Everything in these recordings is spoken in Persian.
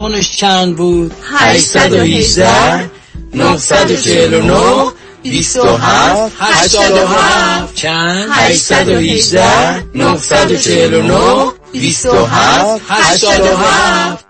اونش چند بود؟ 818 949 27 87 چند 818 949 27 87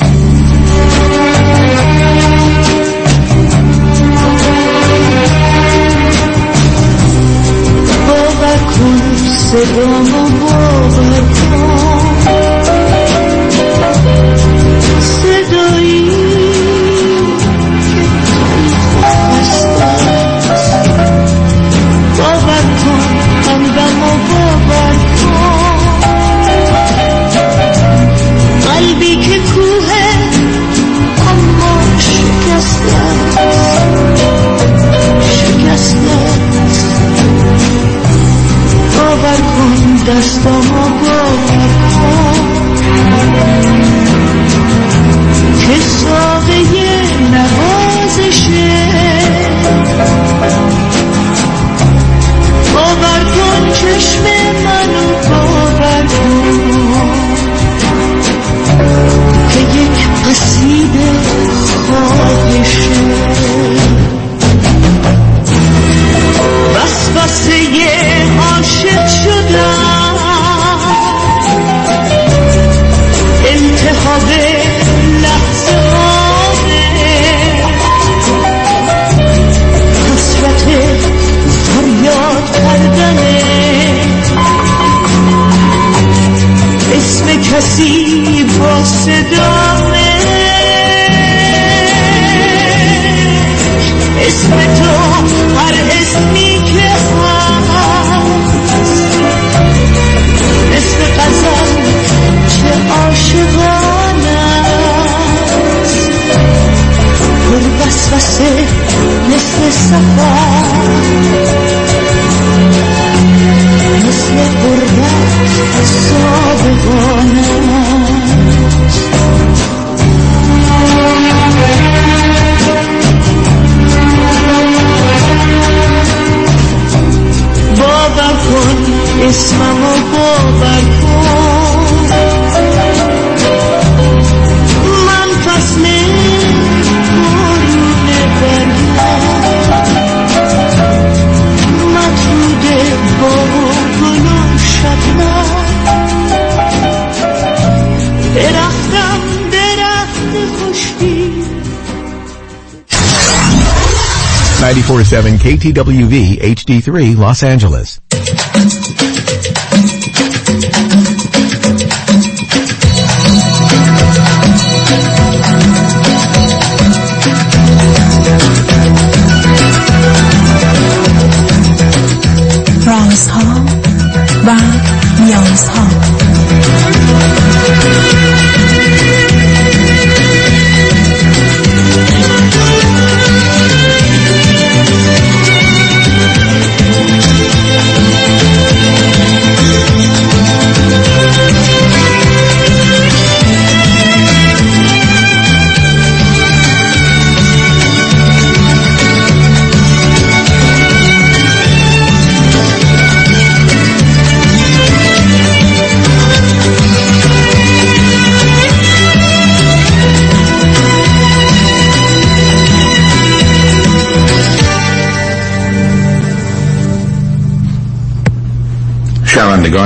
HeyDaddyLawGroup.com باور کن صدامو باور کن کسی با صدامه. اسم تو هر اسمی که هست. مثل قزل چه عاشقانه است. پر وسوسه مثل سفر. مثل قربت صادقانه باور کن اسممو باور 94.7 KTWV HD3 Los Angeles. رازها و نیازها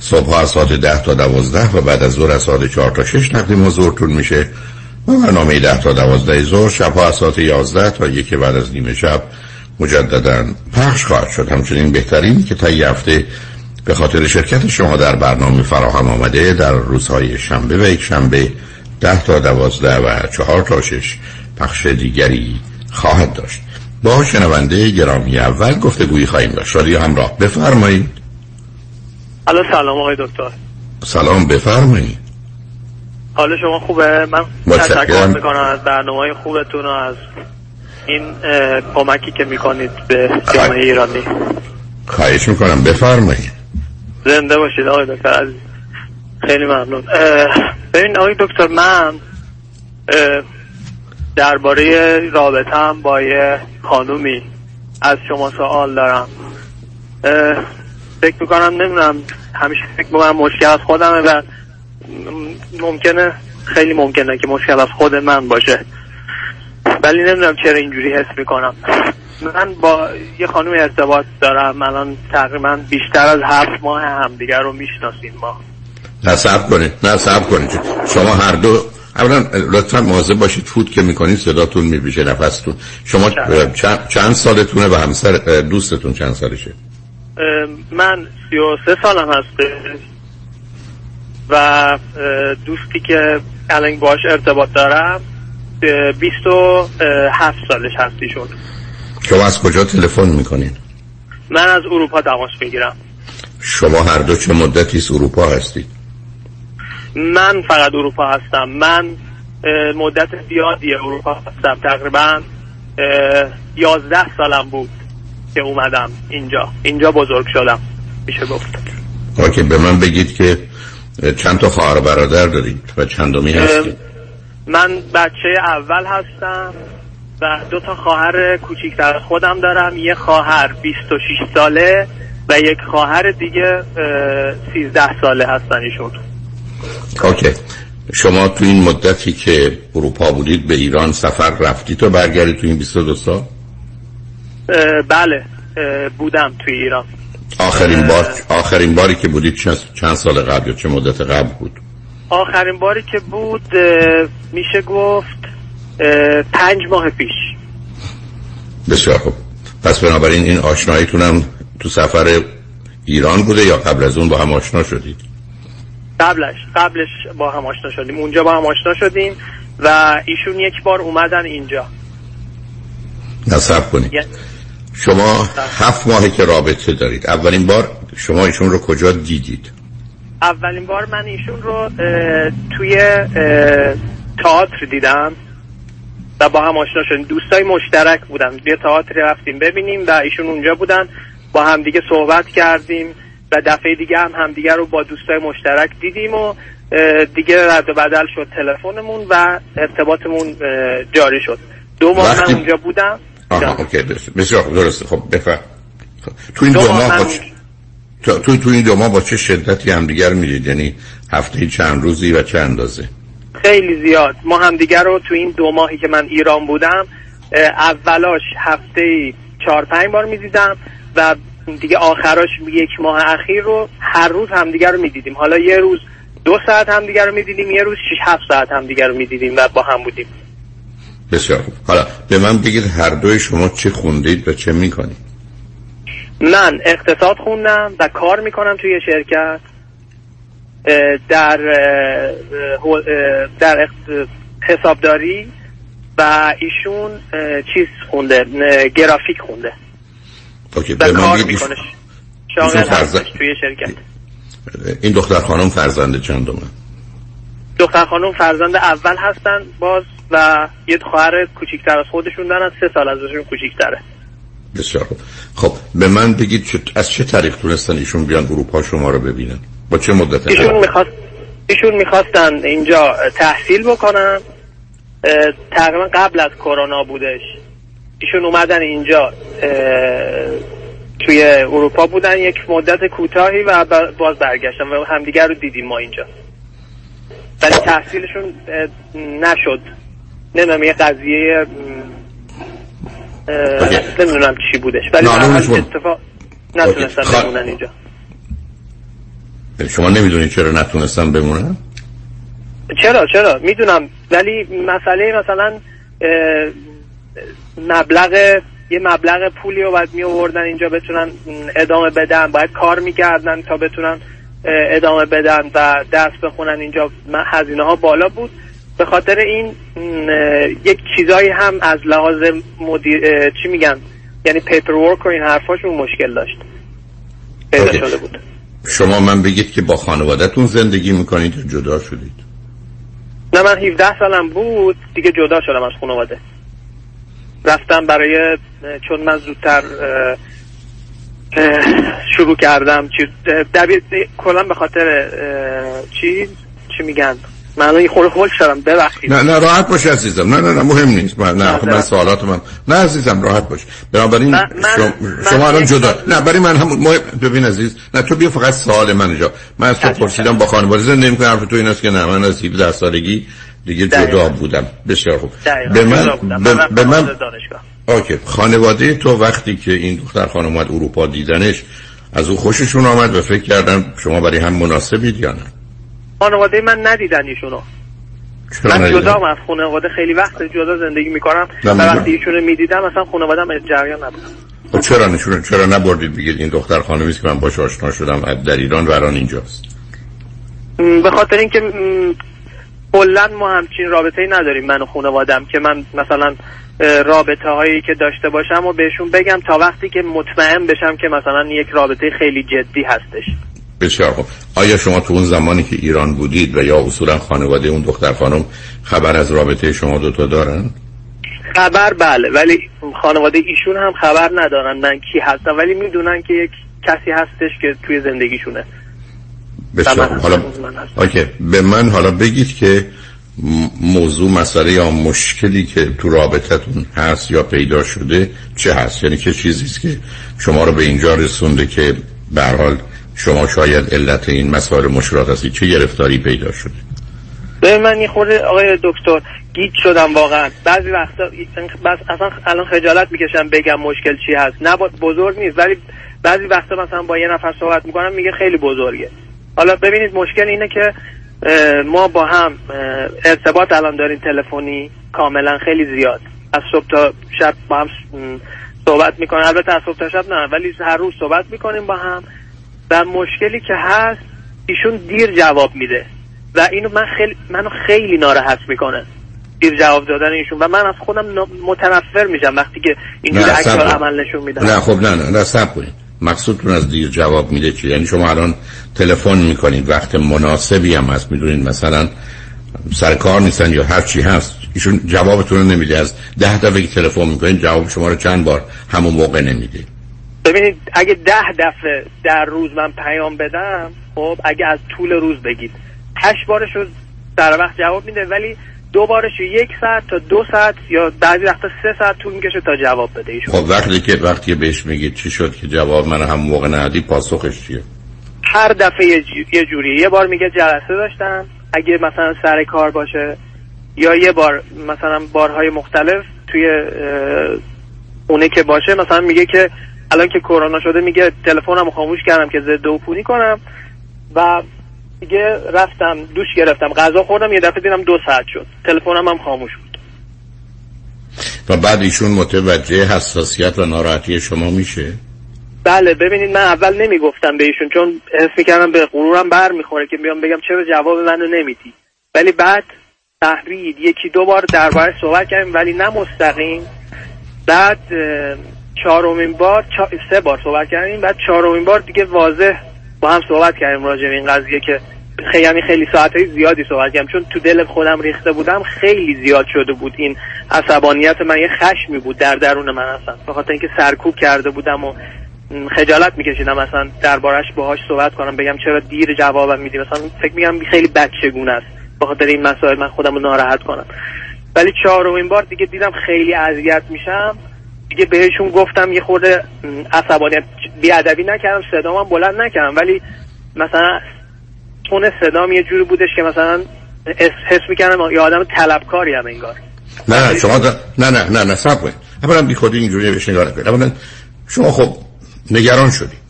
صبح از ساعت ده تا دوازده و بعد از ظهر از ساعت چهار تا شش تقدیم حضورتون میشه. برنامه ده تا دوازده ظهر شبها از ساعت یازده تا یک بعد از نیمه شب مجددا پخش خواهد شد. همچنین بهترین که تا هفته به خاطر شرکت شما در برنامه فراهم آمده در روزهای شنبه و یک شنبه ده تا دوازده و چهار تا شش پخش دیگری خواهد داشت. با شنونده گرامی اول گفتگویی خواهیم داشت. رادیو همراه. بفرمایید. الو سلام آقای دکتر. سلام بفرمایید. حال شما خوبه؟ من. تشکر می‌کنم از برنامه خوبتون و از این کمکی که می‌کنید به جامعه ایرانی. خواهش می‌کنم بفرمایید. زنده باشید آقای دکتر عزیز. خیلی ممنون. ببین آقای دکتر من درباره رابطم با یه خانومی از شما سوال دارم. فکر می‌کنم نمی‌دونم همیشه فکر می‌کنم مشکل از خودمه و ممکنه خیلی ممکنه که مشکل از خود من باشه. ولی نمی‌دونم چرا اینجوری حس می‌کنم. من با یه خانم ارتباط دارم الان تقریبا بیشتر از هفت ماه همدیگر رو می‌شناسیم ما. نه صبر کنید. نه صبر کنید. شما هر دو اولا لطفا مواظب باشید فوت که می‌کنید صداتون میبیشه نفستون. شما چند, چند سالتونه و همسر دوستتون چند سالشه؟ من سی و سه سالم هسته و دوستی که الان باش ارتباط دارم اه، بیست و هفت سالش هستیشون شما از کجا تلفن می‌کنید من از اروپا تماس می‌گیرم. شما هر دو چه مدتی از اروپا هستید؟ من فقط اروپا هستم. من مدت زیادی اروپا هستم. تقریبا اه، یازده سالم بود. که اومدم اینجا. اینجا بزرگ شدم. میشه گفت. اوکی به من بگید که چند تا خواهر برادر دارید و چندمی هستید؟ من بچه اول هستم و دو تا خواهر کوچیکتر خودم دارم. یه خواهر 26 ساله و یک خواهر دیگه اه، 13 ساله هستن ایشون. اوکی. شما تو این مدتی که اروپا بودید به ایران سفر رفتید تا برگردید تو این 22 سال؟ بله بودم توی ایران. آخرین بار آخرین باری که بودید چند, سال قبل یا چه مدت قبل بود؟ آخرین باری که بود میشه گفت پنج ماه پیش. بسیار خوب. پس بنابراین این آشناییتون هم تو سفر ایران بوده یا قبل از اون با هم آشنا شدید؟ قبلش قبلش با هم آشنا شدیم. اونجا با هم آشنا شدیم و ایشون یک بار اومدن اینجا. نصب کنید. یه- شما هفت ماهی که رابطه دارید. اولین بار شما ایشون رو کجا دیدید؟ اولین بار من ایشون رو اه، توی تئاتر دیدم و با هم آشنا شدیم. دوستای مشترک بودن. یه تئاتری رفتیم ببینیم و ایشون اونجا بودن. با هم دیگه صحبت کردیم و دفعه دیگه هم همدیگه رو با دوستای مشترک دیدیم و دیگه رد و بدل شد تلفنمون و ارتباطمون جاری شد. دو ماه من اونجا بودم. آها اوکی بسیار خوب درسته. خب بفهم تو این دو دو ماه با چه- تو تو تو این دو ماه با چه شدتی همدیگر می‌دید یعنی هفته چند روزی و چه اندازه؟ خیلی زیاد. ما همدیگه رو تو این دو ماهی که من ایران بودم اولاش هفته چهار پنج بار می‌دیدم و دیگه آخراش یک ماه اخیر رو هر روز همدیگه رو می‌دیدیم. حالا یه روز دو ساعت همدیگه رو می‌دیدیم یه روز شش هفت ساعت همدیگه رو می‌دیدیم و با هم بودیم. بسیار خوب. حالا به من بگید هر دوی شما چه خوندید و چه می‌کنید؟ من اقتصاد خوندم و کار می‌کنم توی شرکت. در در حسابداری و ایشون چیز خونده گرافیک خونده. اوکی به من ایشون- فرزند- توی شرکت. این دختر خانم فرزند چندمه دختر خانم فرزند اول هستن باز و یه خواهر کوچیکتر از خودشون دارن سه سال ازشون کوچیکتره. بسیار خوب. خب به من بگید چه- از چه طریق تونستن ایشون بیان اروپا شما رو ببینن؟ با چه مدت ایشون می‌خواست ایشون می‌خواستن اینجا تحصیل بکنن. تقریبا قبل از کرونا بودش. ایشون اومدن اینجا توی اروپا بودن یک مدت کوتاهی و باز برگشتن و همدیگر رو دیدیم ما اینجا. ولی تحصیلشون اه، نشد. نمی‌دونم یه قضیه اوکی. نمی‌دونم چی بودش ولی. اتفاق نتونستن اوکی. خب. بمونن اینجا شما نمی‌دونید چرا نتونستن بمونن چرا چرا می‌دونم ولی مسئله مثلا مبلغ یه مبلغ پولی رو باید می آوردن اینجا بتونن ادامه بدن باید کار می‌کردن تا بتونن ادامه بدن و درس بخونن اینجا هزینه ها بالا بود به خاطر این یک چیزایی هم از لحاظ مدیر اه، چی میگن؟ یعنی پیپر ورک و این حرفاشون مشکل داشت. پیدا. شده بود. شما من بگید که با خانوادهتون زندگی می‌کنید یا جدا شدید؟ نه من 17 سالم بود. دیگه جدا شدم از خانواده. رفتم برای چون من زودتر شروع کردم چی دبیر کلا به خاطر چی؟ چی میگن؟ من یه خورده هول شدم. ببخشید. نه نه راحت باش عزیزم. نه نه نه مهم نیست. من نه خب من. سوالات من نه عزیزم راحت باش. بنابراین من- شما, شما الان جدا نه برای من هم مهم ببین عزیز نه تو بیا فقط سوال من اینجا من از تو پرسیدم با خانواده زندگی می‌کنم. حرف تو این است که نه من از 17 سالگی دیگه جدا. بودم. بسیار خوب. به من. به, من اوکی. خانواده تو وقتی که این دختر خانم اومد اروپا دیدنش از او خوششون آمد و فکر کردن شما برای هم مناسبید یا نه؟ خانواده من ندیدن ایشونو. من؟ جدا از خانواده خیلی وقت جدا زندگی می‌کنم و. وقتی ایشونو می‌دیدم اصلا خانواده من جریان نبود. خب چرا نشون چرا نبردید بگید این دختر خانمی است که من باش آشنا شدم از- در ایران و الان اینجاست. به خاطر اینکه کلا ما همچین رابطه ای نداریم من و خانوادم که من مثلا رابطه هایی که داشته باشم و بهشون بگم تا وقتی که مطمئن بشم که مثلا یک رابطه خیلی جدی هستش. بسیار خوب آیا شما تو اون زمانی که ایران بودید و یا اصولا خانواده اون دختر خانم خبر از رابطه شما دوتا دارن؟ خبر بله ولی خانواده ایشون هم خبر ندارن من کی هستم ولی می‌دونن که یک کسی هستش که توی زندگیشونه بسیار حالا. اوکی به من حالا بگید که موضوع مسئله یا مشکلی که تو رابطتون هست یا پیدا شده چه هست یعنی چه چیزی که شما رو به اینجا رسونده که به حال شما شاید علت این مسائل مشکلات هستی چه گرفتاری پیدا شده به من یه خورده آقای دکتر گیج شدم واقعا. بعضی وقتا بس اصلا الان خجالت می‌کشم بگم مشکل چی هست. نه بزرگ نیست ولی بعضی وقتا مثلا با یه نفر صحبت می‌کنم میگه خیلی بزرگه. حالا ببینید مشکل اینه که ما با هم ارتباط الان داریم تلفنی کاملا خیلی زیاد. از صبح تا شب با هم صحبت می‌کنیم البته از صبح تا شب نه ولی هر روز صحبت می‌کنیم با هم. و مشکلی که هست ایشون دیر جواب میده. و اینو من خیلی منو خیلی ناراحت می‌کنه. دیر جواب دادن ایشون. و من از خودم متنفر میشم وقتی که اینجور کن. عمل نشون میدن. نه خب نه نه نه صبر کنید. مقصودتون از دیر جواب میده چی؟ یعنی شما الان تلفن می‌کنید وقت مناسبی هم هست می‌دونید مثلا سر کار نیستن یا هر چی هست ایشون جوابتون رو نمیده. از ده دفعه که تلفن می‌کنید جواب شما رو چند بار همون موقع نمیده. ببینید اگه ده دفعه در روز من پیام بدم خب اگه از طول روز بگید. هشت بارش رو در وقت جواب میده ولی دو بارش رو یک ساعت تا دو ساعت یا بعضی وقتا سه ساعت طول می‌کشه تا جواب بده ایشون. خب وقتی که وقتی بهش میگید چی شد که جواب من همون موقع ندی پاسخش چیه؟ هر دفعه یه یه جوریه یه بار میگه جلسه داشتم. اگه مثلا سر کار باشه یا یه بار مثلا بارهای مختلف توی اه، خونه که باشه مثلا میگه که الان که کرونا شده میگه تلفنم خاموش کردم که ضد عفونی کنم و دیگه رفتم دوش گرفتم غذا خوردم یه دفعه دیدم دو ساعت شد. تلفنم هم خاموش بود. و بعد ایشون متوجه حساسیت و ناراحتی شما میشه؟ بله ببینید من اول نمی‌گفتم به ایشون چون حس می‌کردم به غرورم بر می‌خوره که بیام بگم چرا جواب منو نمیدی. ولی بعد تحرید یکی دو بار درباره صحبت کردیم ولی نه مستقیم. بعد چهارمین بار چا- سه بار صحبت کردیم بعد چهارمین بار دیگه واضح با هم صحبت کردیم راجع به این قضیه که خیلی یعنی خیلی ساعتهای زیادی صحبت کردیم. چون تو دل خودم ریخته بودم خیلی زیاد شده بود این عصبانیت من یه خشمی بود در درون من اصلا. به خاطر اینکه سرکوب کرده بودم و خجالت میکشیدم مثلا دربارش باهاش صحبت کنم بگم چرا دیر جوابم میدی. مثلا فکر میگم خیلی بچگونه است. به خاطر این مسائل من خودم رو ناراحت کنم. ولی چهارمین بار دیگه دیدم خیلی اذیت میشم. دیگه بهشون گفتم یه خورده عصبانیت بیادبی نکردم صدامم بلند نکردم. ولی مثلا تون صدام یه جوری بودش که مثلا حس می‌کردم یه آدم طلبکاری هم انگار. نه شما دا... نه نه نه نه صبر کنید. اولا بی خودی اینجوری بهش نگاه نکنید. اولا شما خب نگران شدید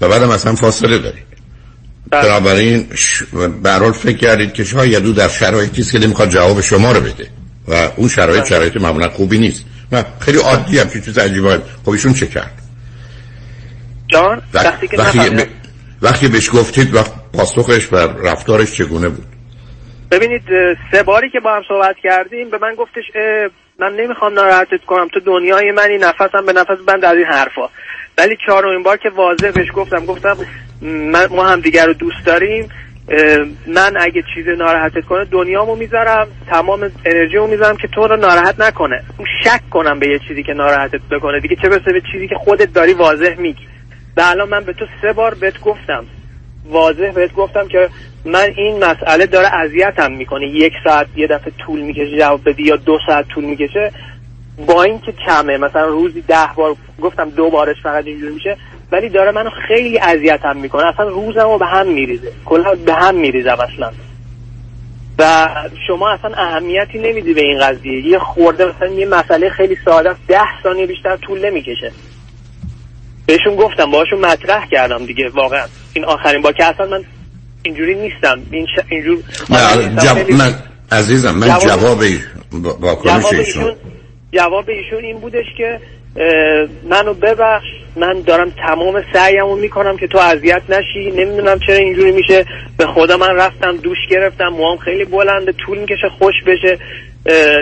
و بعدم اصلا فاصله دارید بله. بنابراین ش... برحال فکر کردید که شاید او در شرایطی است که نمی‌خواد جواب شما رو بده و اون شرایط بله. شرایط معمولا خوبی نیست. نه خیلی عادی هم چیز عجیبه. خب ایشون چه کرد؟ جان وقتی, که وقتی, نفهمیدم. ب... وقتی بهش گفتید وقت پاسخش و رفتارش چگونه بود؟ ببینید سه باری که با هم صحبت کردیم به من گفتش من نمی‌خوام ناراحتت کنم تو دنیای منی نفسم به نفس بند از این حرفا. ولی چهارمین بار که واضح بهش گفتم گفتم من ما هم دیگر رو دوست داریم من اگه چیز ناراحتت کنه دنیامو می‌ذارم تمام انرژیمو می‌ذارم که تو رو ناراحت نکنه. شک کنم به یه چیزی که ناراحتت بکنه دیگه چه برسه به چیزی که خودت داری واضح میگی. و الان من به تو سه بار بهت گفتم. واضح بهت گفتم که من این مسئله داره اذیتم می‌کنه. یک ساعت یه دفعه طول می‌کشه جواب بدی یا دو ساعت طول می‌کشه. با اینکه کمه مثلا روزی ده بار گفتم دو بارش فقط اینجوری میشه. ولی داره منو خیلی اذیتم می‌کنه. اصلا روزمو به هم میریزه. کلا به هم میریزم اصلا. و شما اصلا اهمیتی نمیدی به این قضیه. یه خورده مثلا یه مسئله خیلی ساده است. ده ثانیه بیشتر طول نمی‌کشه. بهشون گفتم باهاشون مطرح کردم دیگه واقعا. این آخرین با که اصلا من اینجوری نیستم. این ش... اینجور. جواب خیلی- من عزیزم من جواب- واکنش جواب ایشون جواب ایشون این بودش که منو ببخش. من دارم تمام سعیمو می‌کنم که تو اذیت نشی. نمی‌دونم چرا اینجوری میشه. به خدا من رفتم دوش گرفتم. موام خیلی بلنده. طول می‌کشه خوش بشه.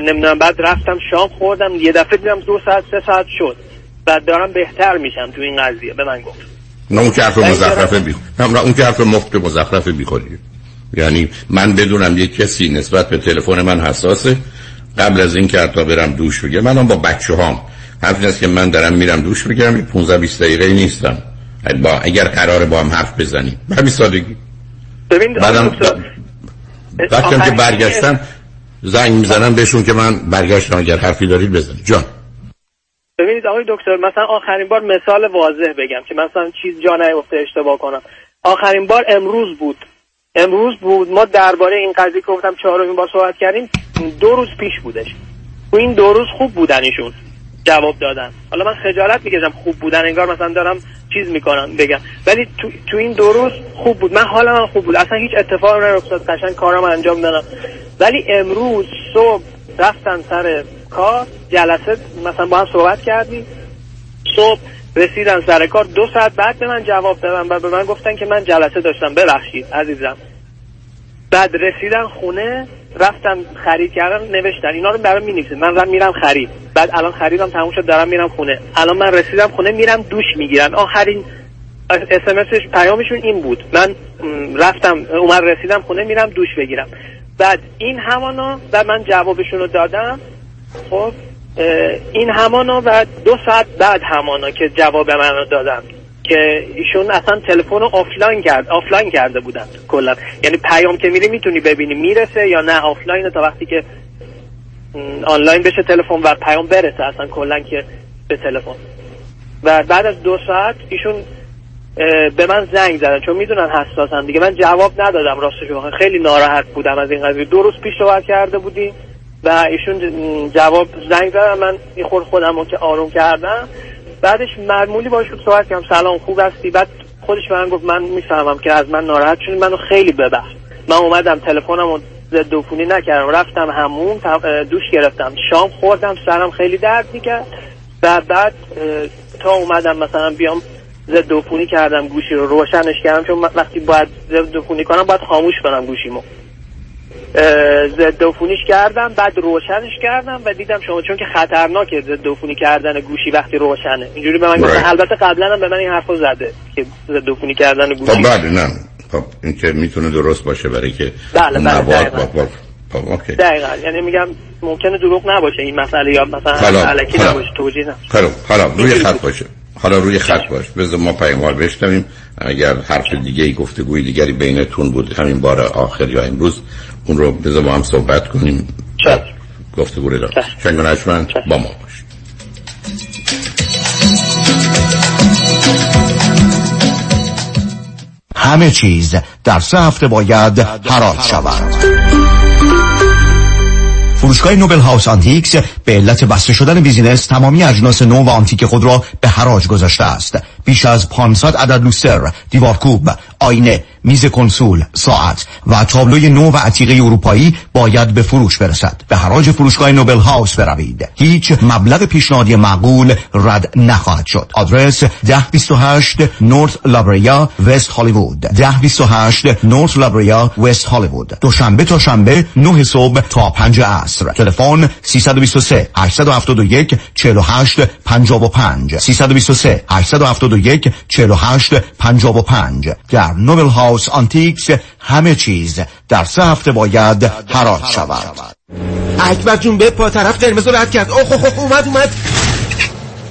نمی‌دونم. بعد رفتم شام خوردم. یه دفعه دیدم دو ساعت سه ساعت شد. بعد دارم بهتر میشم تو این قضیه. به من گفت. نه اون که حرف مزخرفه بی نه اون که حرف مفت مزخرفه بی یعنی من بدونم یک کسی نسبت به تلفن من حساسه. قبل از این که حتی برم دوش بگیرم منم با بچه هام حرف است که من دارم میرم دوش یه 15 20 دقیقه نیستم. با اگر قراره با هم حرف بزنیم. به همین سادگی. ببین بعدم وقتی که برگشتم زنگ می‌زنم بهشون که من برگشتم اگر حرفی دارید بزنید. جان. ببینید آقای دکتر مثلا آخرین بار مثال واضح بگم که مثلا چیز جا نیفته اشتباه کنم. آخرین بار امروز بود. امروز بود. ما درباره این قضیه که گفتم چهارمین بار صحبت کردیم دو روز پیش بودش. تو این دو روز خوب بودن ایشون جواب دادن. حالا من خجالت می‌کشم خوب بودن انگار مثلا دارم چیز می‌کنم بگم. ولی تو, تو این دو روز خوب بود. من حالا من خوب بود. اصلا هیچ اتفاقی نیفتاد. قشنگ کارم انجام دادم. ولی امروز صبح رفتن سر کار جلسه مثلا با هم صحبت کردیم. صبح رسیدن سر کار. دو ساعت بعد به من جواب دادن و به من گفتن که من جلسه داشتم. ببخشید عزیزم. بعد رسیدن خونه. رفتن خرید کردن نوشتن. اینا رو برام می‌نویسه. من رم میرم خرید. بعد الان خریدم تموم شد دارم میرم خونه. الان من رسیدم خونه میرم دوش می‌گیرن آخرین اسمسش پیامشون این بود. من رفتم اومد رسیدم خونه میرم دوش بگیرم. بعد این همانا و من جوابشون رو دادم. خب این همانا و دو ساعت بعد همانا که جواب من رو دادم که ایشون اصلا تلفن رو آفلاین کرد آفلاین کرده بودن کلا. یعنی پیام که میری می‌تونی ببینی می‌رسه یا نه آفلاین تا وقتی که آنلاین بشه تلفن و پیام برسه اصلا کلا که به تلفن. و بعد از دو ساعت ایشون به من زنگ زدن چون می‌دونن حساسم دیگه. من جواب ندادم راستش بخوام خیلی ناراحت بودم از این قضیه. دو روز پیش صحبت کرده بودیم و ایشون جواب زنگ زدن من این خود خودم رو که آروم کردم. بعدش معمولی باشون صحبت کردم. سلام خوب هستی؟ بعد خودش به من گفت من می‌فهمم که از من ناراحت شدی منو خیلی ببخش. من اومدم تلفنم رو ضد عفونی نکردم. رفتم همون دوش گرفتم. شام خوردم سرم خیلی درد می‌کرد. و بعد تا اومدم مثلا بیام ضد عفونی کردم گوشی رو روشنش کردم. چون وقتی باید ضد عفونی کنم باید خاموش کنم گوشیمو. ضد عفونیش کردم بعد روشنش کردم و دیدم شما چون که خطرناکه ضد عفونی کردن گوشی وقتی روشنه. اینجوری به من گفتن Right. البته قبلا هم به من این حرفو زده که ضد عفونی کردن گوشی. خب بله نه. خب این که می‌تونه درست باشه برای که بله، بله، خب اوکی. دقیقا. یعنی میگم ممکنه دروغ نباشه این مسئله یا مثلا علکی. نباشه توجیه خب حالا روی خط باشه. حالا روی خط باش. بذار ما پیاموار بشنویم. اگر حرف دیگه ای گفتگوی دیگری بینتون بود همین بار آخر یا امروز اون رو بذار با هم صحبت کنیم. چشم. گفتگو رو دارم. با ما باش همه چیز در سه هفته باید حراج شود. فروشگاه Noble House Antiques به علت بسته شدن business تمامی اجناس نو و آنتیک خود را به حراج گذاشته است. بیش از 500 عدد لوستر دیوارکوب آینه میز کنسول ساعت و تابلوی نو و عتیقه اروپایی باید به فروش برسد. به حراج فروشگاه Noble House بروید. هیچ مبلغ پیشنهادی معقول رد نخواهد شد. آدرس 1028 North La Brea West Hollywood. 1028 North La Brea West Hollywood. دوشنبه تا شنبه 9 صبح تا 5 عصر. تلفن 323 871 48 55 323 871 48 55 در Noble House Antiques همه چیز در سه هفته باید حراج شود. اکبر جون بپا طرف قرمز رد کرد. اوه اومد اومد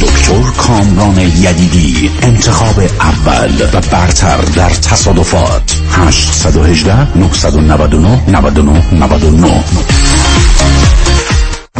دکتر کامران یدیدی انتخاب اول و برتر در تصادفات. 818 999 99 99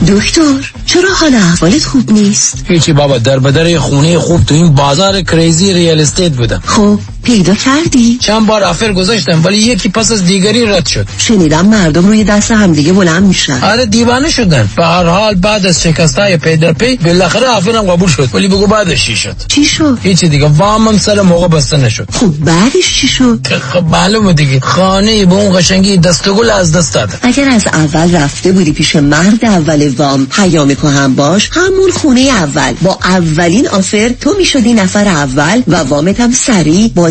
دکتر چرا حال احوالت خوب نیست؟ هیچی بابا در بدر خونه خوب تو این بازار crazy real estate بودم. خب پیدا کردی؟ چند بار offer گذاشتم ولی یکی پس از دیگری رد شد. شنیدم مردم روی دست همدیگه بلند میشن. آره دیوانه شدن. به هر حال بعد از شکستای پی در پی بالاخره offer م قبول شد. ولی بگو بعدش چی شد؟ چی شد؟ هیچی دیگه. وامم سر موقع بسته نشد. خب بعدش چی شد؟ خب معلومه دیگه. خانه به اون قشنگی دستگل از دست داد اگر از اول رفته بودی پیش مرد اول وام پیام هم باش همون خونه اول. با اولین offer تو می‌شدی نفر اول و وامت هم سریع. با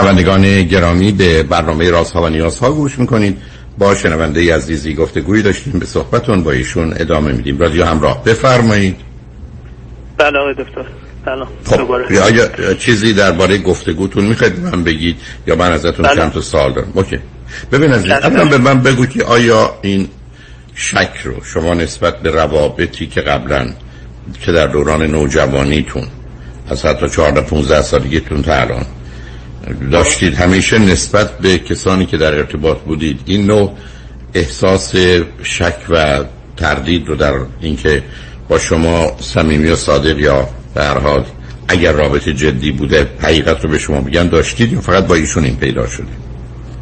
شنوندگان گرامی به برنامه راست ها و نیاز ها گوش می‌کنید. با شنونده عزیزی گفته گویی داشتیم به صحبتون با ایشون ادامه میدیم. رادیو همراه بفرمایید. بله آقای دکتر. خب یا آیا چیزی درباره گفتگوتون می‌خواید من بگید یا من ازتون بله. چند تا سوال دارم؟ اوکی. ببین عزیز بله. اولا به من بگو که آیا این شک رو شما نسبت به روابطی که قبلا که در دوران نوجوانیتون از حتی 14 15 سالگیتون تا الان داشتید همیشه نسبت به کسانی که در ارتباط بودید این نوع احساس شک و تردید رو در اینکه با شما صمیمی و صادق یا هر حال اگر رابطه جدی بوده حقیقت رو به شما میگن داشتید یا فقط با ایشون این پیدا شده؟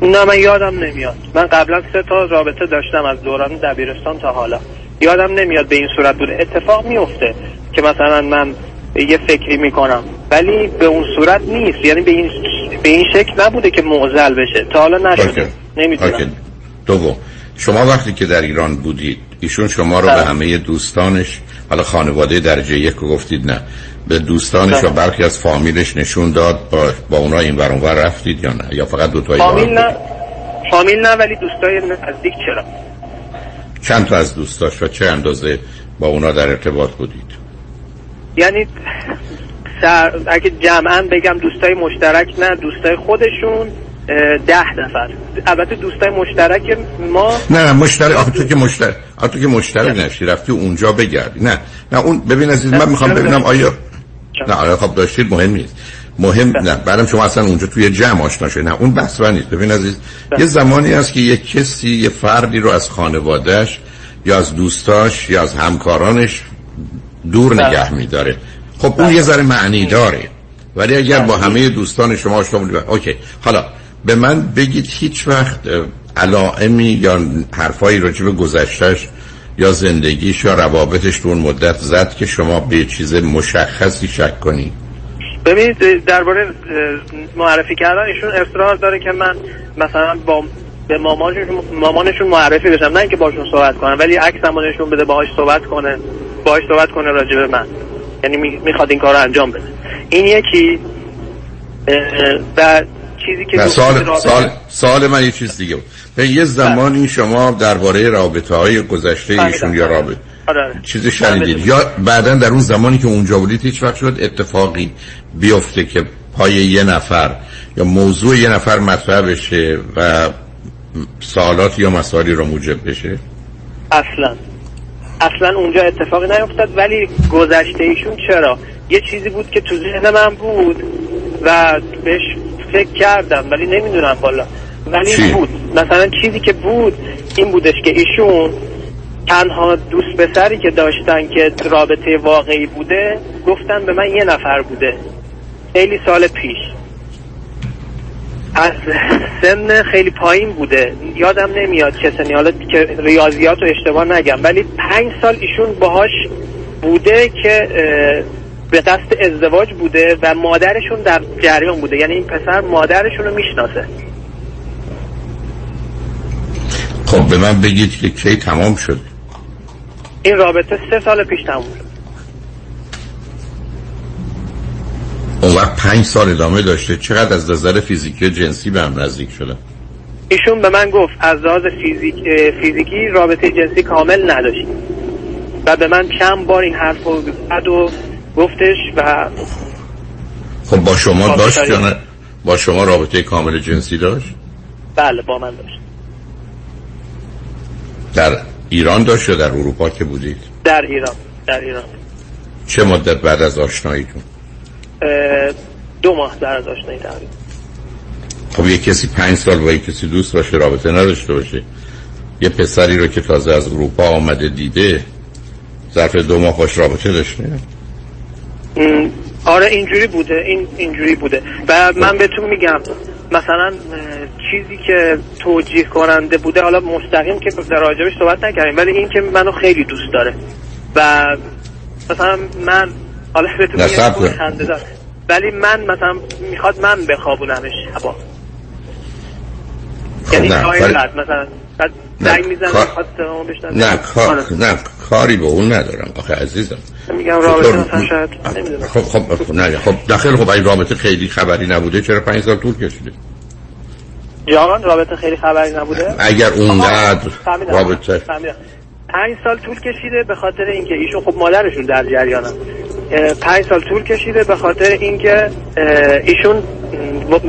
نه من یادم نمیاد. من قبلا سه تا رابطه داشتم از دوران دبیرستان تا حالا. یادم نمیاد به این صورت بوده اتفاق میفته که مثلا من یه فکری می‌کنم ولی به اون صورت نیست. یعنی به این به این شکل نبوده که معضل بشه. تا حالا نشده نمی‌دونم. دوم. شما وقتی که در ایران بودید ایشون شما رو به همه دوستانش حالا خانواده درجه یک رو گفتید نه. به دوستانش و برخی از فامیلش نشون داد با, با اونا این ور اونور رفتید یا نه؟ یا فقط دو تا فامیل نه. فامیل نه ولی دوستای نزدیک چرا؟ چند تا از دوستاش و چه اندازه با اونا در ارتباط بودید؟ یعنی سر... اگه جمعا بگم دوستای مشترک نه دوستای خودشون ده نفر. البته دوستای مشترک ما نه نه مشترک. آخه تو که مشترک. آخه تو که مشترک نشی. رفتی اونجا بگردی. نه. نه اون ببین عزیز من می‌خوام ببینم آیا نه آیا خب داشتید مهم نیست. مهم نه بعدم شما اصلا اونجا توی جمع آشنا شدید. نه اون بحث نیست. ببین عزیز یه زمانی هست که یه کسی یه فردی رو از خانوادهش یا از دوستاش یا از همکارانش دور نگه میداره. خب اون یه ذره معنی داره. ولی اگر با همه دوستان شما آشنا بودید اوکی. حالا به من بگید هیچ وقت علائمی یا حرفایی راجع به گذشتهش یا زندگیش یا روابطش تو اون مدت زد که شما به چیز مشخصی شک کنید ببینید درباره معرفی کردن ایشون اصرار داره که من مثلا با به مامانشون مامانشون معرفی بشم. نه اینکه باشون صحبت کنم ولی عکسمو نشون بده باهاش صحبت کنه. باهاش صحبت کنه راجع به من. یعنی می- می‌خواد این کار رو انجام بده. این یکی و چیزی که سال سال سال من یه چیز دیگه بود. به یه زمانی شما درباره رابطه های گذشته ایشون یا رابطه آره. چیزی شنیدید؟ یا بعدا در اون زمانی که اونجا بودید هیچ وقت شد اتفاقی بیفته که پای یه نفر یا موضوع یه نفر مطرح بشه و سوالات یا مسائلی رو موجب بشه؟ اصلا. اصلا اونجا اتفاقی نیفتاد ولی گذشته ایشون چرا؟ یه چیزی بود که تو ذهن من بود و بهش فکر کردم ولی نمی‌دونم والا. ولی چی؟ بود. مثلا چیزی که بود این بودش که ایشون تنها دوست پسری که داشتن که رابطه واقعی بوده گفتن به من یه نفر بوده. خیلی سال پیش. از سن خیلی پایین بوده. یادم نمیاد چه سنی. حالا که ریاضیات رو اشتباه نگم. ولی پنج سال ایشون باهاش بوده که به قصد ازدواج بوده و مادرشون در جریان بوده. یعنی این پسر مادرشون رو می‌شناسه. خب به من بگید که کی تمام شد این رابطه سه سال پیش تموم شد. اون وقت پنج سال ادامه داشته. چقدر از نظر فیزیکی و جنسی به هم نزدیک شده؟ ایشون به من گفت از لحاظ فیزیک فیزیکی رابطه جنسی کامل نداشت. و به من چند بار این حرف رو زد و گفتش و خب با شما داشت یا. نه؟ با شما رابطه کامل جنسی داشت؟ بله با من داشت. در ایران داشت یا در اروپا که بودید؟ در ایران در ایران. چه مدت بعد از آشناییتون؟ دو ماه در از آشنایی تقریبا خب یه کسی پنج سال با یه کسی دوست باشه رابطه نداشته باشه. یه پسری رو که تازه از اروپا آمده دیده ظرف دو ماه خوش رابطه داشته؟ آره اینجوری بوده این اینجوری بوده. و من بهتون میگم مثلا چیزی که توجیه کننده بوده حالا مستقیم که در راجبش صحبت نکردیم ولی این که منو خیلی دوست داره. و مثلا من حالا بهتون میگم کن. خنده‌دار. ولی من مثلا می‌خواد من بخوابونمش شبا یعنی خب نه، ولی- مثلا نه، کار- نه کار آره. نه کاری به اون ندارم آخه عزیزم میگم رابطه چطور؟ مثلا شاید نمی‌دونم خب خب نه خب داخل خب این رابطه خیلی خبری نبوده چرا پنج سال طول کشیده جان رابطه خیلی خبری نبوده اگر اونقدر فهمیدم. رابطه فهمیدم. پنج سال طول کشیده به خاطر اینکه ایشون خب مادرشون در جریانن اه، پنج سال طول کشیده به خاطر اینکه ایشون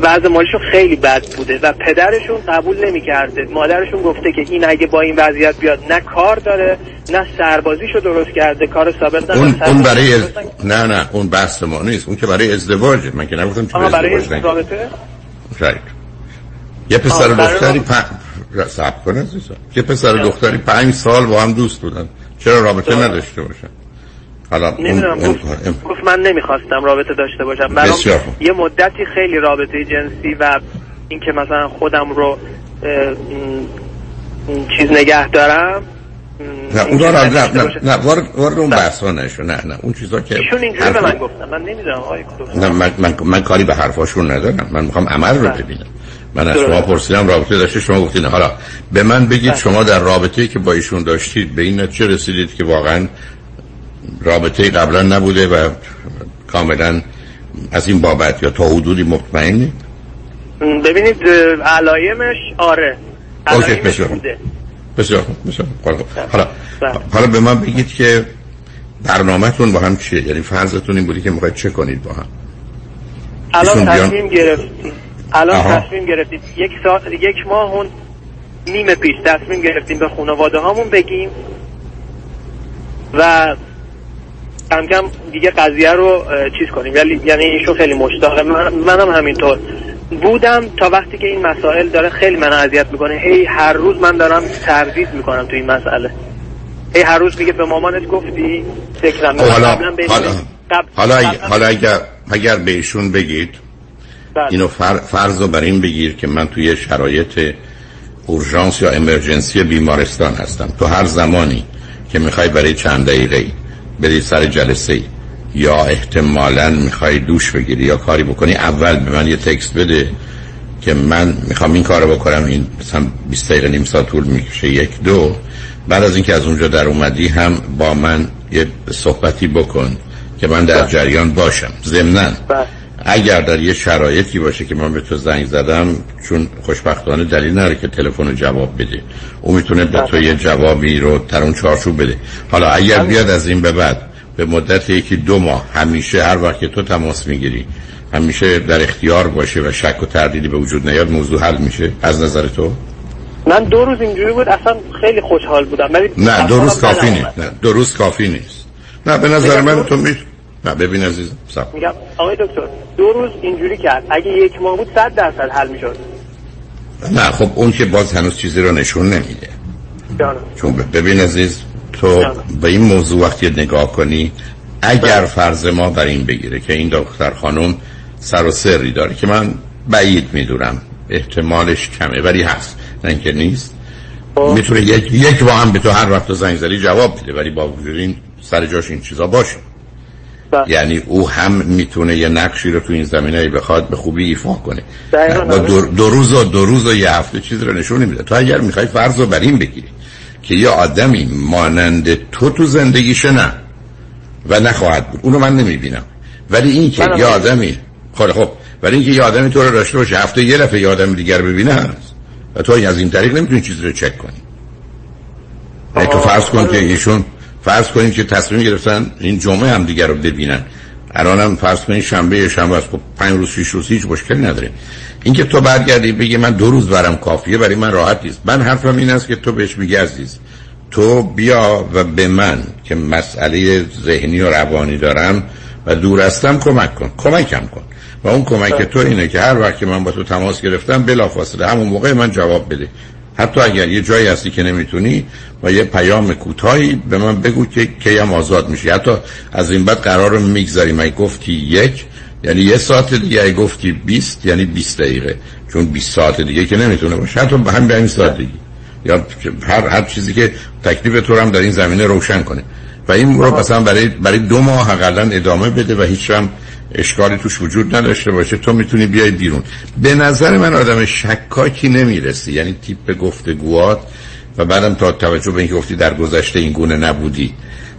وضع مالیشون خیلی بد بوده و پدرشون قبول نمی‌کرده. مادرشون گفته که این اگه با این وضعیت بیاد نه کار داره نه سربازیشو درست کرده کار ثابت نه اون اون برای از... نه نه اون بحث ما نیست. اون که برای ازدواجه. من که نگفتم آها برای ازدواج. یه پسر دختری. پ... سب کن عزیزم. یه پسر و دختری پنج سال با هم دوست بودن. چرا رابطه نداشته باشن؟ حالا نمی‌دونم اون- گفت, من نمی‌خواستم رابطه داشته باشم برام. یه مدتی خیلی رابطه جنسی و اینکه مثلا خودم رو چیز نگه دارم نه اون را نه نه. نه وارد اون نشو نه نه اون چیزا که ایشون اینجوری به من گفتن من نمی‌دونم آقای. نه من, من, من کاری به حرفاشون ندارم من می‌خوام عمل رو بله. ببینم من از. شما پرسیدم رابطه داشته شما گفتین حالا به من بگید بله. شما در رابطه که با ایشون داشتید به این نتیجه رسیدید که واقعا رابطه قبلا نبوده و کاملا از این بابت یا تا حدودی مطمئنی؟ ببینید علایمش آره. علایمش بسیار بوده. بسیار خوب، بسیار خوب. حالا حالا بله. حالا به من بگید که برنامهتون با هم چیه؟ یعنی فرضتون این بودی که می‌خواید چه کنید با هم؟ الان تصمیم گرفتیم. الان آها. تصمیم گرفتیم. یک سال یک ماه اون نیم پیش تصمیم گرفتیم به خانواده هامون بگیم و کم کم دیگه قضیه رو چیز کنیم. یعنی یعنی ایشون خیلی مشتاقه. من منم همینطور. بودم تا وقتی که این مسائل داره خیلی من اذیت می‌کنه. هی هر روز من دارم تردید می‌کنم تو این مسئله. هی هر روز میگه به مامانت گفتی فکرم خب حالا حالا قبل- حالا, حالا اگر اگر به ایشون بگید بله. اینو فر، فرض رو بر این بگیر که من توی شرایط اورژانس یا امرجنسی بیمارستان هستم. تو هر زمانی که می‌خوای برای چند دقیقه ای بری سر جلسه ای. یا احتمالا می‌خوای دوش بگیری یا کاری بکنی اول به من یه تکست بده که من می‌خوام این کارو بکنم. این مثلا 20 دقیقه نیم ساعت طول می‌کشه یک دو. بعد از اینکه از اونجا در اومدی هم با من یه صحبتی بکن که من در جریان باشم. ضمناً اگر در یه شرایطی باشه که من به تو زنگ زدم چون خوشبختانه دلیل نداره که تلفن رو جواب بده. او می‌تونه به تو یه جوابی رو در اون چارچوب بده. حالا اگر بیاد از این به بعد به مدت یکی دو ماه همیشه هر وقت که تو تماس می‌گیری همیشه در اختیار باشه و شک و تردیدی به وجود نیاد موضوع حل میشه. از نظر تو؟ من دو روز اینجوری بود اصلا خیلی خوشحال بودم. نه دو روز کافی نیست. نه دو روز کافی نیست. نه به نظر من تو می نه ببین عزیزم صبر میگم آقای دکتر دو روز اینجوری کرد. اگه یک ماه بود صد درصد حل می‌شد. نه خب اون که باز هنوز چیزی رو نشون نمیده. چون ب- ببین عزیز تو به این موضوع وقتی نگاه کنی اگر فرض ما بر این بگیره که این دختر خانم سر و سری داره که من بعید می‌دونم احتمالش کمه ولی هست. نه اینکه نیست. می‌تونه یک یک با هم به تو هر وقت زنگ زدی جواب بده ولی با وجود این سر جاش این چیزا باشه. یعنی او هم می‌تونه یه نقشی رو تو این زمینه بخواد به خوبی ایفا کنه. با دو, دو روز و دو روز و یه هفته چیز رو نشون نمیده. تو اگر می‌خوای فرض رو بر این بگیری که یه آدمی مانند تو تو زندگیشه نه و نخواهد بود. اونو من نمی‌بینم. ولی این که منم یه آدمی خب خب. ولی اینکه یه آدمی تو رو داشته باشه هفته یه دفعه یه آدم دیگر ببینه هست. و تو از این طریق نمی‌تونی چیزی رو چک کنی. تو فرض کن که ایشون فرض کنیم که تصمیم گرفتن این جمعه هم دیگر رو ببینن. الان هم فرض کنید شنبه شنبه است. خب پنج روز شیش روز هیچ مشکلی نداره. اینکه تو برگردی بگی من دو روز برم کافیه برای من راحت نیست. من حرفم این است که تو بهش میگی عزیز تو بیا و به من که مسئله ذهنی و روانی دارم و دور هستم کمک کن. کمکم کن. و اون کمک تو اینه که هر وقت که من با تو تماس گرفتم بلافاصله همون موقع من جواب بده. حتی اگر یه جایی هستی که نمی‌تونی و یه پیام کوتاهی به من بگو که کیم آزاد میشی. حتی از این بعد قرار رو می‌گذاریم اگه گفتی یک یعنی یه ساعت دیگه. گفتی 20 یعنی 20 دقیقه. چون 20 ساعت دیگه که نمی‌تونه باشه. حتی به همین همین ساعت دیگه. یا هر هر چیزی که تکلیف تو هم در این زمینه روشن کنه. و این رو مثلا برای برای دو ماه حداقل ادامه بده و هیچ هم اشکالی توش وجود نداشته باشه تو می‌تونی بیای بیرون. به نظر من آدم شکاکی نمی‌رسی یعنی تیپ گفتگوات و بعدم تا توجه به اینکه گفتی در گذشته این گونه نبودی.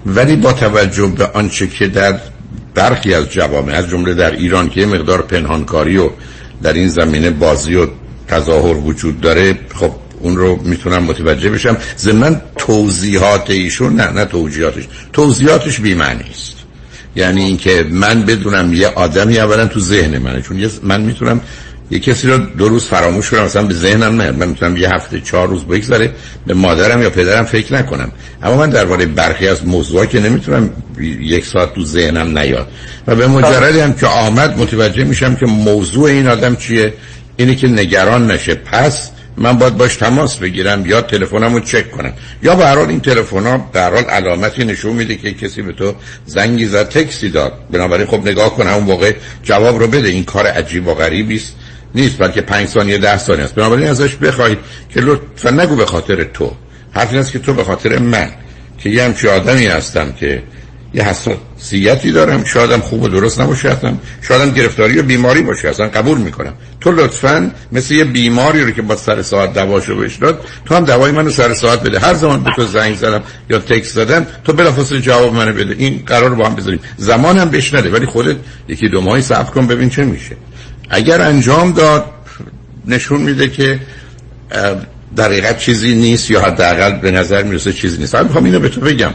ولی با توجه به آنچه که در برخی از جوامع از جمله در ایران که مقدار پنهانکاری و در این زمینه بازی و تظاهر وجود داره خب اون رو می‌تونم متوجه بشم. ضمن توضیحات ایشون نه نه توضیحاتش. توضیحاتش بی‌معنی است. یعنی اینکه من بدونم یه آدمی اولا تو ذهن منه. چون من می‌تونم یه کسی رو دو روز فراموش کنم مثلا به ذهنم نه. من می‌تونم یه هفته چهار روز بگذره به مادرم یا پدرم فکر نکنم. اما من درباره برخی از موضوعات که نمی‌تونم یک ساعت تو ذهنم نیاد. و به مجردی هم که آمد متوجه میشم که موضوع این آدم چیه. اینه که نگران نشه. پس من باید باش تماس بگیرم یا تلفنمو چک کنم. یا به هر این تلفن ها در حال علامتی نشون میده که کسی به تو زنگی زد تکسی داد. بنابراین خب نگاه کن اون موقع جواب رو بده. این کار عجیب و غریبی است. نیست بلکه پنج ثانیه ده ثانیه است. بنابراین ازش بخواید که لطفا نگو به خاطر تو. حرف این است که تو به خاطر من. که یه همچی آدمی هستم که یه حساسیتی دارم. شایدم خوب و درست نباشه هستم شایدم گرفتاری و بیماری باشه. اصلا قبول می‌کنم. تو لطفا مثل یه بیماری رو که با سر ساعت دواشو بهش داد تو هم دوای منو سر ساعت بده. هر زمان به تو زنگ زدم یا تکس زدم تو بلافاصله جواب منو بده. این قرار رو با هم بذاریم. زمان هم بهش نده. ولی خودت یکی دو ماهی صبر کن ببین چه میشه. اگر انجام داد نشون میده که در حقیقت چیزی نیست یا حداقل به نظر می‌رسه چیزی نیست. من می‌خوام اینو به تو بگم.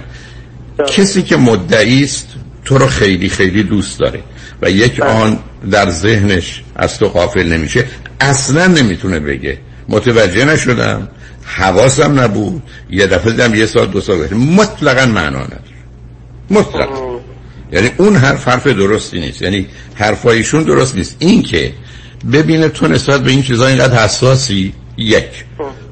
کسی که مدعی است تو رو خیلی خیلی دوست داره و یک آن در ذهنش از تو غافل نمیشه. اصلا نمی‌تونه بگه. متوجه نشدم. حواسم نبود. یه دفعه دیدم یه سال دو سال بشه مطلقا معنا نداره. مطلقا. یعنی اون حرف حرف درستی نیست. یعنی حرفایشون درست نیست. این که ببینه تو نسبت به این چیزا اینقدر حساسی یک.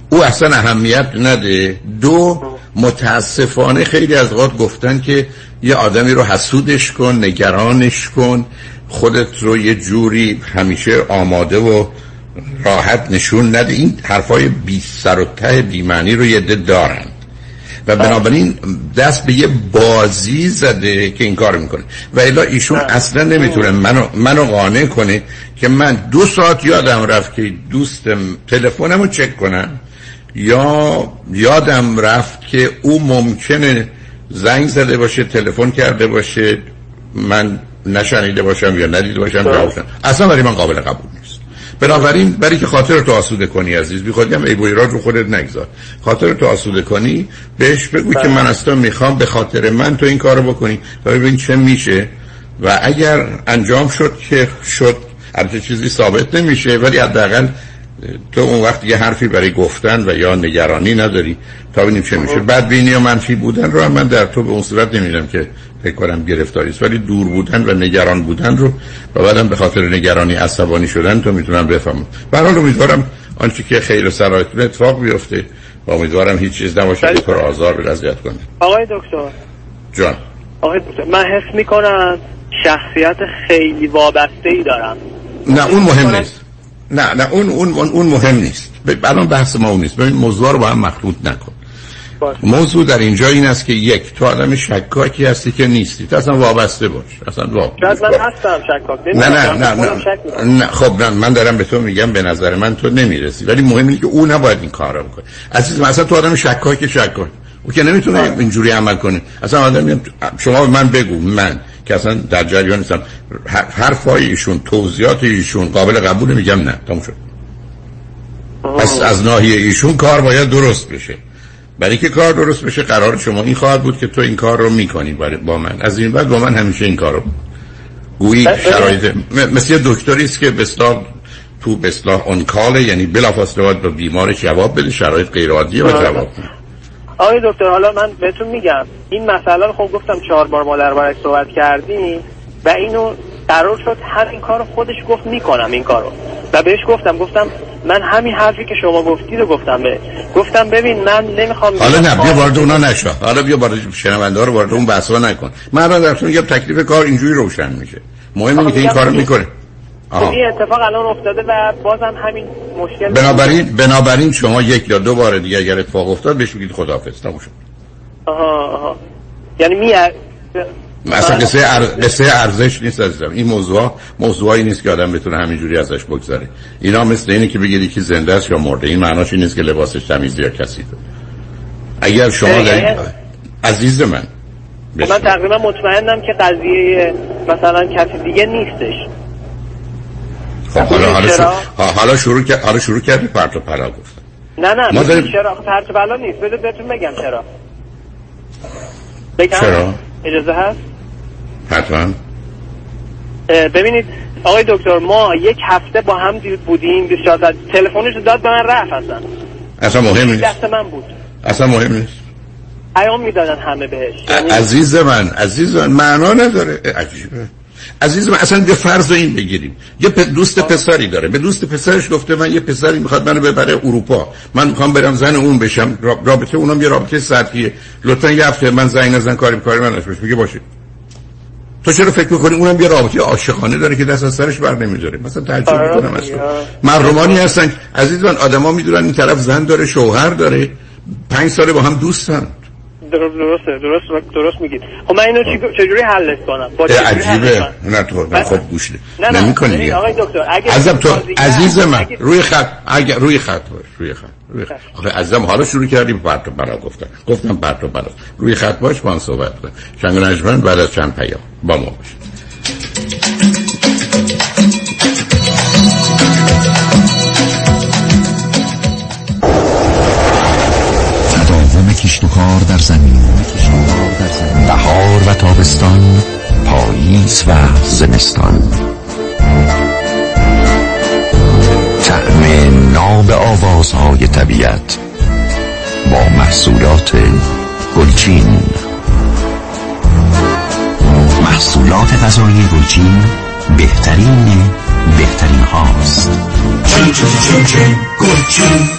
او اصلا اهمیت نده. دو متاسفانه خیلی از اوقات گفتن که یه آدمی رو حسودش کن نگرانش کن. خودت رو یه جوری همیشه آماده و راحت نشون نده. این حرفای بی سر و ته بی معنی رو یه ده دارن. و بنابراین دست به یه بازی زده که این کار می‌کنه. و الا ایشون اصلا نمی‌تونه منو, منو قانع کنه که من دو ساعت یادم رفت که دوستم تلفنمو چک کنم یا یادم رفت که او ممکنه زنگ زده باشه تلفن کرده باشه من نشنیده باشم یا ندیده باشم جواب اصلا برای من قابل قبول نیست. بنابراین برای که خاطر تو آسوده کنی عزیز بی خودی هم ای ایراد رو خودت نگذار. خاطر تو آسوده کنی بهش بگو که من از تو می‌خوام به خاطر من تو این کارو بکنی. تا ببین چه میشه. و اگر انجام شد که شد البته چیزی ثابت نمیشه ولی حداقل تو اون وقت یه حرفی برای گفتن و یا نگرانی نداری. تا ببینیم چه میشه. بعد بینی و منفی بودن رو هم من در تو به اون صورت نمیدم که فکر کنم گرفتاری است ولی دور بودن و نگران بودن رو و بعدم به خاطر نگرانی عصبانی شدن تو می‌تونم بفهمم. برحال امیدوارم آنچه که خیر و سرایتون اتفاق بیفته و امیدوارم هیچ چیز نباشه که تو آزار به اذیت کنه. آقای دکتر. جان. آقای دکتر من حس می‌کنم شخصیت خیلی وابسته ای دارم. نه اون مهم نیست. نه نه اون اون اون مهم نیست. الان بحث ما اون نیست. ببین موضوع رو با هم مخلوط نکن. موضوع در اینجا این است که یک تو آدم شکاکی هستی که نیستی. تو اصلا وابسته باش. اصلا وابسته شاید من هستم شکاک. نه نه نه نه, نه خب نه من دارم به تو میگم به نظر من تو نمی‌رسی. ولی مهم اینه که او نباید این کار رو بکنه. عزیز مثلا تو آدم شکاک شکاک. او که نمی‌تونه اینجوری عمل کنه. اصلا آدم شما من بگو من. که اصلا در جریان نیستم. حرفای ایشون توضیحات ایشون قابل قبول میگم نه. تموم شد. پس از ناحیه ایشون کار باید درست بشه. برای که کار درست بشه قرار شما این خواهد بود که تو این کار رو می‌کنی با من. از این بعد با من همیشه این کار رو گویی شرایط مثل دکتری است که بسلا تو بسلا اون کاله یعنی بلافاصله باید به بیمار جواب بده شرایط غیر عادیه و جواب بده. آقای دکتر حالا من بهتون میگم این مسئله رو خب گفتم چهار بار ما دربارش صحبت کردیم و اینو قرار شد همین کار خودش گفت می‌کنم این کارو. و بهش گفتم گفتم من همین حرفی که شما گفتید رو گفتم به گفتم ببین من نمی‌خوام حالا نه بیا وارد اونا نشو. حالا بیا وارد شنونده رو وارد اون بحثا نکن. من الان درتون میگم تکلیف کار اینجوری روشن میشه. مهم اینه که این کارو می‌کنه. خب این اتفاق الان افتاده و بازم همین مشکل بنابراین بنابراین شما یک یا دو بار دیگه اگر اتفاق افتاد بهش بگید خداحافظ. تموم شد. آها آها. یعنی می مثلا قصه, ار... قصه ارزش نیست عزیزم. این موضوع موضوعی نیست که آدم بتونه همینجوری ازش بگذره. اینا مثل اینه که بگید یکی زنده است یا مرده. این معناش این نیست که لباسش تمیز یا کسی اگر شما در عزیز من من تقریبا مطمئنم که قضیه مثلا کسی دیگه نیستش. خب حالا حالا شروع, حالا شروع کرد حالا شروع کردی پرت و پلا گفت. نه نه ما داریم... چرا؟ پرت و پلا نیست. بده بهتون بگم چرا. بگم؟ چرا؟ اجازه هست؟ حتما. ببینید آقای دکتر ما یک هفته با هم بودیم. 24 ساعت تلفنش داد به من رفت اصلا. اصلا مهم نیست. دست من بود. اصلا مهم نیست. پیام می‌دادن همه بهش. یعنی... عزیز من عزیز من معنا نداره. عجیبه. عزیز من اصلا به فرض این بگیریم. یه دوست پسری داره. به دوست پسرش گفته من یه پسری می‌خواد منو ببره اروپا. من می‌خوام برم زن اون بشم. رابطه اونم یه رابطه سطحیه. لطفا یه هفته من زنگ نزن کاری کاری من نشوش میگه باشه. تو چرا فکر می‌کنی اونم یه رابطه عاشقانه داره که دست از سرش بر نمی‌ذاره؟ مثلا تعجب آره می‌کنم از تو. مردمانی هستن. عزیز من آدما می‌دونن این طرف زن داره شوهر داره. پنج ساله با هم دوستن. درسته درست درست میگید خب من اینو چجوری حلش کنم؟ با عجیبه. کنم؟ نه تو من خب گوش نه ببین دیگه. آقای دکتر اگه عزیزم تو عزیز من روی خط اگر روی خط باش روی خط روی خط. آخه عزیزم حالا شروع کردیم پرت و پلا گفتن. گفتم پرت و پلا روی خط باش با هم صحبت کن شنگ بعد از چند پیام. با ما باش زمین بهار و تابستان پاییز و زمستان. طعم ناب آوازهای طبیعت با محصولات گلچین. محصولات غذایی گلچین بهترین بهترین هاست رکورد دریافت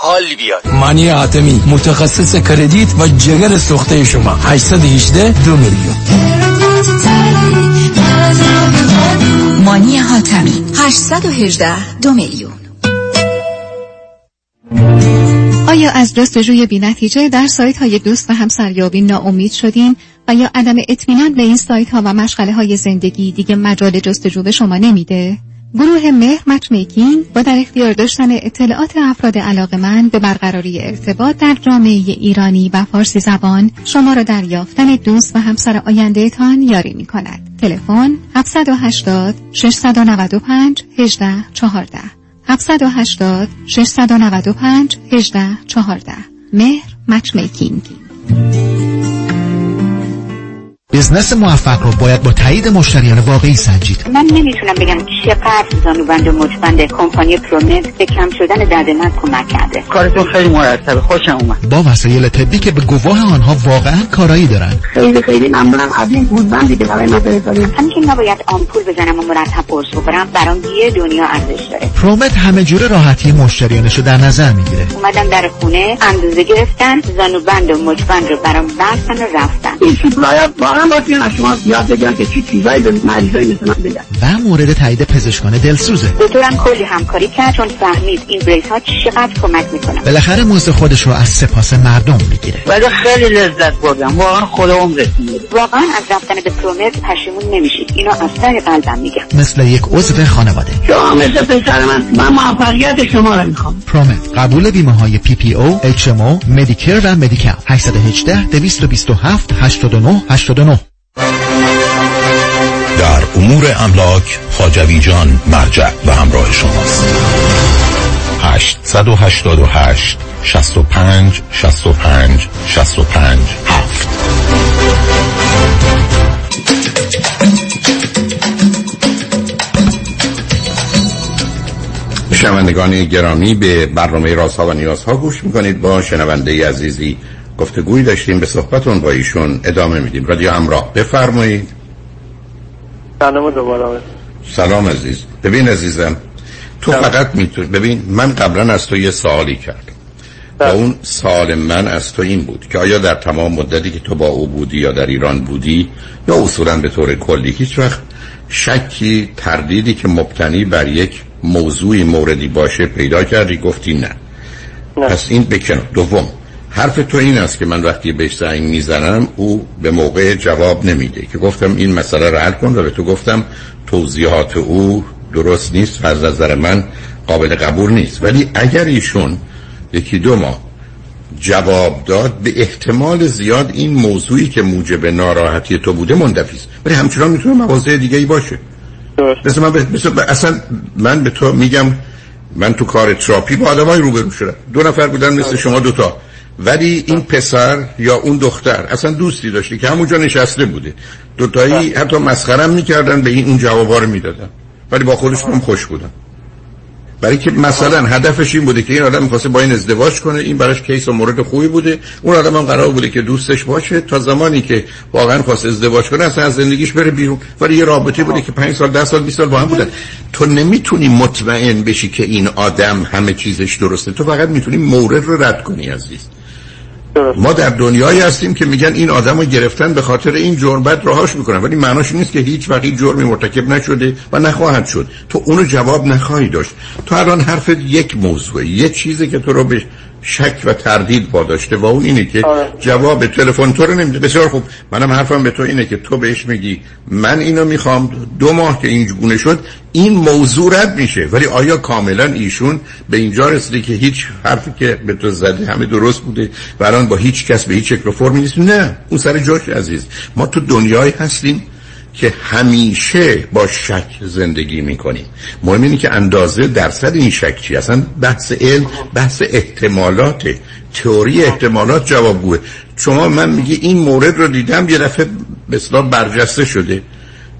حال بیاد. مانی حاتمی متخصص credit و جگر سوخته شما. 818 دو میلیون. مانی حاتمی 818 دو میلیون. آیا از جستجوی بینتیجه در سایت های دوست و همسریابی ناامید شدین؟ و یا عدم اطمینان به این سایت ها و مشغله های زندگی دیگه مجال جستجو به شما نمیده؟ گروه مهر مچ میکینگ با در اختیار داشتن اطلاعات افراد علاقمند به برقراری ارتباط در جامعه ایرانی و فارسی زبان شما را در یافتن دوست و همسر آینده تان یاری می کند. تلفن 780 695 18 14 780 695 18 14 مهر مچ میکینگ بزنس موفق رو باید با تایید مشتریان واقعی سنجید. من نمی‌تونم بگم چقدر زانوبند و مچبند کمپانی پرومت به کم شدن درد من کمک کرده. کارتون خیلی مرتبه. خوشم اومد. با وسایل طبی که به گواه آنها واقعا کارایی دارن خیلی خیلی ممنونم. از این گودبندی که برای من فرستادین همین که نباید آمپول بزنم و مرتب قرص بخورم برام یه دنیا ارزش داره. پرومت همه جوره راحتی مشتریانش رو در نظر می‌گیره. اومدم در خونه اندازه گرفتن زانوبند و مچبند رو برام بستن و رفتن. این واقعا باید از شما یاد بگیرم که چی چیزایی به مریضایی مثل من بگم و مورد تایید پزشکان دلسوزه. دکترم کلی همکاری کرد چون فهمید این بریس ها چقدر کمک می‌کنم بالاخره موزه خودش رو از سپاس مردم می‌گیره. ولی خیلی لذت بردم. واقعا خدا عمرتون واقعا از رفتن به پرومت پشیمون نمیشید. اینو از ته قلبم میگم. مثل یک عضو خانواده. شما مثل پسر من. من موفقیت شما رو می‌خوام. پرومت قبول بیمه های PPO، HMO، Medicare و Medi-Cal 818 227 89 89 در امور املاک خاجوی جان مرجع و همراه شماست. 888 65 65 65 7 شنوندگان گرامی به برنامه راست و نیاز ها گوش می‌کنید. با شنونده عزیزی گفتگوی داشتیم. به صحبتون با ایشون ادامه میدیم. رادیو همراه. بفرمایید. سلام دوباره. سلام عزیز. ببین عزیزم تو فقط می‌تونی ببین من قبلا از تو یه سوالی کردم. و اون سوال من از تو این بود که آیا در تمام مدتی که تو با او بودی یا در ایران بودی یا اصولا به طور کلی هیچ وقت شکی تردیدی که مبتنی بر یک موضوعی موردی باشه پیدا کردی؟ گفتی نه, پس این بکن دوم حرف تو این است که من وقتی بهش زنگ می‌زنم او به موقع جواب نمیده که گفتم این مسئله رو حل کن و به تو گفتم توضیحات او درست نیست و از نظر من قابل قبول نیست. ولی اگر ایشون یکی دو ماه جواب داد به احتمال زیاد این موضوعی که موجب ناراحتی تو بوده منتفی است. ولی همچنان می‌تونه مواضع دیگه ای باشه مثل من مثل اصلا من به تو میگم من تو کار تراپی با آدمای روبرو شدم. دو نفر بودن مثل شما دوتا. ولی این پسر یا اون دختر اصلا دوستی داشتی که همونجا نشسته بوده. دوتایی حتی مسخرم می‌کردن به این اون جوابا رو می‌دادن. ولی با خودشون خوش بودن. برای که مثلا هدفش این بوده که این آدم می‌خواسته با این ازدواج کنه این براش کیس و مورد خوبی بوده. اون آدم هم قرار بوده که دوستش باشه تا زمانی که واقعا خواست ازدواج کنه اصلا از زندگیش بره بیرون. ولی یه رابطه بوده که 5 سال 10 سال 20 سال با هم بودن. تو نمی‌تونی مطمئن بشی که این آدم همه چیزش درسته. تو فقط می‌تونی مورد رو رد کنی عزیز. ما در دنیایی هستیم که میگن این آدم رو گرفتن به خاطر این جرم بعد راهاش می‌کنن. ولی معناش نیست که هیچ وقت جرمی مرتکب نشده و نخواهد شد. تو اونو جواب نخواهی داشت. تو الان حرفت یک موضوع یه چیزی که تو رو به شک و تردید با داشته و اون اینه که آره. جواب تلفن تو رو نمیده. بسیار خوب. منم حرفم به تو اینه که تو بهش میگی من اینو می‌خوام دو ماه که این گونه شد این موضوع رد میشه. ولی آیا کاملا ایشون به اینجا رسیده که هیچ حرفی که به تو زده همه درست بوده و الان با هیچ کس به هیچ شکل فرمی نیست؟ نه. اون سر جاش عزیز. ما تو دنیای هستیم. که همیشه با شک زندگی می‌کنیم مهم اینه که اندازه درصد این شک چی اصلا بحث علم بحث احتمالات. تئوری احتمالات جوابگوه. شما من میگی این مورد رو دیدم یه دفعه به برجسته شده.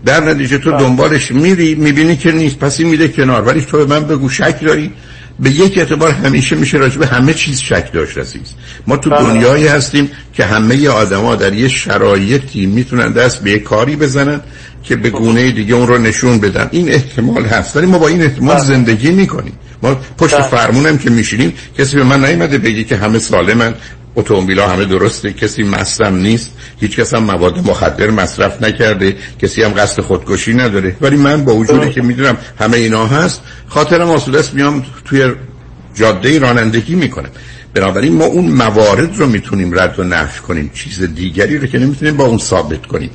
در نتیجه تو دنبالش میری می‌بینی که نیست پس این میده کنار. ولی تو به من بگو شک داری به یک اعتبار همیشه میشه راجع به همه چیز شک داشت عزیز ما تو بله. دنیایی هستیم که همه آدما در یه شرایطی می‌تونن دست به کاری بزنن که به گونه دیگه اون رو نشون بدن این احتمال هست ولی ما با این احتمال بله. زندگی می‌کنیم ما پشت بله. فرمونم که میشینیم کسی به من نیومده بگی که همه سالمن اتومبیل ها همه درسته کسی مستم نیست هیچ کس هم مواد مخدر مصرف نکرده کسی هم قصد خودکشی نداره. ولی من با وجودی که می‌دونم همه اینا هست خاطرم آسوده است میام توی جاده رانندگی می‌کنم. بنابراین ما اون موارد رو می‌تونیم رد و نفی کنیم چیز دیگری رو که نمی‌تونیم با اون ثابت کنیم.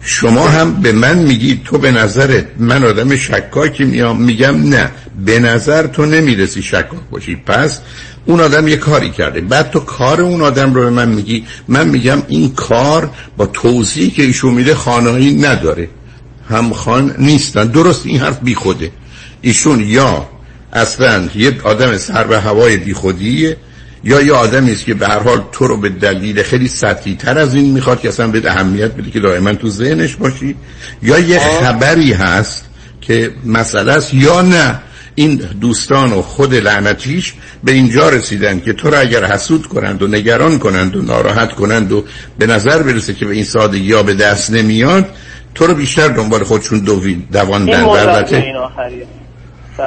شما هم به من میگی تو به نظرت من آدم شکاکی میام میگم نه به نظر تو نمی‌رسی شکاک باشی. پس اون آدم یه کاری کرده. بعد تو کار اون آدم رو به من میگی. من میگم این کار با توضیحی که ایشون میده خانایی نداره. هم خان نیستن. درست این حرف بی خوده ایشون یا اصلا یه آدم سر به هوای بی خودیه یا یه آدمی است که به هر حال تو رو به دلیل خیلی سطحی تر از این می‌خواد که اصلا به اهمیت بده که دائما تو ذهنش باشی. یا یه خبری هست که مسئله است یا نه. این دوستان و خود لعنتیش به اینجا رسیدن که تو را اگر حسود کنند و نگران کنند و ناراحت کنند و به نظر برسه که به این سادگی ها به دست نمیاد تو رو بیشتر دنبال خودشون دواندن البته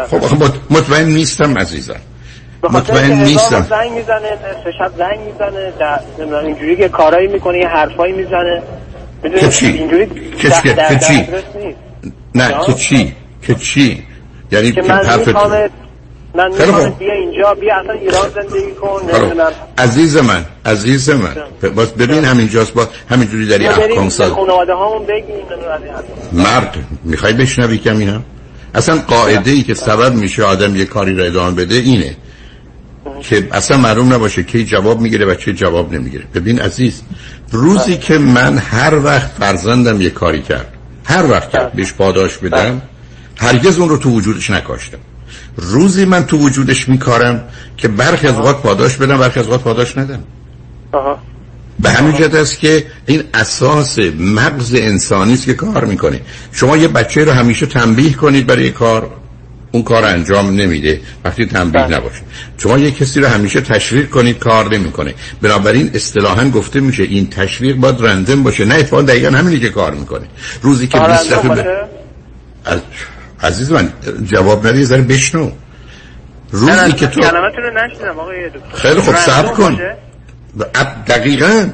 خب مطمئن نیستم عزیزم. مطمئن نیستم. زنگ می‌زنه شب زنگ می‌زنه اینجوری که کارایی می‌کنه یه حرفایی می‌زنه. که چی؟ اینجوری که چی؟ نه که چی؟ که چی؟ یعنی که من می‌خوام من می‌خوام بیا اینجا بیا اصلا ایران زندگی کن عزیز من عزیز من. باز ببین همینجاست با همینجوری داری احکام ساز خانواده هامون مرد می‌خوای بشنوی کمی هم اصلا قاعده ای که سبب میشه آدم یه کاری را ادامه بده اینه که اصلا معلوم نباشه کی جواب می‌گیره و چه جواب نمی‌گیره. ببین عزیز روزی که من هر وقت فرزندم یه کاری کرد هر وقت کرد بهش پاداش بدم هرگز اون رو تو وجودش نکاشتم. روزی من تو وجودش میکارم که برخی از اوقات پاداش بدم برخی از اوقات پاداش ندم. به همین جهت است که این اساس مغز انسانی است که کار می‌کنه. شما یه بچه رو همیشه تنبیه کنید برای کار اون کار انجام نمیده. وقتی تنبیه بله. نباشه. شما یه کسی رو همیشه تشویق کنید کار نمی‌کنه. بنابراین اصطلاحا گفته میشه این تشویق باید رندم باشه. نه اتفاقا دقیقا همینی که کار می‌کنه. روزی که آره، 20 دفعه ب... باشه؟ از... عزیز من جواب ندی یه ذره بشنو. روزی که تو خیلی خوب صبر کن؟ دقیقا.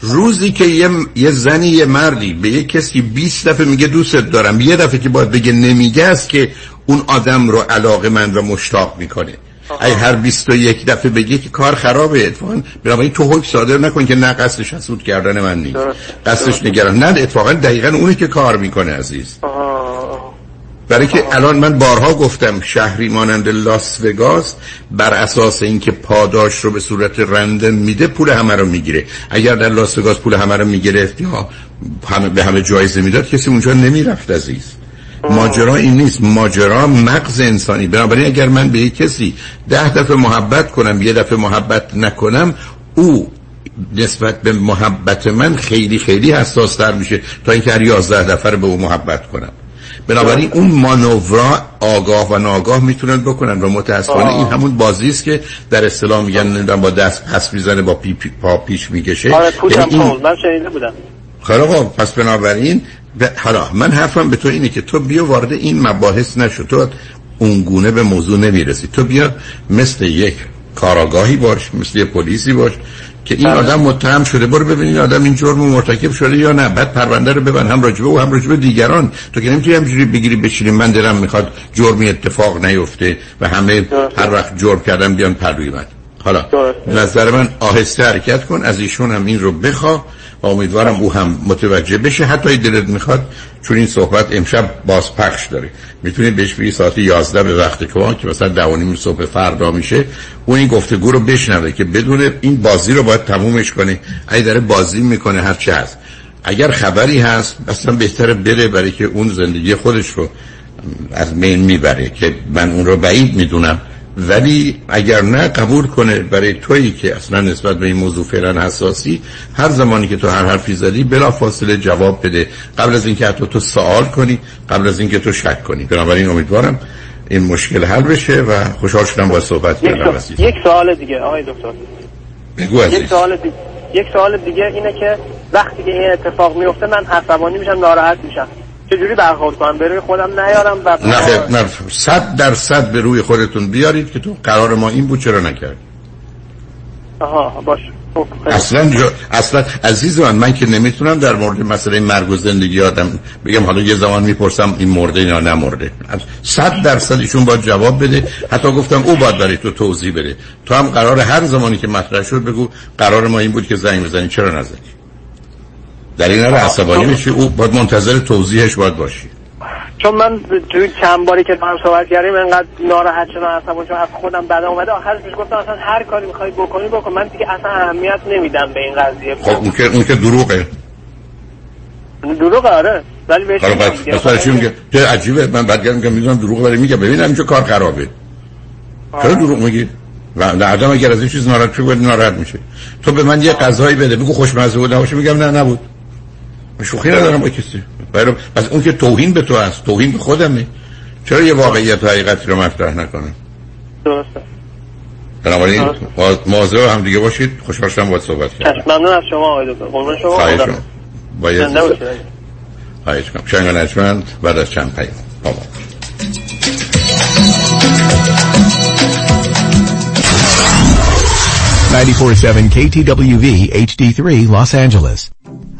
روزی که یه, یه زنی یه مردی به یه کسی 20 دفعه میگه دوست دارم یه دفعه که باید بگه نمیگه است که اون آدم رو علاقه من و مشتاق می‌کنه. اگه هر 21 دفعه بگه که کار خرابه. اتفاقا بنابراین تو حکم صادر نکن که نه قصدش حسود کردن من نیست. قصدش نگران. نه اتفاقا دقیقا اونی که کار می‌کنه عزیز. برای که الان من بارها گفتم شهری مانند لاس وگاس بر اساس اینکه پاداش رو به صورت رندم میده پول همه رو می‌گیره. اگر در لاس وگاس پول همه رو می‌گرفت یا همه به همه جایزه می‌داد کسی اونجا نمی‌رفت عزیز. ماجرا این نیست. ماجرا مغز انسانی. بنابراین اگر من به کسی ده دفعه محبت کنم یه دفعه محبت نکنم او نسبت به محبت من خیلی خیلی حساس تر میشه تا اینکه هر یازده دفعه به او محبت کنم. بنابراین اون مانورا آگاه و ناگاه می‌تونن بکنن و متاسفانه آه. این همون بازی است که در اصطلاح میگن نمی‌دونم با دست پس می‌زنه با پی پی پا پیش می‌کشه. آره یعنی این- پول من شنیده بودم. خوب پس بنابراین ب... حالا من حرفم به تو اینه که تو بیا وارد این مباحث نشو. تو اونگونه به موضوع نمی‌رسی. تو بیا مثل یک کاراگاهی باش مثل یک پلیسی باش که این آدم متهم شده برو ببین این آدم این جرم مرتکب شده یا نه. بعد پرونده رو ببن هم راجبه او هم راجبه دیگران. تو که نمی‌تونی همجوری بگیری بشینی من دلم می‌خواد جرمی اتفاق نیفته و همه هر وقت جرم کردن بیان پر روی من حالا نظر من آهسته حرکت کن از ایشون هم این رو بخوا. امیدوارم او هم متوجه بشه. حتی دلت می‌خواد چون این صحبت امشب باز پخش داره. می‌تونی بهش بگی ساعت 11 به وقت که که مثلا ده و نیم صبح فردا میشه اون این گفتگو رو بشنوه که بدون این بازی رو باید تمومش کنه. اگه داره بازی می‌کنه هر چه هست. اگر خبری هست اصلا بهتره بره برای که اون زندگی خودش رو از مین می‌بره که من اون رو بعید می‌دونم. ولی اگر نه قبول کنه برای تویی که اصلا نسبت به این موضوع فعلا حساسی هر زمانی که تو هر حرفی زدی بلا فاصله جواب بده قبل از اینکه حتی تو سوال کنی قبل از اینکه تو شک کنی بنابراین امیدوارم این مشکل حل بشه و خوشحال شدم با صحبت کردم. یک سوال دیگه آقای دکتر بگو عزیز. یک سوال دیگه یک سوال دیگه اینه که وقتی که این اتفاق میفته من عصبانی میشم ناراحت میشم چجوری برخورد کنم؟ به روی خودم نیارم و نه نه صد درصد به روی خودتون بیارید که تو قرار ما این بود چرا نکرد آها باش خب،. اصلا جا... اصلا عزیز من من که نمی‌تونم در مورد مسئله مرگ و زندگی آدم بگم حالا یه زمان می‌پرسم این مرده یا نمرده صد درصد ایشون باید جواب بده. حتی گفتم او باید برای تو توضیح بده. تو هم قرار هر زمانی که مطرح شد بگو قرار ما این بود که زنگ بزنی. چرا نزنی؟ در این حال عصبانی میشه او باید منتظر توضیحش باید باشی. چون من توی چند باری که با هم صحبت کردیم انقدر ناراحت شدم عصبانی شدم از خودم بعد اومده. آخرش بهش گفتم اصلا هر کاری می‌خوای بکنی بکن. من دیگه اصلا اهمیت نمیدم به این قضیه. خب اون که اون که دروغه. دروغ آره. ولی بهش برای چی میگه؟ چه عجیبه. من بعد میگم می‌دونم دروغ ولی میگه ببینم اینجا کار خرابه. چرا دروغ میگی؟ و آدم اگر از این چیز ناراحت باید ناراحت میشه. تو به من یه غذایی بده. بگو خوشمزه بود نباشه. میگم نه نبود. شوخی ندارم با کسی. برای پس اون که توهین به تو هست توهین به خودمه. چرا یه واقعیت و حقیقتی رو مطرح نکنم درسته. بنابراین مواظب هم دیگه باشید. خوشحال شدم باهات صحبت کردم چشم. ممنون از شما آقای دکتر. قربان شما. خواهش کنم باید. خواهش کنم شنگ نجمند بعد از چند پیام. بابا 947 KTWV HD3 Los Angeles.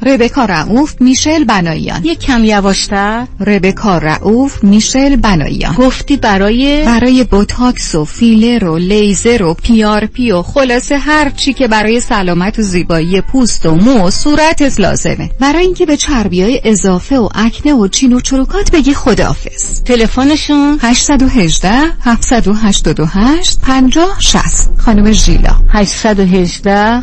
ربکا رعوف میشل بناییان یک کم یواشتر ربکا رعوف میشل بناییان گفتی برای برای بوتاکس و فیلر و لیزر و PRP و خلاصه هر چی که برای سلامت و زیبایی پوست و مو و صورتت لازمه. برای اینکه به چربی های اضافه و اکنه و چین و چروکات بگی خداحافظ. تلفنشون؟ 818 788 50 60 خانم ژیلا. 818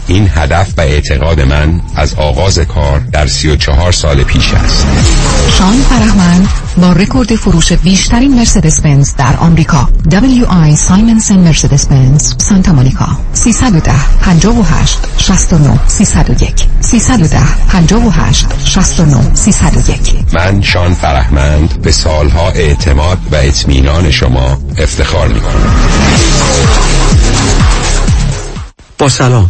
این هدف و اعتقاد من از آغاز کار در سی و چهار سال پیش است. شان فرهمند با رکورد فروش بیشترین مرسدس بنز در آمریکا. W.I. Simonsen مرسدس بنز سانتا مونیکا. 310 58 69 301 310 58 69 301 من شان فرهمند به سالها اعتماد و اطمینان شما افتخار می کنم با سلام.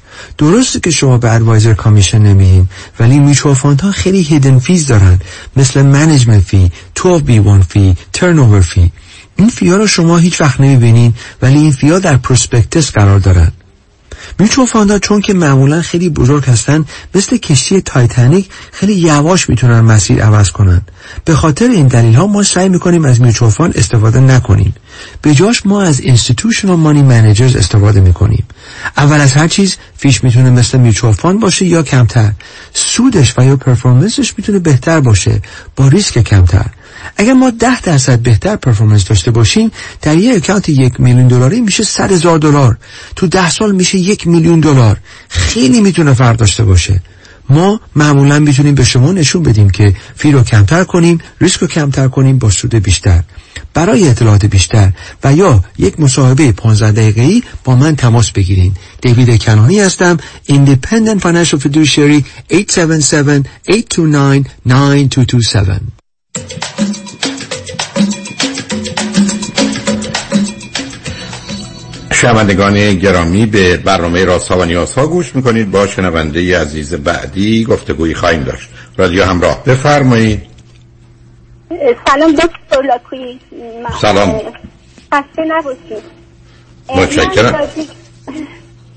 درسته که شما به advisor commission نمیدین ولی mutual ها خیلی hidden fees دارن. مثل management fee 12B1 fee turn fee این fee ا رو شما هیچ وقت نمی‌بینین ولی این fee ا در prospectus قرار دارن. mutual fund ا چون که معمولا خیلی بزرگ هستن مثل کشتی تایتانیک خیلی یواش می‌تونن مسیر عوض کنن. به خاطر این دلیل ها ما سعی می‌کنیم از mutual fund استفاده نکنیم. به جاش ما از institutional money managers استفاده می‌کنیم. اول از هر چیز fee ش می‌تونه مثل mutual fund باشه یا کمتر. سودش و یا performance ش می‌تونه بهتر باشه. با ریسک کمتر. اگر ما ده درصد بهتر performance داشته باشیم در یک account یک میلیون دلاری میشه صد هزار دلار. تو ده سال میشه یک میلیون دلار. خیلی می‌تونه فرق داشته باشه. ما معمولا می‌تونیم به شما نشون بدیم که fee رو کمتر کنیم ریسک رو کمتر کنیم با سود بیشتر. برای اطلاعات بیشتر و یا یک مصاحبه 15 دقیقه‌ای با من تماس بگیرین. دیوید کنانی هستم Independent Financial Fiduciary 877 829 9227 شنوندگان گرامی به برنامه راست و نیاز ها گوش می‌کنید. با شنونده عزیز بعدی گفتگویی خواهیم داشت. رادیو همراه. بفرمایید. سلام دکتر لاکوی سلام. خسته نباشید. متشکرم.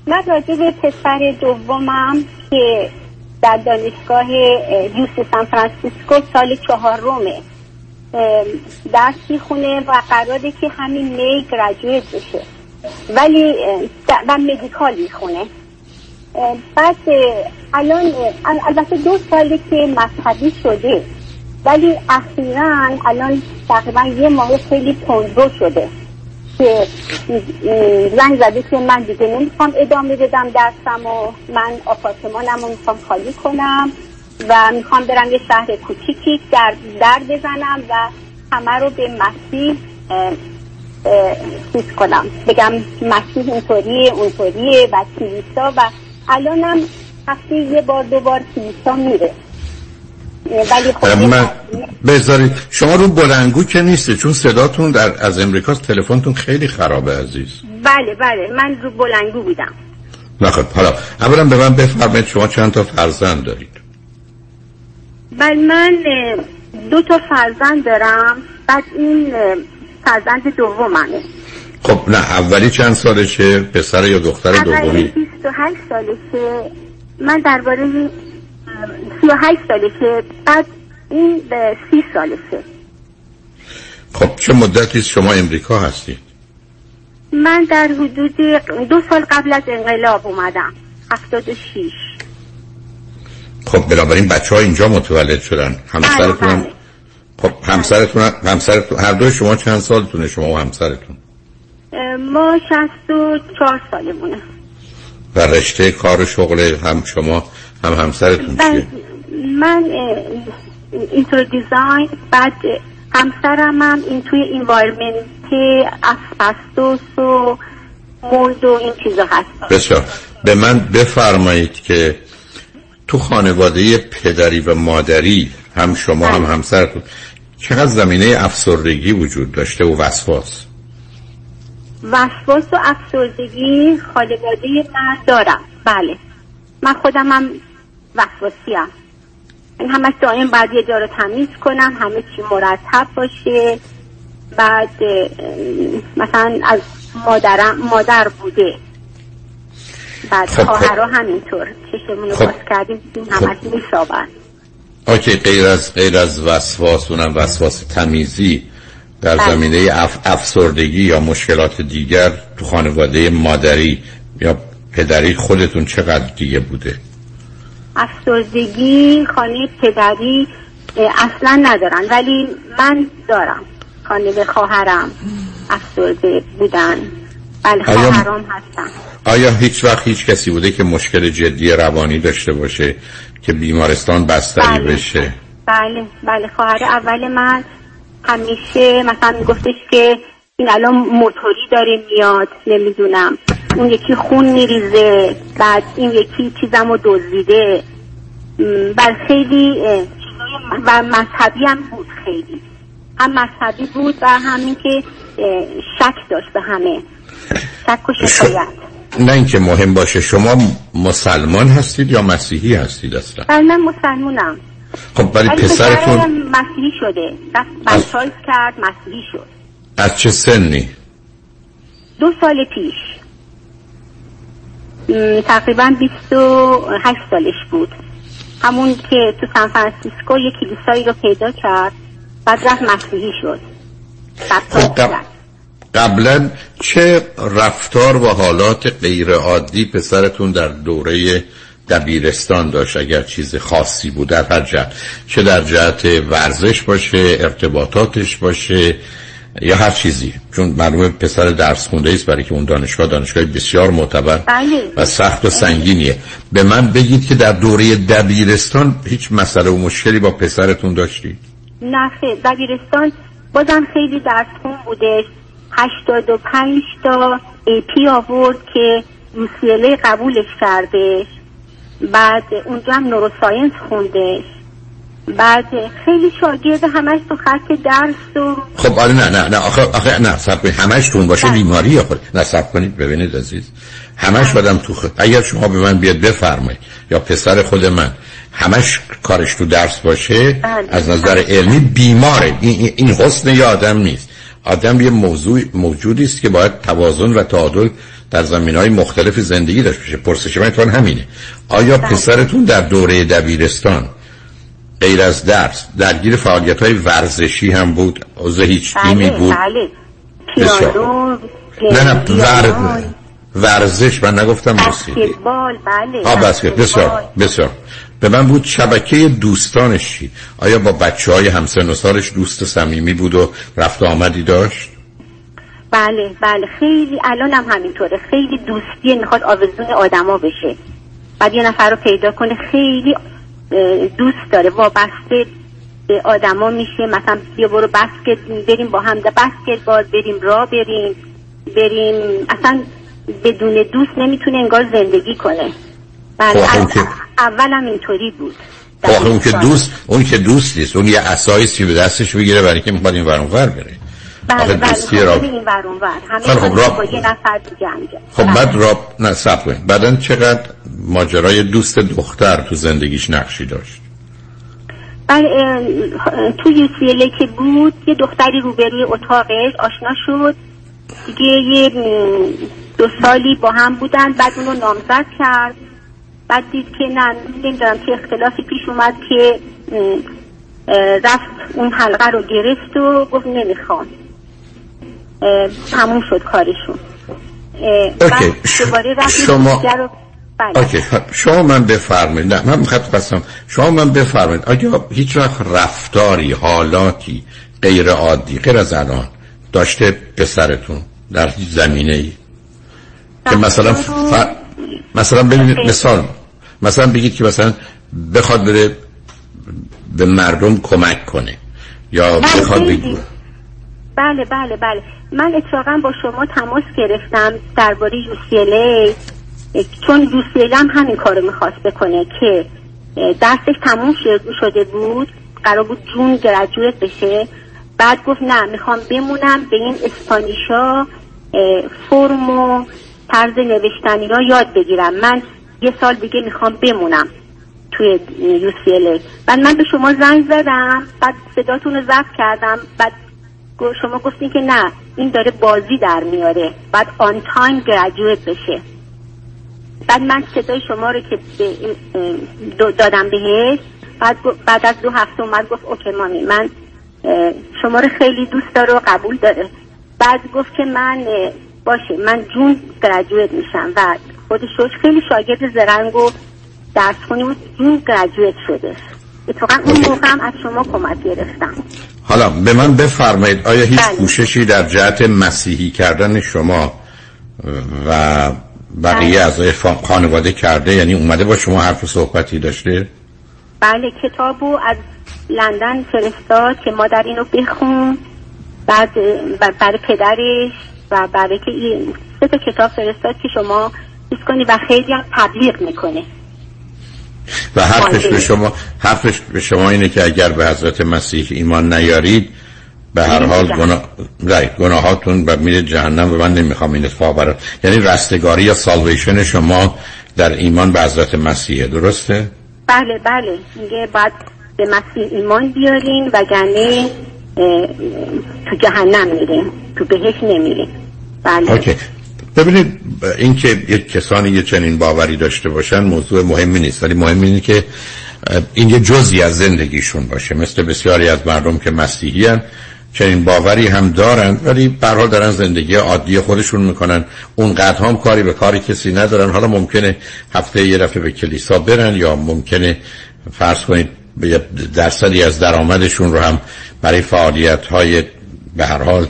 من راجع به پسر دومم که در دانشگاه یوس سان فرانسیسکو سال چهارمه. درس می‌خونه و قراره که همین می گراجویت بشه. ولی و مدیکال می‌خونه. بعد الان البته دو ساله که مذهبی شده. ولی اخیرا الان تقریبا یه ماه خیلی تندرو شده که زنگ زده که من دیگه نمی‌خوام ادامه بدم درسم و من آپارتمانم رو می‌خوام خالی کنم و می‌خوام برم یه شهر کوچیکی در در بزنم و همه رو به مسیح چیز کنم. بگم مسیح اینطوریه اونطوریه و کلیسا و الانم هفته یه بار دو بار کلیسا میره. ولی خب من بذارید شما رو بلنگو که نیسته چون صداتون در از امریکا تلفنتون خیلی خرابه عزیز. بله بله من رو بلنگو بودم. نخواهد حالا اولا به من بفرمایید شما چند تا فرزند دارید. بله من دو تا فرزند دارم. بعد این فرزند دوممه خب نه اولی چند سالشه؟ پسر یا دختر اولی دومی؟ 28 سالشه. من درباره اه، 38 سالشه. بعد این به 30 سالشه. خب چه مدتی شما امریکا هستید؟ من در حدود دو سال قبل از انقلاب اومدم. 76 خب بنابراین بچه ها اینجا متولد شدن. همسرتون هم- خب همسرتون هم- همسرتون هر دوی شما چند سالتونه؟ شما و همسرتون. ما 64 سالمونه. و رشته کار و شغل هم شما هم همسرتون بعد چیه؟ من interior design بعد همسرم هم این توی environment asbestos و mold و این چیزا هست. بسیار. به من بفرمایید که تو خانواده پدری و مادری هم شما هم همسرتون. چقدر زمینه افسردگی وجود داشته و وسواس؟ وسواس و افسردگی خانواده من دارم. بله. من خودم هم وسواسی هم این همش دائم باید یه جا رو تمیز کنم همه چی مرتب باشه. بعد مثلا از مادرم مادر بوده. بعد خب، خب. خواهرها همینطور چشمون رو خب. باز کردیم این همش میسابن آکه غیر از غیر از وسواس اونم وسواس تمیزی در بله. زمینه اف افسردگی یا مشکلات دیگر تو خانواده مادری یا پدری خودتون چقدر دیگه بوده؟ افسردگی خانه پدری اصلا ندارن ولی من دارم. خانه خواهرم افسرده بودن. بله آیا- خواهرام هستن آیا هیچ وقت هیچ کسی بوده که مشکل جدی روانی داشته باشه که بیمارستان بستری بله. بشه؟ بله بله خواهر اول من همیشه مثلا میگفتش که این الان موتوری داره میاد نمی‌دونم. اون یکی خون میریزه بعد این یکی چیزم رو دزدیده بر خیلی اه، چیزای و مذهبی هم بود خیلی. هم مذهبی بود و همین که شک داشت به همه. شک و شکایت. نه اینکه مهم باشه شما مسلمان هستید یا مسیحی هستید اصلا؟ بله من مسلمونم. خب ولی پسرتون مسیحی شده. دست بچایز کرد مسیحی شد. از چه سنی؟ دو سال پیش. م، تقریبا 28 سالش بود. همون که تو سان فرانسیسکو یه کلیسایی رو پیدا کرد بعد رفت مسیحی شد. خب، قبل-. قبلا چه رفتار و حالات غیر عادی پسرتون در دوره دبیرستان داشت؟ اگر چیز خاصی بود در هر جهت. چه در جهت ورزش باشه ارتباطاتش باشه یا هر چیزی. چون معلومه پسر درس خونده است برای که اون دانشگاه دانشگاه بسیار معتبر بله. و سخت و سنگینیه. به من بگید که در دوره دبیرستان هیچ مسئله و مشکلی با پسرتون داشتید؟ نه دبیرستان بازم خیلی درس خون بودش. 85 تا ای پی آورد که UCLA قبولش کردش بعد اونجا هم نوروساینس خوندش بعد خیلی شاگرد همش تو خط درس و خب آره نه نه نه آخه, آخه نه سب کنید. همش تون باشه بیماری خود نه سب کنید ببینید عزیز. همش بدم تو خود اگر شما به من بیاد بفرمایید. یا پسر خود من. همش کارش تو درس باشه بله. از نظر علمی بیماره. این, این- این حسن یه آدم نیست. آدم یه موضوع موجودی است که باید توازن و تعادل در زمین های مختلف زندگی داشته باشه. پرسش من همینه. آیا پسرتون در دوره دبیرستان غیر از درس درگیر فعالیت های ورزشی هم بود؟ عضو هیچ تیمی بله بود؟ بله. بسیار. نه نه ور... ورزش من نگفتم موسیقی. بسکتبال بله بسیار بسیار. به من بود شبکه دوستانش چی؟ آیا با بچه های همسن و سالش دوست صمیمی بود و رفت آمدی داشت؟ بله بله. خیلی الان هم همینطوره. خیلی دوستی می‌خواد آوزون آدما بشه. بعد یه نفر رو پیدا کنه خیلی دوست داره. وابسته به آدما میشه. مثلا بیا برو بسکت بریم با هم بسکت باز بریم را بریم بریم. اصلا بدون دوست نمی‌تونه انگار زندگی کنه. بله خب، که- اولم اینطوری بود. آخه اون که دوست اون که دوست نیست اون یه اسایی که به دستش بگیره برای که می‌خواد این ور بره. بله بله خب را این ور اون ور. همه خب، خب، با راب- یه نفر دیگه خب بعد را نه سب کنید بعدا چقدر ماجرای دوست دختر تو زندگیش نقشی داشت؟ بله تو یوسیله که بود یه دختری روبروی اتاقش آشنا شد. دیگه یه دو سالی با هم بودن بعد اونو نامزد کرد. بعد دید که نه نمی‌دونم که اختلافی پیش اومد که رفت اون حلقه رو گرفت و گفت نمی‌خوام. تموم شد کارشون. اوکی. دوباره رفت شما- رو بله. اوکی. شما من بفرمایید. نه من می‌خواد قسم شما من بفرمایید. آیا هیچ وقت رفتاری حالاتی غیر عادی غیر از الان داشته پسرتون در هیچ زمینه ای که مثلا ف... مثلا ببینید مثال مثلا بگید که مثلا بخواد بره به مردم کمک کنه یا بله، بخواد. بگو. بله بله بله. من اتفاقا با شما تماس گرفتم درباره UCLA چون UCLA هم همین کارو می‌خواست بکنه که درسش تموم شد- شده بود قرار بود جون گرجویت بشه. بعد گفت نه می‌خوام بمونم به این اسپانیشا فرم و طرز نوشتنی را یاد بگیرم. من یه سال دیگه می‌خوام بمونم توی UCLA بعد من به شما زنگ زدم بعد صداتون رو ضبط کردم بعد شما گفتین که نه این داره بازی در میاره. بعد آن تایم گرجویت بشه. بعد من صدای شما رو که دادم بهش بعد, بعد از دو هفته اومد گفت اوکی مامی من شما رو خیلی دوست داره و قبول داره. بعد گفت که من باشه من جون گرجویت میشم و خودش روش خیلی شاگرد زرنگ و درس خونی بود جون گرجویت شده اتفاقا اون موقع هم از شما کمک گرفتم حالا به من بفرمایید آیا هیچ بله. کوششی در جهت مسیحی کردن شما و بقیه بله. فا- خانواده کرده یعنی اومده با شما حرف و صحبتی داشته بله کتابو از لندن فرستاد که مادر اینو بخون بعد برای پدرش و برای که این سه تا کتاب فرستاد که شما چیز کنی و خیلی هم تبلیغ می‌کنه و حرفش. به شما حرفش به شما اینه که اگر به حضرت مسیح ایمان نیارید به هر حال. گناه. گناهاتون و میره جهنم و من نمی‌خوام این اتفاق برای یعنی رستگاری یا سالویشن شما در ایمان به حضرت مسیحه درسته؟ بله بله میگه باید به مسیح ایمان بیارین وگرنه اه، تو جهنم میریم تو بهش نمیریم. بله. اوکی. ببینید اینکه یک کسانی یه چنین باوری داشته باشن موضوع مهمی نیست ولی مهم اینه که این یه جزی از زندگیشون باشه. مثل بسیاری از مردم که مسیحی هن چنین باوری هم دارن ولی حال دارن زندگی عادی خودشون می‌کنن. اونقدر هم کاری به کاری کسی ندارن. حالا ممکنه هفته یه دفعه به کلیسا برن یا ممکنه فرض کنید درصدی از درآمدشون رو هم برای فعالیت های به هر حال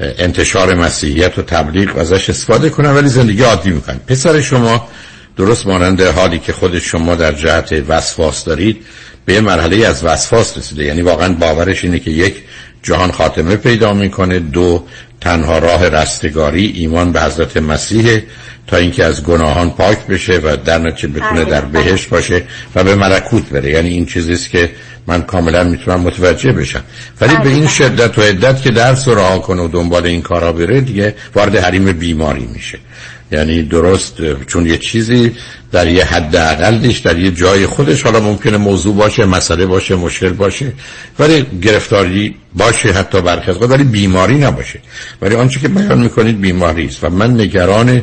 انتشار مسیحیت و تبلیغ ازش استفاده کنن ولی زندگی عادی می‌کنن. پسر شما درست مانند حالی که خود شما در جهت وسواس دارید به یه مرحله از وسواس رسیده. یعنی واقعا باورش اینه که یک جهان خاتمه پیدا می‌کنه دو تنها راه رستگاری ایمان به حضرت مسیح. تا اینکه از گناهان پاک بشه و در نتیجه بتونه در بهشت باشه و به ملکوت بره. یعنی این چیزیست که من کاملا می‌تونم متوجه بشم. ولی به این شدت و عدت که درس رو رها کنه و دنبال این کارا بره دیگه وارد حریم بیماری میشه. یعنی درست چون یه چیزی در یه حد اقلش در یه جای خودش حالا ممکنه موضوع باشه مسئله باشه مشکل باشه ولی گرفتاری باشه حتی برخی ولی بیماری نباشه. ولی آنچه که بیان می‌کنید بیماری است. و من نگران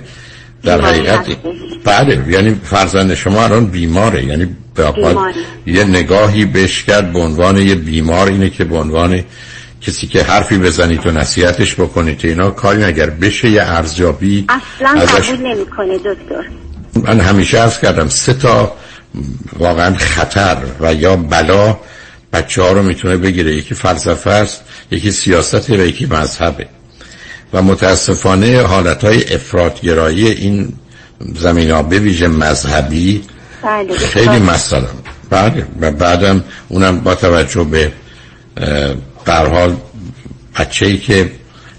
در حقیقت. بله یعنی فرزند شما الان بیماره. یعنی بیماری. یه نگاهی بهش کرد به عنوان یه بیمار اینه که به عنوان کسی که حرفی بزنید و نصیحتش بکنید اینا. کاری اگر بشه یه ارزیابی اصلا ازش قبول نمی‌کنه دکتر. من همیشه عرض کردم سه تا واقعا خطر و یا بلا بچه ها رو می‌تونه بگیره. یکی فلسفه است یکی سیاست و یکی مذهبه. و متاسفانه حالت های افرادگرایی این زمین ها به ویژه مذهبی بله. خیلی مسئله. بله. و بعدم اونم با توجه به هر حال بچه ای که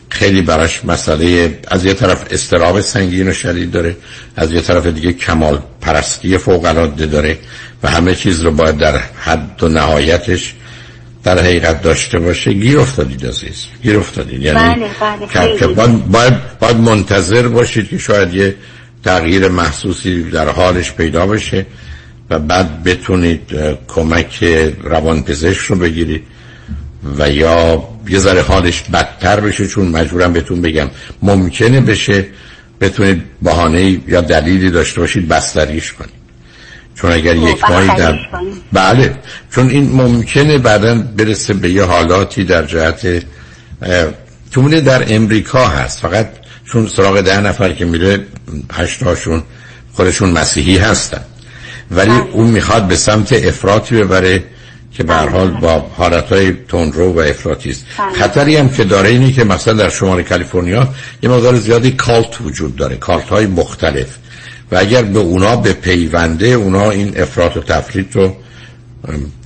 خیلی براش مسئله از یه طرف استراب سنگین و شدید داره از یه طرف دیگه کمال پرستی فوق العاده داره و همه چیز رو باید در حد و نهایتش در حقیقت داشته باشه. گیر افتادید عزیز. گیر افتادید. یعنی بله بله باید, باید, باید منتظر باشید که شاید یه تغییر محسوسی در حالش پیدا بشه و بعد بتونید کمک روانپزشک رو بگیرید و یا یه ذره حالش بدتر بشه چون مجبورم بهتون بگم ممکنه بشه. بتونید بهانه یا دلیلی داشته باشید بستریش کنید. چون اگر خب، یک ماهی در بله چون این ممکنه بعدا برسه به یه حالاتی در جهت تومونه در امریکا هست. فقط چون سراغ ده نفر که میره هشتاشون خودشون مسیحی هستن. ولی بله. اون می‌خواد به سمت افراطی ببره که به هر حال با حالتهای تندرو و افراطی است. بله. خطری هم که داره اینی که مثلا در شمال کالیفرنیا یه مقدار زیادی کالت وجود داره. کالت های مختلف. و اگر به اونا به پیونده اونا این افراط و تفرید رو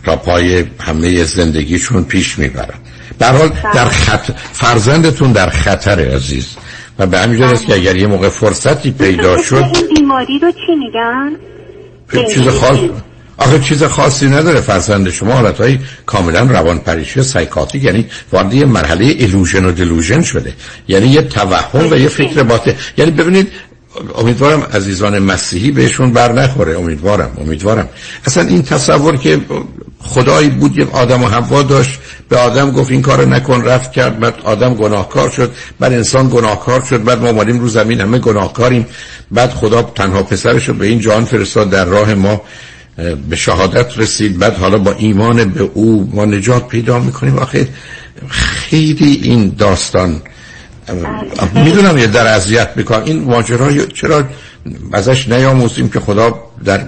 تا پای همه زندگیشون پیش می‌برن. به هر حال در خط... فرزندتون در خطر عزیز. و به همین است که اگر یه موقع فرصتی پیدا شد این بیماری رو چی میگن؟ چیز خاص آخه چیز خاصی نداره. فرزند شما حالتهای کاملا روان پریشی سایکاتیک یعنی وارد یه مرحله ایلوژن و دلوژن شده. یعنی یه توهم و یه فکر باطل. یعنی ببینید امیدوارم عزیزان مسیحی بهشون بر نخوره. امیدوارم امیدوارم. اصلا این تصور که خدایی بود یه آدم و حوا داشت به آدم گفت این کارو نکن رفت کرد بعد آدم گناهکار شد بعد انسان گناهکار شد بعد ما اومدیم رو زمین همه گناهکاریم. بعد خدا تنها پسرش رو به این جان فرستاد در راه ما به شهادت رسید. بعد حالا با ایمان به او ما نجات پیدا می‌کنیم. آخه خیلی این داستان می‌دونم یه در اذیت می‌کنم. این ماجرا چرا ازش نیاموزیم که خدا در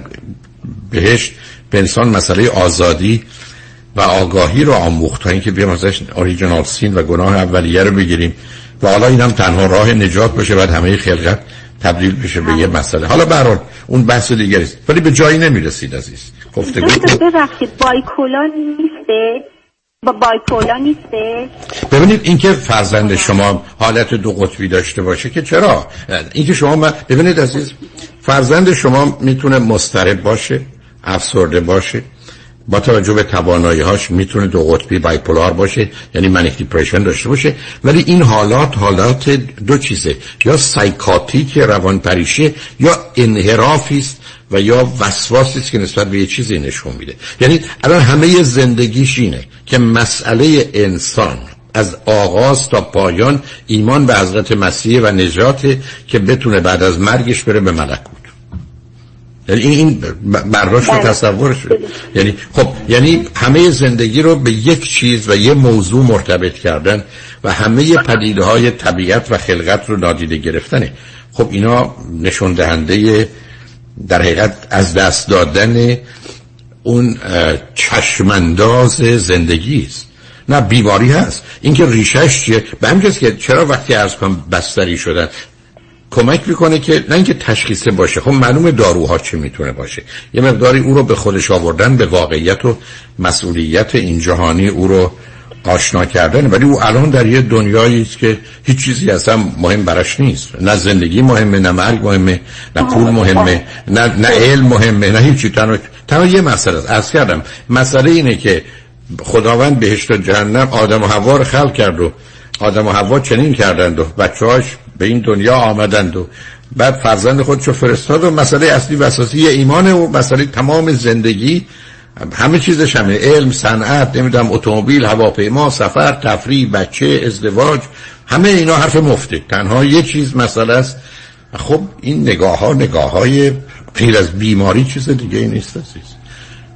بهشت به انسان مسئله آزادی و آگاهی رو آموخت تا اینکه بیام ازش اوریجینال سین و گناه اولیه رو بگیریم. و حالا اینم تنها راه نجات باشه بعد همه خلقت تبدیل بشه به یه مسئله. حالا برحال اون بحث دیگری است. ولی به جایی نمی‌رسید عزیز. گفتگو ببخشید بایکولا نیسته با بایپولا نیسته؟ ببینید اینکه فرزند شما حالت دو قطبی داشته باشه که چرا؟ اینکه شما من ببینید عزیز فرزند شما می‌تونه مضطرب باشه افسرده باشه. با توجه به توانایی هاش می‌تونه دو قطبی بایپولار باشه یعنی منیک دیپریشن داشته باشه. ولی این حالات حالات دو چیزه. یا سایکاتیک روان پریشی یا انحرافی است و یا وسواسی است که نسبت به یه چیزی نشون میده. یعنی الان همه زندگیش اینه که مسئله انسان از آغاز تا پایان ایمان به حضرت مسیح و نجات که بتونه بعد از مرگش بره به ملکوت. یعنی این برداشت و تصورش یعنی خب یعنی همه زندگی رو به یک چیز و یه موضوع مرتبط کردن و همه پدیده های طبیعت و خلقت رو نادیده گرفتنه. خب اینا نشون دهنده در حقیقت از دست دادن اون چشمانداز زندگی است. نه بیماری هست. اینکه ریشش چیه؟ به همجاست که چرا وقتی از کنم بستری شدن؟ کمک می‌کنه که نه اینکه تشخیصه باشه. خب معلوم داروها چه می‌تونه باشه. یه مقداری او رو به خودش آوردن به واقعیت و مسئولیت این جهانی او رو آشنا کردن. ولی او الان در یه دنیایی است که هیچ چیزی اصلا مهم براش نیست. نه زندگی مهمه نه مرگ مهمه نه پول مهمه نه, نه علم مهمه نه هیچی تنها, تنها یه مسئله است. از کردم مسئله اینه که خداوند بهشت و جهنم آدم و حوا رو خلق کرد و آدم و حوا چنین کردند و بچه‌هاش به این دنیا آمدند و بعد فرزند خودشو فرستاد و مسئله اصلی و اساسی ایمان و مسئله تمام زندگی همه چیزش همه علم صنعت نمی‌دونم اتومبیل هواپیما سفر تفریح بچه ازدواج همه اینا حرف مفته تنها یه چیز مسئله است. خب این نگاه ها نگاه های غیر از بیماری چیز دیگه نیست عزیز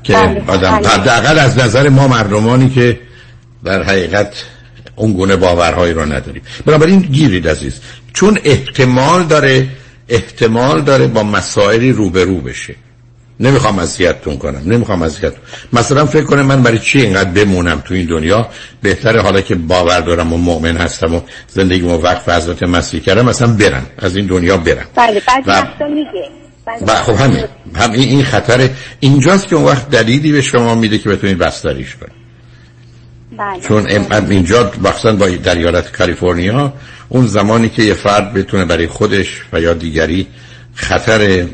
که آدم حداقل از نظر ما مردمانی که در حقیقت اون گونه باورهایی رو نداریم. بنابراین گیرید عزیز. چون احتمال داره احتمال داره با مسائلی روبرو بشه. نمی‌خوام اذیتتون کنم نمی‌خوام اذیت. مثلا فکر کنم من برای چی اینقدر بمونم تو این دنیا؟ بهتره حالا که باور دارم و مؤمن هستم و زندگی و وقف حضرت مسیح کردم مثلا برم. از این دنیا برم. بله بعد و- میگه و خب همین. هم این, این خطر اینجاست که اون وقت دلیلی به شما میده که بتونید بستریش کنید. بله. چون ام- اینجا مخصوصا با در ایالت کالیفرنیا اون زمانی که یه فرد بتونه برای خودش و یا دیگری خطر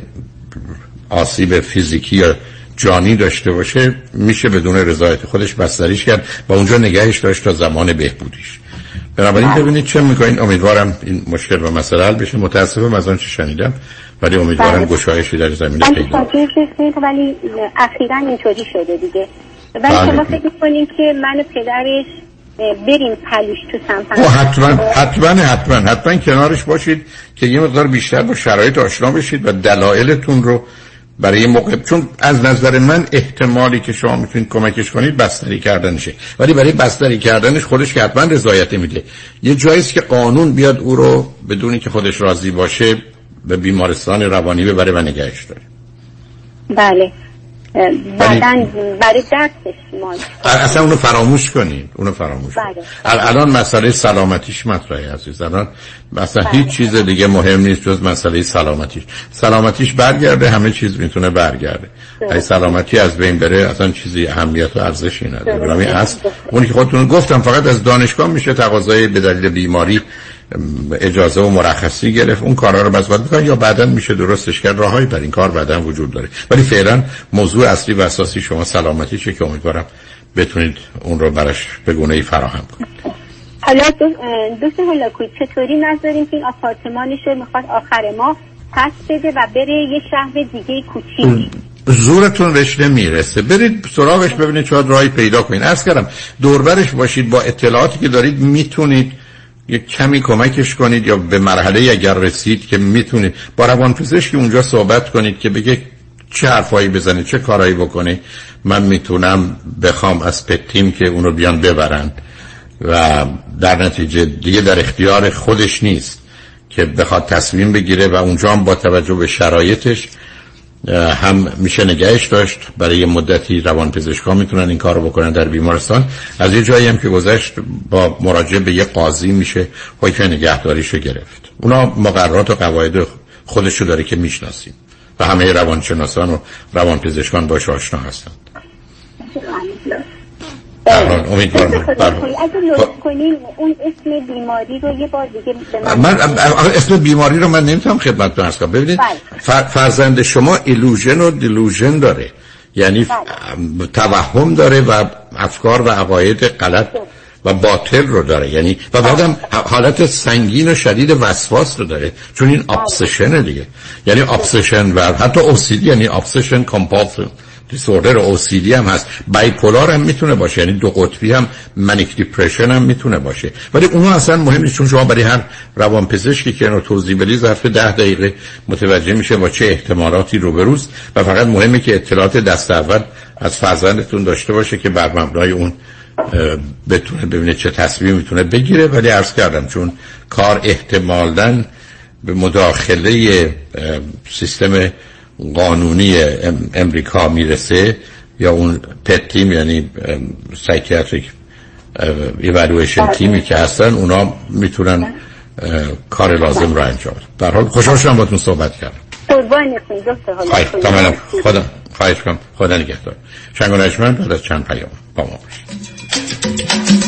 آسیب فیزیکی یا جانی داشته باشه میشه بدون رضایت خودش بستریش کرد و اونجا نگهش داشت تا زمان بهبودیش. بنابراین ببینید چه می‌کنین. امیدوارم این مشکل و مسئله حل بشه. متاسفم از آنچه شنیدم ولی امیدوارم بله. گشایشی در زمینه پیدا ولی اخیرا اینطوری شده دیگه. ولی بله. شما فکر می‌کنین که من و پدرش بریم پلوش تو او سمپن حتما حتما حتما حتما کنارش باشید که یه مقدار بیشتر با شرایط آشنا بشید و دلایلتون رو برای موقع چون از نظر من احتمالی که شما می‌تونید کمکش کنید بستری کردنشه. ولی برای بستری کردنش خودش که حتما رضایت میده. یه جاییست که قانون بیاد او رو بدونی که خودش راضی باشه به بیمارستان روانی ببره و نگهش داره. بله. اه، بعدا برای درسش ما اصلا اونو فراموش کنید اونو فراموش. بله. ال- الان مسئله سلامتیش مطرحه عزیز. الان مثلا هیچ چیز دیگه مهم نیست جز مسئله سلامتیش. سلامتیش برگرده همه چیز می‌تونه برگرده. اگه سلامتی از بین بره اصلا چیزی اهمیت و ارزشی نداره. برای همین اصل اونی که خودتون گفتم فقط از دانشگاه میشه تقاضای به دلیل بیماری اجازه و مرخصی گرفت. اون کارا رو بس باید یا بعدا میشه درستش کرد. راههایی بر این کار بعدا وجود داره. ولی فعلا موضوع اصلی و اساسی شما سلامتیشه که امیدوارم بتونید اون رو براش به گونه ای فراهم کنید. حالا دوست هلاکوی چطوری نذاریم که این آپارتمانش رو می‌خواد آخر ماه پس بده و بره یه شهر دیگه کوچیک؟ زورتون رش نمی‌رسه برید سراغش ببینید چه راهی پیدا کنید. عرض کردم دوربرش باشید. با اطلاعاتی که دارید می‌تونید یک کمی کمکش کنید یا به مرحله اگر رسید که می‌تونید با روانپزشک اونجا صحبت کنید که بگه چه حرفایی بزنه چه کارایی بکنه. من می‌تونم بخوام از پتیم که اونو بیان ببرند. و در نتیجه دیگه در اختیار خودش نیست که بخواد تصمیم بگیره و اونجا هم با توجه به شرایطش هم میشه نگهش داشت. برای مدتی روان پزشکا می‌تونن این کار رو بکنن در بیمارستان. از یه جایی هم که گذشت با مراجعه به یه قاضی میشه حکم نگهداریش رو گرفت. اونا مقررات و قواعد خودشو داره که می‌شناسیم. و همه روانشناسان و روان پزشکان باش آشنا هستن در حال امیدوارم. دکتر هلاکویی، اگه لطف کنین اون اسم بیماری رو یه بار دیگه من اسم بیماری رو من نمی‌تونم خدمتتون عرض کنم. ببینید بله. فر- فرزند شما illusion و delusion داره. یعنی ف- توهم داره و افکار و عقاید غلط و باطل رو داره. یعنی و بعدم حالت سنگین و شدید وسواس رو داره. چون این obsession دیگه. یعنی obsession و حتی OCD یعنی obsession compulsive disorder OCD هم هست. bipolar هم می‌تونه باشه. یعنی دو قطبی هم manic depression هم می‌تونه باشه. ولی اونها اصلا مهم نیست چون شما برای هر روانپزشکی که اینو توضیح بدی ظرف ده دقیقه متوجه میشه با چه احتمالاتی روبروست و فقط مهمه که اطلاعات دست اول از فرزندتون داشته باشه که بر مبنای اون بتونه ببینه چه تصمیم می‌تونه بگیره. ولی عرض کردم چون کار احتمالاً به مداخله سیستم قانونی ام- امریکا می‌رسه یا اون PET team یعنی psychiatric evaluation team ی که هستن اونا می‌تونن اه، کار لازم رو انجام بدن. در حال خوشحال شدم باتون صحبت کردم. قربانتون کاملا خدا خواهش کنم خدا نگهدار. شنگ بعد از چند پیام با ما باشید.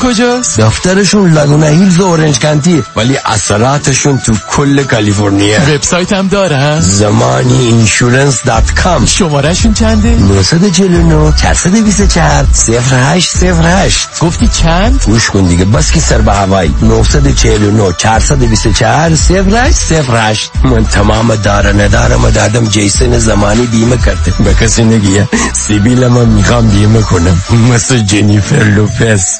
کجاست؟ دفترشون لگونا هیلز و اورنج کانتی ولی اثراتشون تو کل کالیفرنیا. وبسایت هم داره زمانی insurance dot com شماره‌شون چنده؟ 949 424 0808 گفتی چند؟ گوش کن دیگه بس که سر به هوایی 949 424 0808 من تمام داره ندارم دادم جیسن زمانی بیمه کرده. به کسی نگیه. سیبیل من می‌خوام بیمه کنم. مثل جنیفر لوپس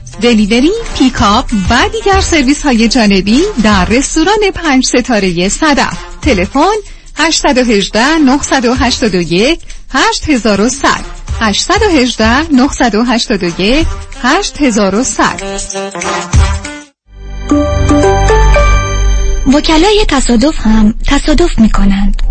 delivery، پیکاپ و دیگر سرویس های جانبی در رستوران پنج ستاره صدف. تلفن 818 981 8100 818 981 8100 وکلای تصادف هم تصادف می کنند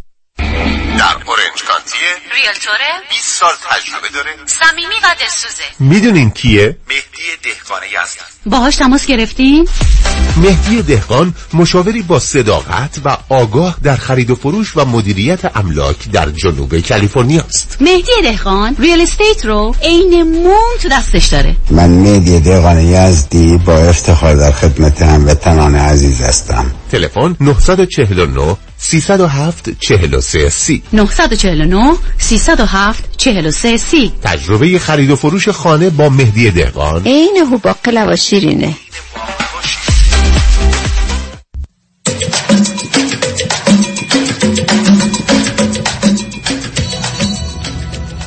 در اورنج کانتیه ریلتوره 20 سال تجربه داره صمیمی و دلسوزه می‌دونین کیه؟ مهدی دهقانه یزدان باهاش تماس گرفتین؟ مهدی دهقان مشاوری با صداقت و آگاه در خرید و فروش و مدیریت املاک در جنوب کالیفرنیا است. مهدی دهقان ریل استیت رو عین موم تو دستش داره من مهدی دهقان یزدی با افتخار در خدمت هموطنان عزیز هستم تلفن 949 307 43 سی. 949 307 43 سی. تجربه خرید و فروش خانه با مهدی دهقان. عین هوباقلا و شیرینه.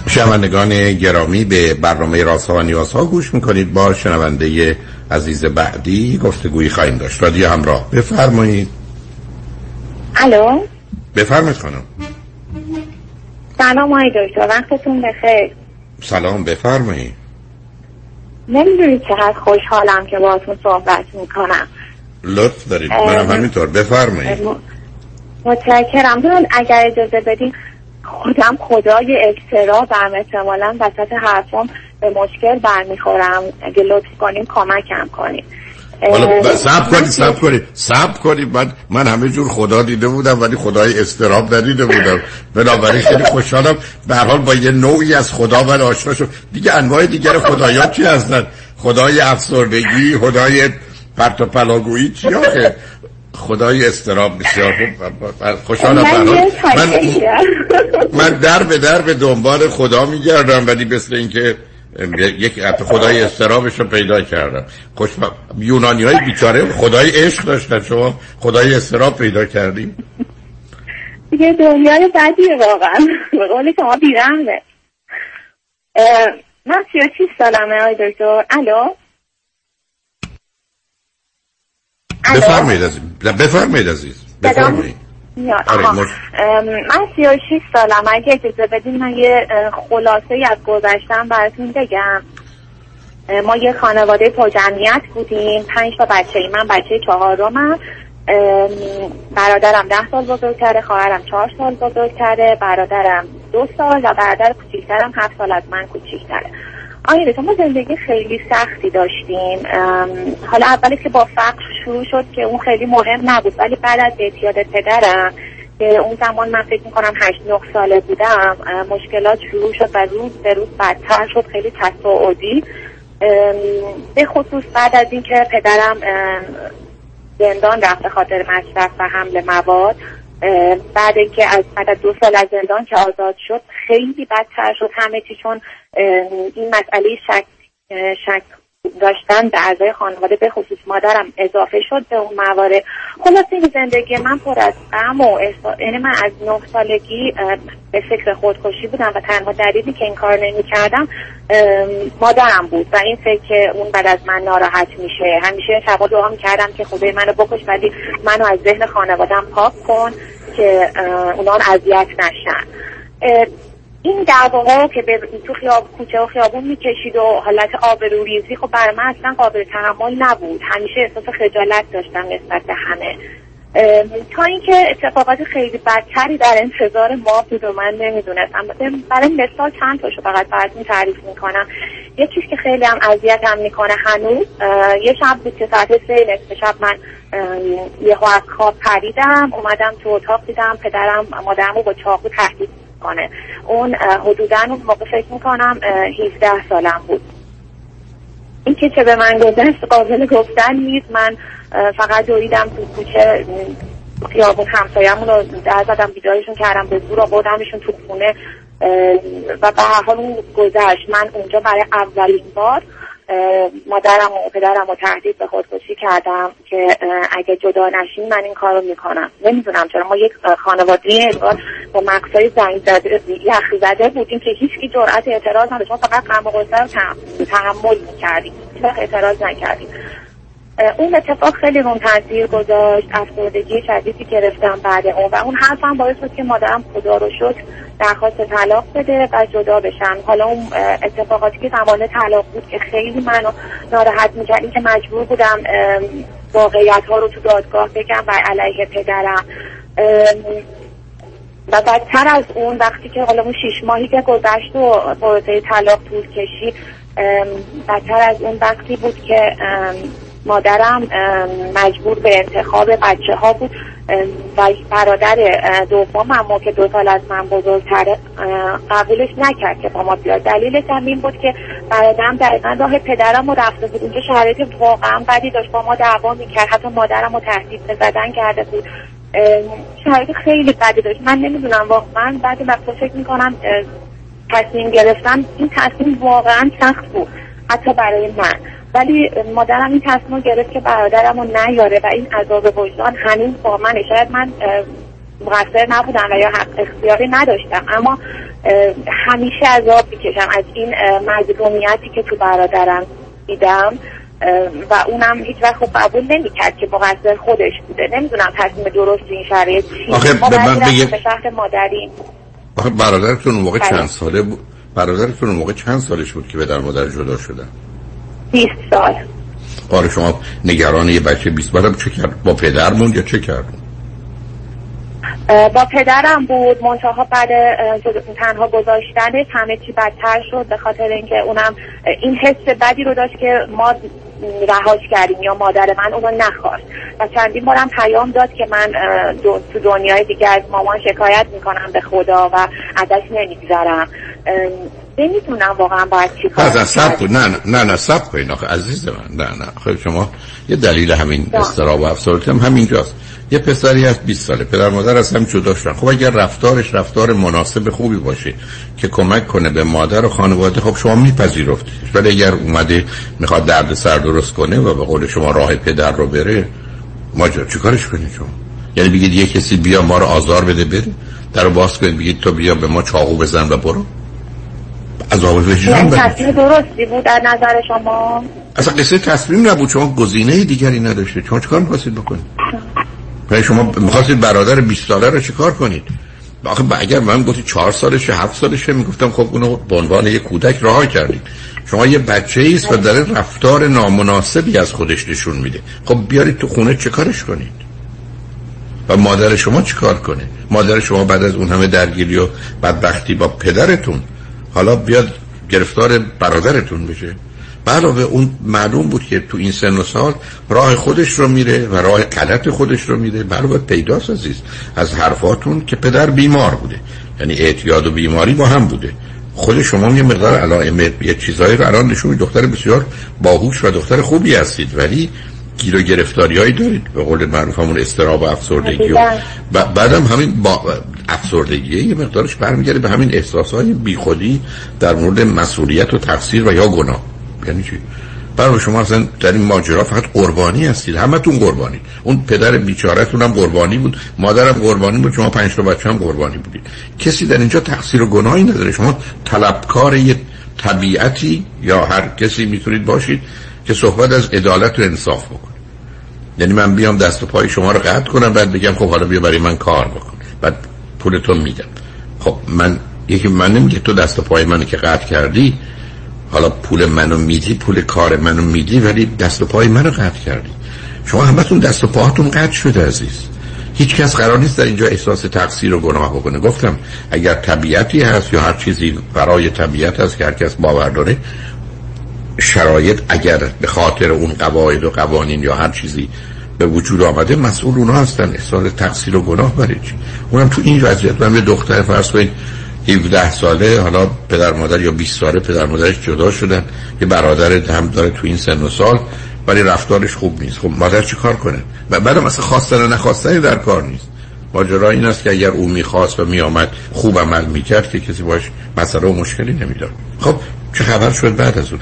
شنوندگان گرامی به برنامه رازها و نیازها گوش می‌کنید. با شنونده عزیز بعدی گفتگویی خواهیم داشت. رادیو همراه. بفرمایید. الو؟ بفرمایید خانم. سلام آقای دکتر وقتتون بخیر. سلام بفرمایید. نمی‌دونید چقدر خوشحالم که باهاتون صحبت می‌کنم. لطف دارید منم همینطور. بفرمایید. متشکرم. دونن اگر اجازه بدین خودم خدای اکترابم احتمالا وسط حرفم به مشکل برمیخورم. اگه لطف کنیم کمکم کنیم حالا سب کنید سب کنید سب کنید من من همه جور خدا دیده بودم ولی خدای استراب ندیده بودم. بنابراین خیلی خوشحالم. به حال با یه نوعی از خدا من آشنا شد دیگه انواع دیگر خدایان چی هستن؟ خدای افسردگی خدای پرت و پلاگویی چی آخه؟ خدای استراب بسیار خوب. خوشحالم من من. من در به در به دنبال خدا میگردم ولی مثل اینکه یک خدای استرابش رو پیدا کردم. خوش یونانی های بیچاره خدای عشق داشتن. شما خدای استراب پیدا کردیم. دیگه دنیای بدیه واقعا. به قول شما بیرحمه. اه، من سی و شیش سالمه آقای دکتر. الو؟ بفرمایید عزیز. بفرمایید عزیز. بفرمایید. میاد. آره، ام، من سی و شیش سالم. اگه اجازه بدین من یه خلاصه ای از گذشتم براتون بگم. ما یه خانواده پرجمعیت بودیم. پنج تا بچه ای من بچه چهارمم. برادرم ده سال بزرگتره خواهرم چهار سال بزرگتره برادرم دو سال و برادر کوچیکترم هفت سال از من کوچیکتره. آیا ما زندگی خیلی سختی داشتیم. حالا اولی که با فقر شروع شد که اون خیلی مهم نبود ولی بعد از اعتیاد پدرم که اون زمان من فکر می‌کنم هشت نه ساله بودم مشکلات شروع شد و روز به روز بدتر شد خیلی تصاعدی. به خصوص بعد از اینکه پدرم زندان رفت خاطر مصرف و حمل مواد. بعد اینکه از بعد دو سال از زندان که آزاد شد خیلی بدتر شد همه چی چون این مسئله شک شک داشتن به اعضای خانواده به خصوص مادرم اضافه شد به اون موارد. خلاص این زندگی من پر از غم و یعنی من از نه سالگی به فکر خودکشی بودم و تنها دلیلی که این کار نمی کردم مادرم بود و این فکر که اون بعد از من ناراحت میشه. همیشه شبا دعا می‌کردم که خدای منو بکش ولی منو از ذهن خانوادم پاک کن. که اونا اذیت نشن. این دعواها که به تو خیاب کوچه و خیابون می‌کشید و حالت آبروریزی خب برای من اصلا قابل تحمل نبود. همیشه احساس خجالت داشتم نسبت به همه. تا اینکه اتفاقات خیلی بدتری در انتظار ما بود و من نمی‌دونستم. برای مثال چند تاشو فقط براتون تعریف می‌کنم. یکیش که خیلی هم اذیتم می‌کنه هنوز یه شب بود که ساعت سه نصف شب من یه از خواب پریدم اومدم تو اتاق دیدم پدرم مادرمو با چاقو تهدید کنه اون حدودا اون موقع فکر می‌کنم 17 سالم بود. این که چه به من گذشت قابل گفتن نیست. من فقط دویدم تو کوچه خیابون همسایه‌مون رو در زدم بیدارشون کردم به زور آوردمشون تو خونه. و به هر حال اون گذشت. من اونجا برای اولین بار مادرم و پدرم رو تهدید به خودکشی کردم که اگه جدا نشین من این کار رو می‌کنم. نمی‌دونم چرا. ما یک خانواده انگار با مقصای زنگ زده یخ زده بودیم که هیچ کی جرأت اعتراض نداشت. ما فقط غم و غصه رو تح- تحمل می‌کردیم. هیچ اعتراض نکردیم. اون اتفاق خیلی روم تاثیر گذاشت افسردگی شدیدی گرفتم بعد اون و اون حرفم باعث شد که مادرم خدا رو شکر درخواست طلاق بده و جدا بشن حالا اون اتفاقاتی که زمان طلاق بود که خیلی منو ناراحت می‌کرد که مجبور بودم واقعیت ها رو تو دادگاه بگم و علیه پدرم. و بدتر از اون وقتی که حالا اون شیش ماهی که گذشت و پروسه طلاق طول کشید ام، بدتر از اون وقتی بود که مادرم مجبور به انتخاب بچه ها بود و برادر دومم که دو سال از من بزرگتره اه، قبولش نکرد که با ما بیاد. دلیلش هم این بود که برادرم دقیقا راه پدرم رفته بود. اونجا شرایط واقعا بدی داشت. با ما دعوا می‌کرد. حتی مادرم رو تهدید به زدن کرده بود. شرایط خیلی بدی داشت. من نمی‌دونم واقعا بعد وقتا فکر می‌کنم تصمیم گرفتم این تصمیم واقعا سخت بود. حتی برای من. ولی مادرم این تصمیم گرفت که برادرم رو نیاره و این عذاب وجدان هنوز با منه. شاید من مقصر نبودم و یا حق اختیاری نداشتم. اما همیشه عذاب می‌کشم. از این مظلومیتی که تو برادرم دیدم و اونم هیچ وقت خب قبول نمی‌کرد که مقصر خودش بوده. نمی‌دونم تصمیم درست این شرایط چیه آخه ما به من به شهر مادریم. آخه برادرتون اون موقع بله. چند ساله بود؟ برادرتون اون موقع چند سالش بود که پدر مادر جدا شدن؟ 20 سال. آره شما نگران یه بچه 20 بعدم چه کرد؟ با پدر موند یا چه کرد؟ با پدرم بود. منتها بعد تنها گذاشتنش همه چی بدتر شد به خاطر اینکه اونم این حس بدی رو داشت که ما رهاش کردیم یا مادر من اونو نخواست. و چندین بارم پیام داد که من تو دنیای دیگه از مامان شکایت می‌کنم به خدا و ازش نمیگذرم. نمی‌تونم واقعا باید چی کار سب نه نه نه نه سب کنین آخه عزیز من. نه نه. خب شما یه دلیل همین استراب و افسردگی هم همینجاست. یه پسری از 20 ساله پدر مادر از هم جدا شدن. خب اگر رفتارش رفتار مناسب خوبی باشه که کمک کنه به مادر و خانواده خب شما میپذیرفتید. ولی اگر اومده می‌خواد درد سر درست کنه و به قول شما راه پدر رو بره ماجرا چیکارش کنید شما؟ یعنی بگید یه کسی بیا ما رو آزار بده بره؟ در باز کنید بگید تو بیا به ما چاقو بزن و برو. عذاب وجدان تصمیم درستی بود در نظر شما؟ اصلا قصه تصمیم نبود. شما گزینه دیگری نداشته شما چیکار می‌خواستید بکنید؟ شما می‌خواستید برادر 20 ساله رو چیکار کنید؟ آخه اگر من گفتی چهار سالشه هفت سالشه می‌گفتم خب اونو به عنوان یک کودک رها کردید. شما یه بچه است و داره رفتار نامناسبی از خودش نشون میده. خب بیارید تو خونه چه کارش کنید؟ و مادر شما چیکار کنه؟ مادر شما بعد از اون همه درگیری و بدبختی با پدرتون حالا بیاد گرفتار برادرتون بشه. علاوه اون معلوم بود که تو این سن و سال راه خودش رو میره و راه غلط خودش رو میره علاوه پیداست عزیز. از حرفاتون که پدر بیمار بوده. یعنی اعتیاد و بیماری با هم بوده. خود شما یه مقدار علائم یه چیزایی رو الان نشون دختر بسیار باهوش و دختر خوبی هستید. ولی گیر و گرفتاری هایی دارید. به قول معروف همون استراب و افسردگی و بعدم همین با افسردگی یه مقدارش برمیگرده به همین احساس های بیخودی در مورد مسئولیت و تقصیر و یا گناه. یعنی چی؟ برای شما اصلا در این ماجرا فقط قربانی هستید. همتون قربانی. اون پدر بیچارهتون هم قربانی بود. مادرم قربانی بود. شما پنج تا بچه هم قربانی بودید. کسی در اینجا تقصیر و گناهی نداره. شما طلبکار یه طبیعتی یا هر کسی می‌تونید باشید که صحبت از عدالت و انصاف بکنه. یعنی من بیام دست و پای شما رو قطع کنم بعد بگم خب حالا بیا برای من کار بکن. بعد پولتون میدم. خب من یکی من نمیگه تو دست و پای منو که قطع کردی حالا پول منو میدی پول کار منو میدی ولی دست و پای منو قطع کردی. شما همتون دست و پاهاتون قطع شده عزیز. هیچ کس قرار نیست در اینجا احساس تقصیر و گناه بکنه. گفتم اگر طبیعتی هست یا هر چیزی برای طبیعت هست که هر کس باور داره شرایط اگر به خاطر اون قواعد و قوانین یا هر چیزی به وجود آمده مسئول اونا هستن. احساس تقصیر و گناه برای چی؟ اونم تو این وضعیت. من یه دختر فرض کنید 17 ساله حالا پدر مادر یا 20 ساله پدر مادرش جدا شدن. یه برادر هم داره تو این سن و سال ولی رفتارش خوب نیست. خب مادر چی کار کنه؟ و بعدم اصلا خواستن و نخواستن در کار نیست. ماجرا این است که اگر او می‌خواست و میآمد خوب عمل می‌کرد که کسی باش مسئله و مشکلی نمیدار خب چه خبر شد بعد از اون؟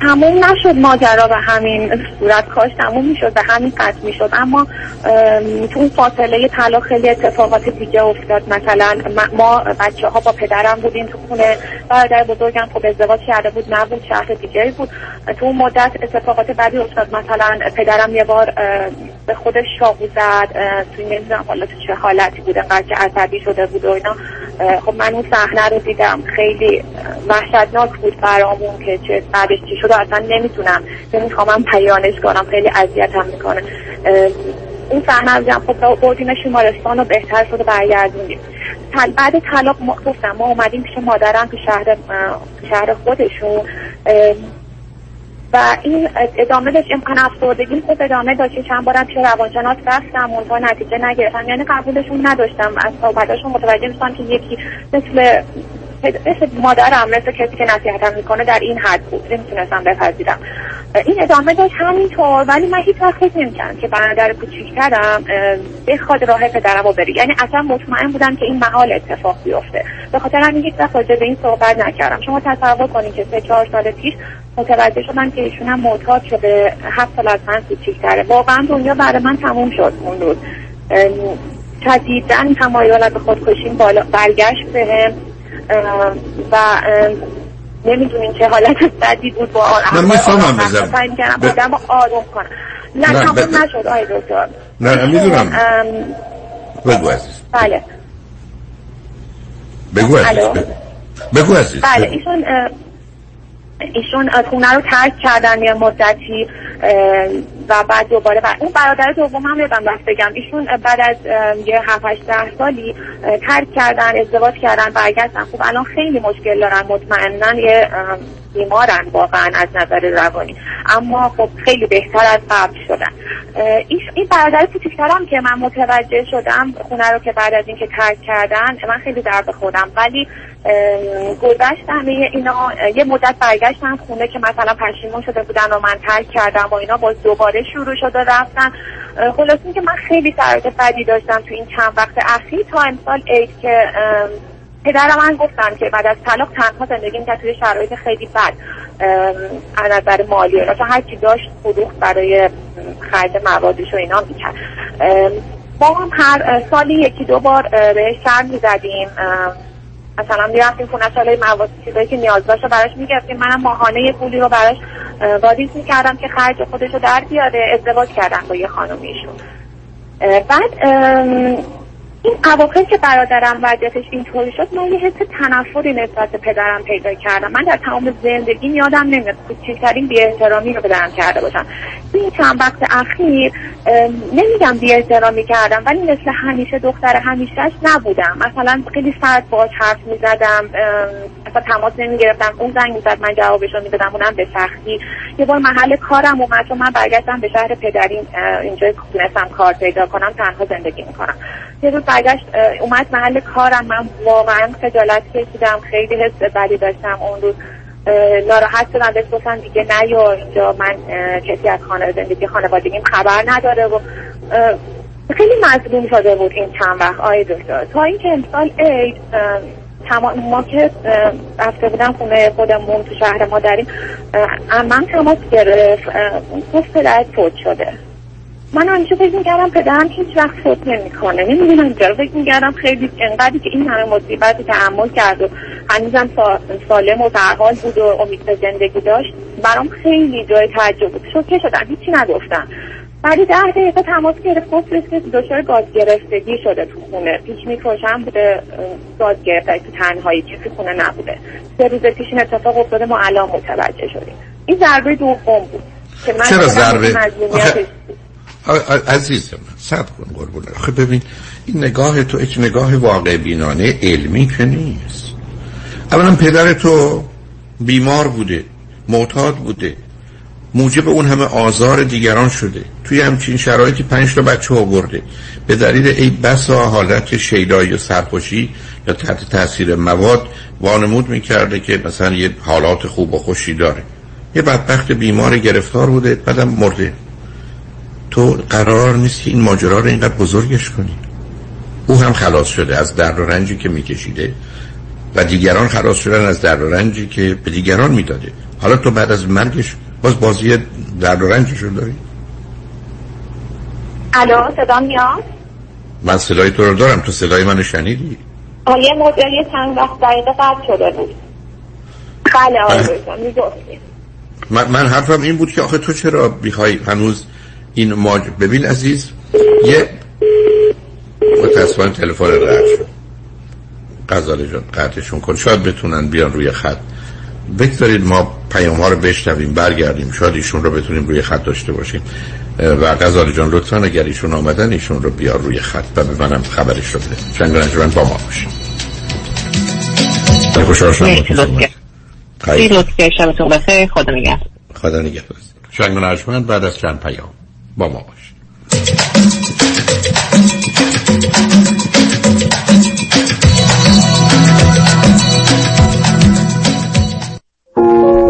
تموم نشد ماجرا به همین صورت. کاش تموم می‌شد به همین قطع می‌شد. اما تو اون فاصله طلاق خیلی اتفاقات دیگه افتاد. مثلا ما بچه ها با پدرم بودیم تو خونه. برادر بزرگم خب ازدواج کرده بود نبود شهر دیگه بود. تو اون مدت اتفاقات بعدی افتاد. مثلا پدرم یه بار به خودش شاقو زد. توی نمی‌دونم حالا تو چه حالتی بود انقدر که عصبی شده بود و اینا. خب من اون صحنه رو دیدم. خیلی وحشتناک بود برامون که چه بعدش چی شده. اصلا نمی‌تونم. من پیانش کنم. خیلی اذیتم می‌کنه. اون صحنه رو دیدم. خب بردیم شمارستان و بهتر شده برگردونیم. بعد طلاق گفتم ما اومدیم پیش مادرم تو شهر شهر خودشون. و این ادامه داشت امکان افسردگی خوب ادامه داشت. چند بارم پیش روانشناس رفتم اونها نتیجه نگرفتم یعنی قبولشون نداشتم. از صحبتاشون متوجه میشم که یکی مثل مثل مادرم مثل کسی که نصیحتم می‌کنه در این حد بود. نمی‌تونستم بپذیرم. این ادامه داشت همینطور ولی من هیچ وقت فکر نمی‌کردم که برادر کوچیکترم بخواد راه پدرم رو بری یعنی اصلا مطمئن بودم که این محال اتفاق بیفته. به خاطر همین هیچ وقت به این صحبت نکردم. شما تصور کنید که سه چهار سال پیش متوجه شدم که ایشون هم معتاد شده هفت سال از من کوچیکتره. واقعا دنیا برای من تموم شد اون روز. شدیدن تمایلات به خودکشیم بالا برگشت بهم. و نمی‌دونین چه حالت بدی بود با من می‌فهمم بزن ب... آروم کنم. نه تمام نشد آی دکتر. نه می‌دونم. بگو عزیز. بله. بگو عزیز بگو. عزیز. بله ایشون ایشون خونه رو ترک کردن یه مدتی و بعد دوباره بر... اون برادر دوم هم یادم رفت بگم ایشون بعد از یه 7 8 سالی ترک کردن ازدواج کردن برگشتن. خب الان خیلی مشکل دارن مطمئنا یه بیمارن واقعا از نظر روانی. اما خب خیلی بهتر از قبل شدن. این برادر کوچیکترم که من متوجه شدم خونه رو که بعد از اینکه ترک کردن من خیلی درد خوردم ولی گذشت همه اینا یه مدت برگشتن خونه که مثلا پشیمون شده بودن و من ترک کردم و اینا باز دوباره شروع شده رفتن. خلاص که من خیلی سرات بدی داشتم تو این چند وقت اخیر تا امسال عید که پدر من گفتن که بعد از طلاق تنها زندگی می‌کرد توی شرایط خیلی بد از نظر مالی و هر چی داشت فروخت برای خرج موادش و اینا می‌کرد. ما هم هر سالی یکی دو بار بهش سر می‌زدیم. مثلا می‌رفتیم خونه ساله مواد چیزایی که نیاز داشت براش می‌گفتیم منم ماهانه پولی رو براش واریز می‌کردم که خرج خودش رو در بیاره ازدواج کردن با یه خانومیشون. بعد این اواخر که برادرم وضعیتش اینطوری شد من یه حس تنفری نسبت پدرم پیدا کردم. من در تمام زندگی یادم نمیاد کوچکترین بی احترامی رو پدرم کرده باشم. این چند وقت اخیر نمیگم بی احترامی کردم ولی مثل همیشه دختر همیشهش نبودم. مثلا خیلی سرد باش حرف می‌زدم اصلا تماس نمی‌گرفتم. اون زنگ می‌زد من جوابش رو می‌دادم اونم به سختی. یه بار محل کارم اومد چون من برگشتم به شهر پدریم اینجا تونستم کار پیدا کنم تنها زندگی می‌کنم. یه روز برگشت اومد محل کارم. من واقعا خجالت کشیدم. خیلی حس بدی داشتم اون روز. ناراحت شدم. بهش گفتم دیگه یا اینجا. من کسی از خانه زندگی خانوادگیم خبر نداره و خیلی مظلوم شده بود این چند وقت. آی دکتر تا اینکه امسال عید ما که رفته بودم خونه خودمون تو شهر ما داریم من تماس گرفت. گفت پدرت فوت شده. من همیشه فکر می‌کردم پدرم هیچ وقت فوت نمی‌کنه. نمی‌دونم اینجا فکر می‌کردم خیلی انقدری که این همه مصیبت تحمل کرد و هنوزم سالم و در حال بود و امید به زندگی داشت. برام خیلی جای تعجب بود. شوکه شدم هیچی نگفتم. بعدی ده دقیقه تماس گرفت. گفتش که دچار گاز گرفتگی شده تو خونه. پیش میکروشن بوده گاز گرفته تو تنهایی کسی خونه نبوده. سه روز پیش این اتفاق افتاده. ما الان متوجه شدیم. این ضربه دوم بود. که من چرا ضربه؟ عزیزم صبر کن قربونه خب ببین این نگاه تو یک نگاه واقع بینانه علمی که نیست. اولا پدر تو بیمار بوده معتاد بوده. موجب اون همه آزار دیگران شده. توی همچین شرایطی پنج تا بچه آورده. به دلیل ای بسا حالت شیدایی و سرخوشی یا تحت تاثیر مواد وانمود می‌کرده که مثلا یه حالات خوب و خوشی داره. یه بدبخت بیمار گرفتار بوده بعدم مرده. تو قرار نیست که این ماجرا رو اینقدر بزرگش کنی. او هم خلاص شده از درد و رنجی که میکشیده و دیگران خلاص شدن از درد و رنجی که به دیگران می‌داده. حالا تو بعد از مرگش باز بازی درد و رنجش رو داری؟ الو صدا میاد؟ من صدای تو رو دارم. تو صدای منو شنیدی؟ یه مدل یه چند وقت دقیقه قطع شده بود. بله آقای من, من حرفم این بود که آخه تو چرا می‌خوای هنوز این ماج... ببین عزیز یه متاسفانه تلفن رد شد. غزاله جان قطعشون کن. شاید بتونن بیان روی خط. بگذارید ما پیام ها رو بشنویم برگردیم. شاید ایشون رو بتونیم روی خط داشته باشیم. و غزاله جان لطفا اگر ایشون آمدن ایشون رو بیار روی خط و به منم خبرش رو بده. چند با ما باشیم خوشحال شدم خدا نگهدار. خدا نگهدار. شنگ بعد از چند پیام. با ما باش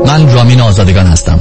من رامین آزادگان هستم.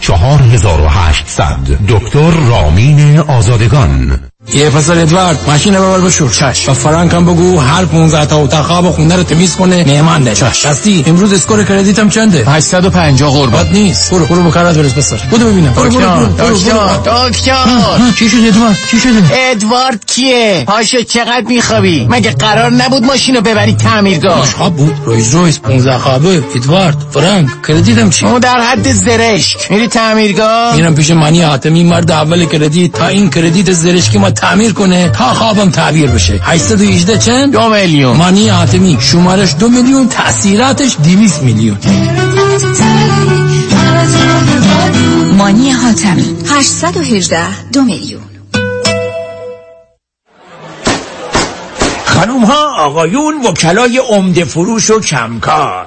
4800 دکتر رامین آزادگان. یه پسر ادوارد ماشین ببر بشور. چش. و فرانک هم بگو هر 15 تا اتاق خواب خونه رو تمیز کنه مهمان ده. چش. هستی امروز اسکور کردیتم چنده؟ 850 قربان. نیست. برو برو بکرات برس بسر. بودو ببینم. برو برو دکتر دکتر. چی شده ادوارد؟ چی شده؟ ادوارد کیه؟ پاشو چقدر میخوابی؟ مگه قرار نبود ماشینو ببری تعمیرگاه؟ خواب بود. رویز رویز. 15 خوابه. ادوارد فرانک کردیتم چی؟ اون در حد زرشک. میری تعمیرگاه؟ میرم پیش مانی حاتمی مرد اول کردیت. تا این کردیت زرشکی ما تعمیر کنه تا خوابم تعبیر بشه. 818 چند؟ دو میلیون. مانی حاتمی. شمارش دو میلیون. تاثیراتش 200 میلیون. مانی حاتمی. 818 دو میلیون. خانوم ها آقایون وکلای عمده فروش و کمکار.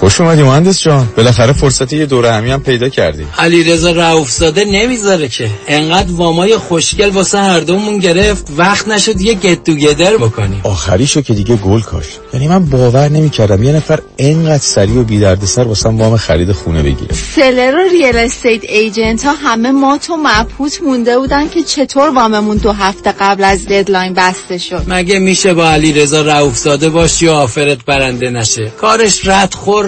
خوش اومدی مهندس جان. بالاخره فرصت یه دوره همی هم پیدا کردی. علی رضا رؤوف زاده نمی‌ذاره که. انقدر وامای خوشگل واسه هر دومون گرفت وقت نشد یه گت توگیدر بکنیم. آخریشو که دیگه گل کاشت یعنی من باور نمی‌کردم یه نفر انقدر سریع و بی دردسر واسه وام خرید خونه بگیره. seller و real estate agent ها همه مات و مبهوت مونده بودن که چطور واممون دو هفته قبل از deadline بسته شد. مگه میشه با علی رضا رؤوف زاده باشی و offer ت برنده نشه؟ کارش رد خور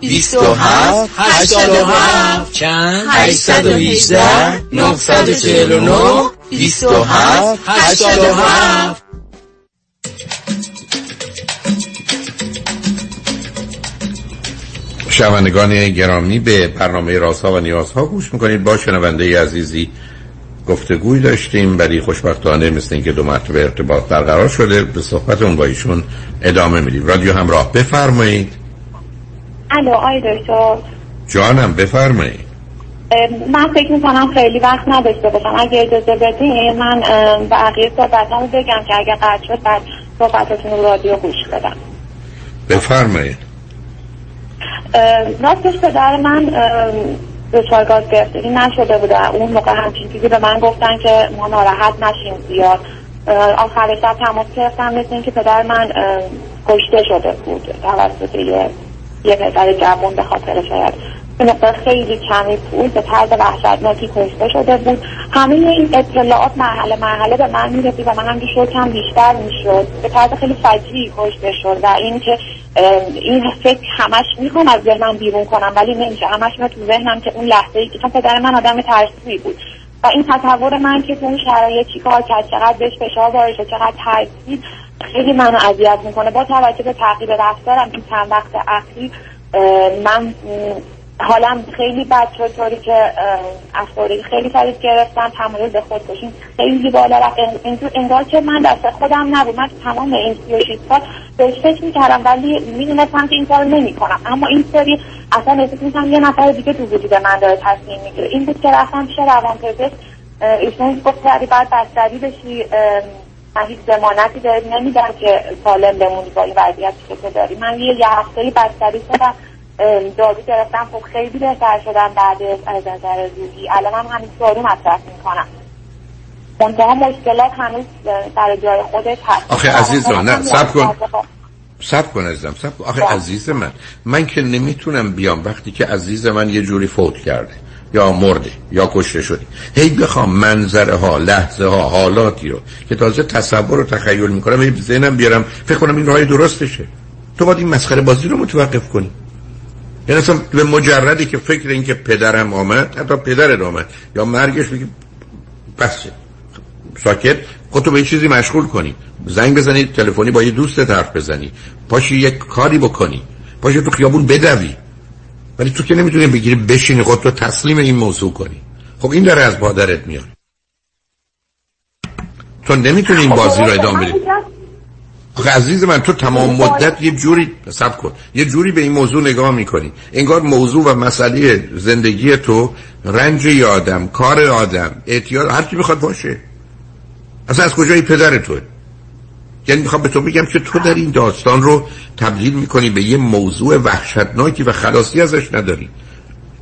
27 87 چند؟ 818 949 27 87 شنوندگان گرامی به برنامه رازها و نیازها گوش می‌کنید. با شنونده عزیزی گفتگوی داشتیم. ولی خوشبختانه مثل اینکه دو مرتبه ارتباط برقرار شده به صحبت اون با ایشون ادامه میدیم. رادیو همراه بفرمایید. الو آی دکتر. جانم بفرمایید من فکر می‌کنم خیلی وقت نداشته باشم. اگه اجازه بدین من بقیه صحبتامو بگم که اگه قطع شد بعد صحبتاتون رو رادیو گوش بدم. بفرمایید راستش پدر من دچار گاز گرفتگی نشده بودم اون موقع همچین چیزی به من گفتن که ما ناراحت نشیم زیاد. آخر شب تماس گرفتم مثل اینکه پدر من کشته شده بود توسط یه یه پدر جوان به خاطر شاید. به مقدار خیلی کمی پول به طرز وحشتناکی کشته شده بود. همه این اطلاعات مرحله مرحله به من می‌رسید و من هم شکم بیشتر می‌شد. به طرز خیلی فجری کشته شد و این که این فکر همش می‌خوام از ذهنم بیرون کنم ولی نمیشه همش تو ذهنم که اون لحظه ای که چون پدر من آدم ترسوی بود. و این تصور من که تو اون شرایط چیکار کرد چقدر بهش فشار وارد چقدر ترسید خیلی منو اذیت می‌کنه. با توجه به تغییر رفتارم این چند وقت اخیر من حالم خیلی بد شد. طوری که افسردگی خیلی شدید گرفتم. تمایل به خودکشی خیلی بالا رفت. انگار که من دست خودم نبود. من تمام این 36 سال بهش فکر می‌کردم ولی می‌دونستم که این کار نمی‌کنم. اما این سری اصلا احساس می‌کنم یه نفر دیگه تو وجود من داره تصمیم می‌گیره. این بود که رفتم پیش روانپزشک. ایشون گفت بعد بستری بشی من هیچ زمانتی دارید نمیدم که سالم بمونی با این وضعیتی که تو داری. من یه یه هفته بستری شدم دارو گرفتم. خب خیلی بهتر شدم بعد از نظر روحی. الان هم همین دارو مصرف می‌کنم. منتها مشکلات هنوز در جای خودش هست. آخه عزیز نه سب کن. سب کن عزیزم سب کن. آخه عزیز من من که نمی‌تونم بیام. وقتی که عزیز من یه جوری فوت کرده. یا مرده یا کشته شده. هی بخوام منظره ها لحظه ها حالاتی رو که تازه تصور رو تخیل می‌کنم هی ذهنم بیارم فکر کنم این راه درستشه. تو باید این مسخره بازی رو متوقف کنی. یعنی اصلا به مجردی که فکر این که پدرم آمد حتی پدر آمد. یا مرگش بگی بسه ساکت خودتو به یه چیزی مشغول کنی. زنگ بزنی تلفنی با یه دوست حرف بزنی. پاشی یک کاری بکنی. پاشی تو خیابون بدوی. ولی تو که نمی‌تونی بگیری بشینی خودتو تسلیم این موضوع کنی. خب این داره از مادرت میاد. تو نمی‌تونی این بازی رو ادامه بدی. آخه عزیز من تو تمام مدت یه جوری سب کن. یه جوری به این موضوع نگاه می‌کنی. انگار موضوع و مسئله زندگی تو رنج آدم کار آدم اعتیاد هر کی می‌خواد باشه. اصلا از کجای پدر توه؟ یعنی می‌خوام به تو بگم که تو در این داستان رو تبدیل می‌کنی به یه موضوع وحشتناکی و خلاصی ازش نداری.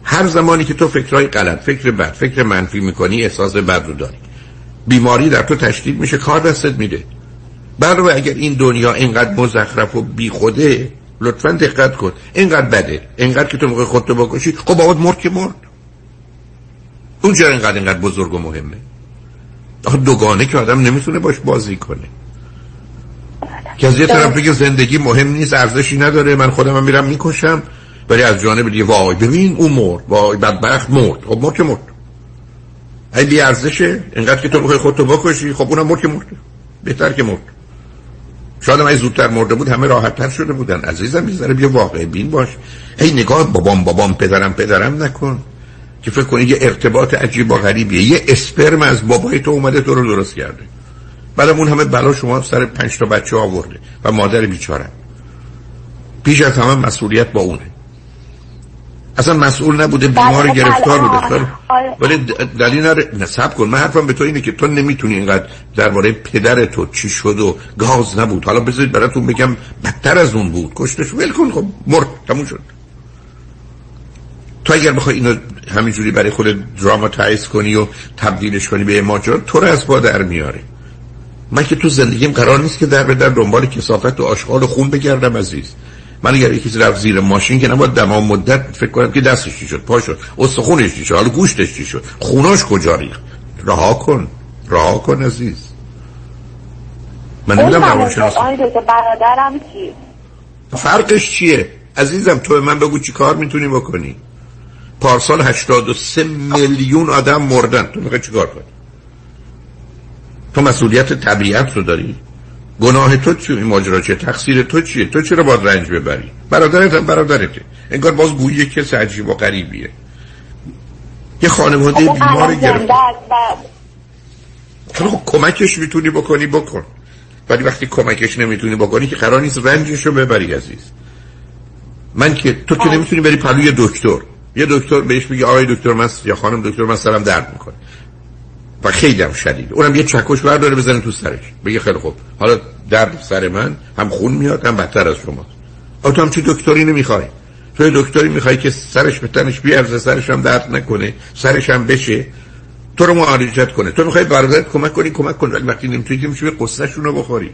هر زمانی که تو فکرهای غلط فکر بد فکر منفی می‌کنی احساس بد رو داری. بیماری در تو تشدید میشه کار دستت میده. برای اگر این دنیا اینقدر مزخرف و بیخوده لطفا دقت کن. اینقدر بده. اینقدر که تو موقع خودتو بکشی خب باید مرد که مرد. اون اینقدر اینقدر بزرگ و مهمه. دوگانه که آدم نمی‌تونه باش بازی کنه. که از یه طرف بگه زندگی مهم نیست ارزشی نداره من خودم هم میرم می‌کشم ولی از جانب دیگه وای ببین اون مرد وای بدبخت مرد خب مرد که مرد. ای بی ارزشه اینقدر که تو بخوای خودتو بکشی خب اونم مرد که مرد. بهتر که مرد. شاید من زودتر مرده بود همه راحت تر شده بودن. عزیزم می‌ذاره بیا واقع بین باش. هی نگاه بابام بابام پدرم پدرم نکن. که فکر کنی یه ارتباط عجیب و غریبیه. یه اسپرم از بابای تو اومده تو رو درست کرده. بعدم اون همه بلا شما سر پنج تا بچه آورده و مادر بیچاره. پیش از همه مسئولیت با اونه. اصلا مسئول نبوده بیمار بله، گرفتار بله، بوده. آره. آره. ولی دلیل نره نصب کن. من حرفم به تو اینه که تو نمی‌تونی اینقدر درباره پدر تو چی شد و گاز نبود. حالا بذارید براتون بگم بدتر از اون بود. کشتش ول کن. خب مرد. تموم شد. تو اگر بخوای اینو همینجوری برای خود دراماتایز کنی و تبدیلش کنی به ماجرا تو رو از با در میاره. من که تو زندگیم قرار نیست که در به در دنبال کسافت و آشغال و خون بگردم عزیز. من اگر یکی رفت زیر ماشین که نباید دمام مدت فکر کنم که دستش چی شد پا شد استخونش چی شد حالا گوشتش چی شد خوناش کجا ریخت؟ رها کن رها کن عزیز. من نمی‌دونم دکتر برادرم چی فرقش چیه؟ عزیزم تو به من بگو چی کار می‌تونی بکنی. پارسال 83 میلیون آدم مردن. تو می‌خوای چیکار کنی؟ تو مسئولیت طبیعت رو داری؟ گناه تو چیه این ماجرا چیه؟ تقصیر تو چیه؟ تو چرا باید رنج ببری؟ برادرت هم برادرته. انگار باز گویی کس عجیب و غریبیه. یه خانواده خب، بیمار الان گرفت زنده است و چرا خب کمکش می‌تونی بکنی؟ بکن. ولی وقتی کمکش نمی‌تونی بکنی که قرار نیست رنجش رو ببری عزیز. من که تو که نمی‌تونی بری پلوی دکتر. یه دکتر بهش میگه آقای دکتر من یا خانم دکتر من سرم درد می‌کنه. و خیلی هم شدید. اونم یه چکش برداره بزنه تو سرش. بگه خیلی خوب. حالا درد سر من هم خون میاد هم بدتر از شما. آ تو هم چی دکتری نمی‌خوای؟ تو دکتری می‌خوای که سرش به تنش بیارزه سرش هم درد نکنه سرش هم بشه. تو رو معالجت کنه. تو می‌خوای برادرت کمک کنی کمک کن. ولی وقتی نمی‌تونی که میشه قصهشون رو بخوری.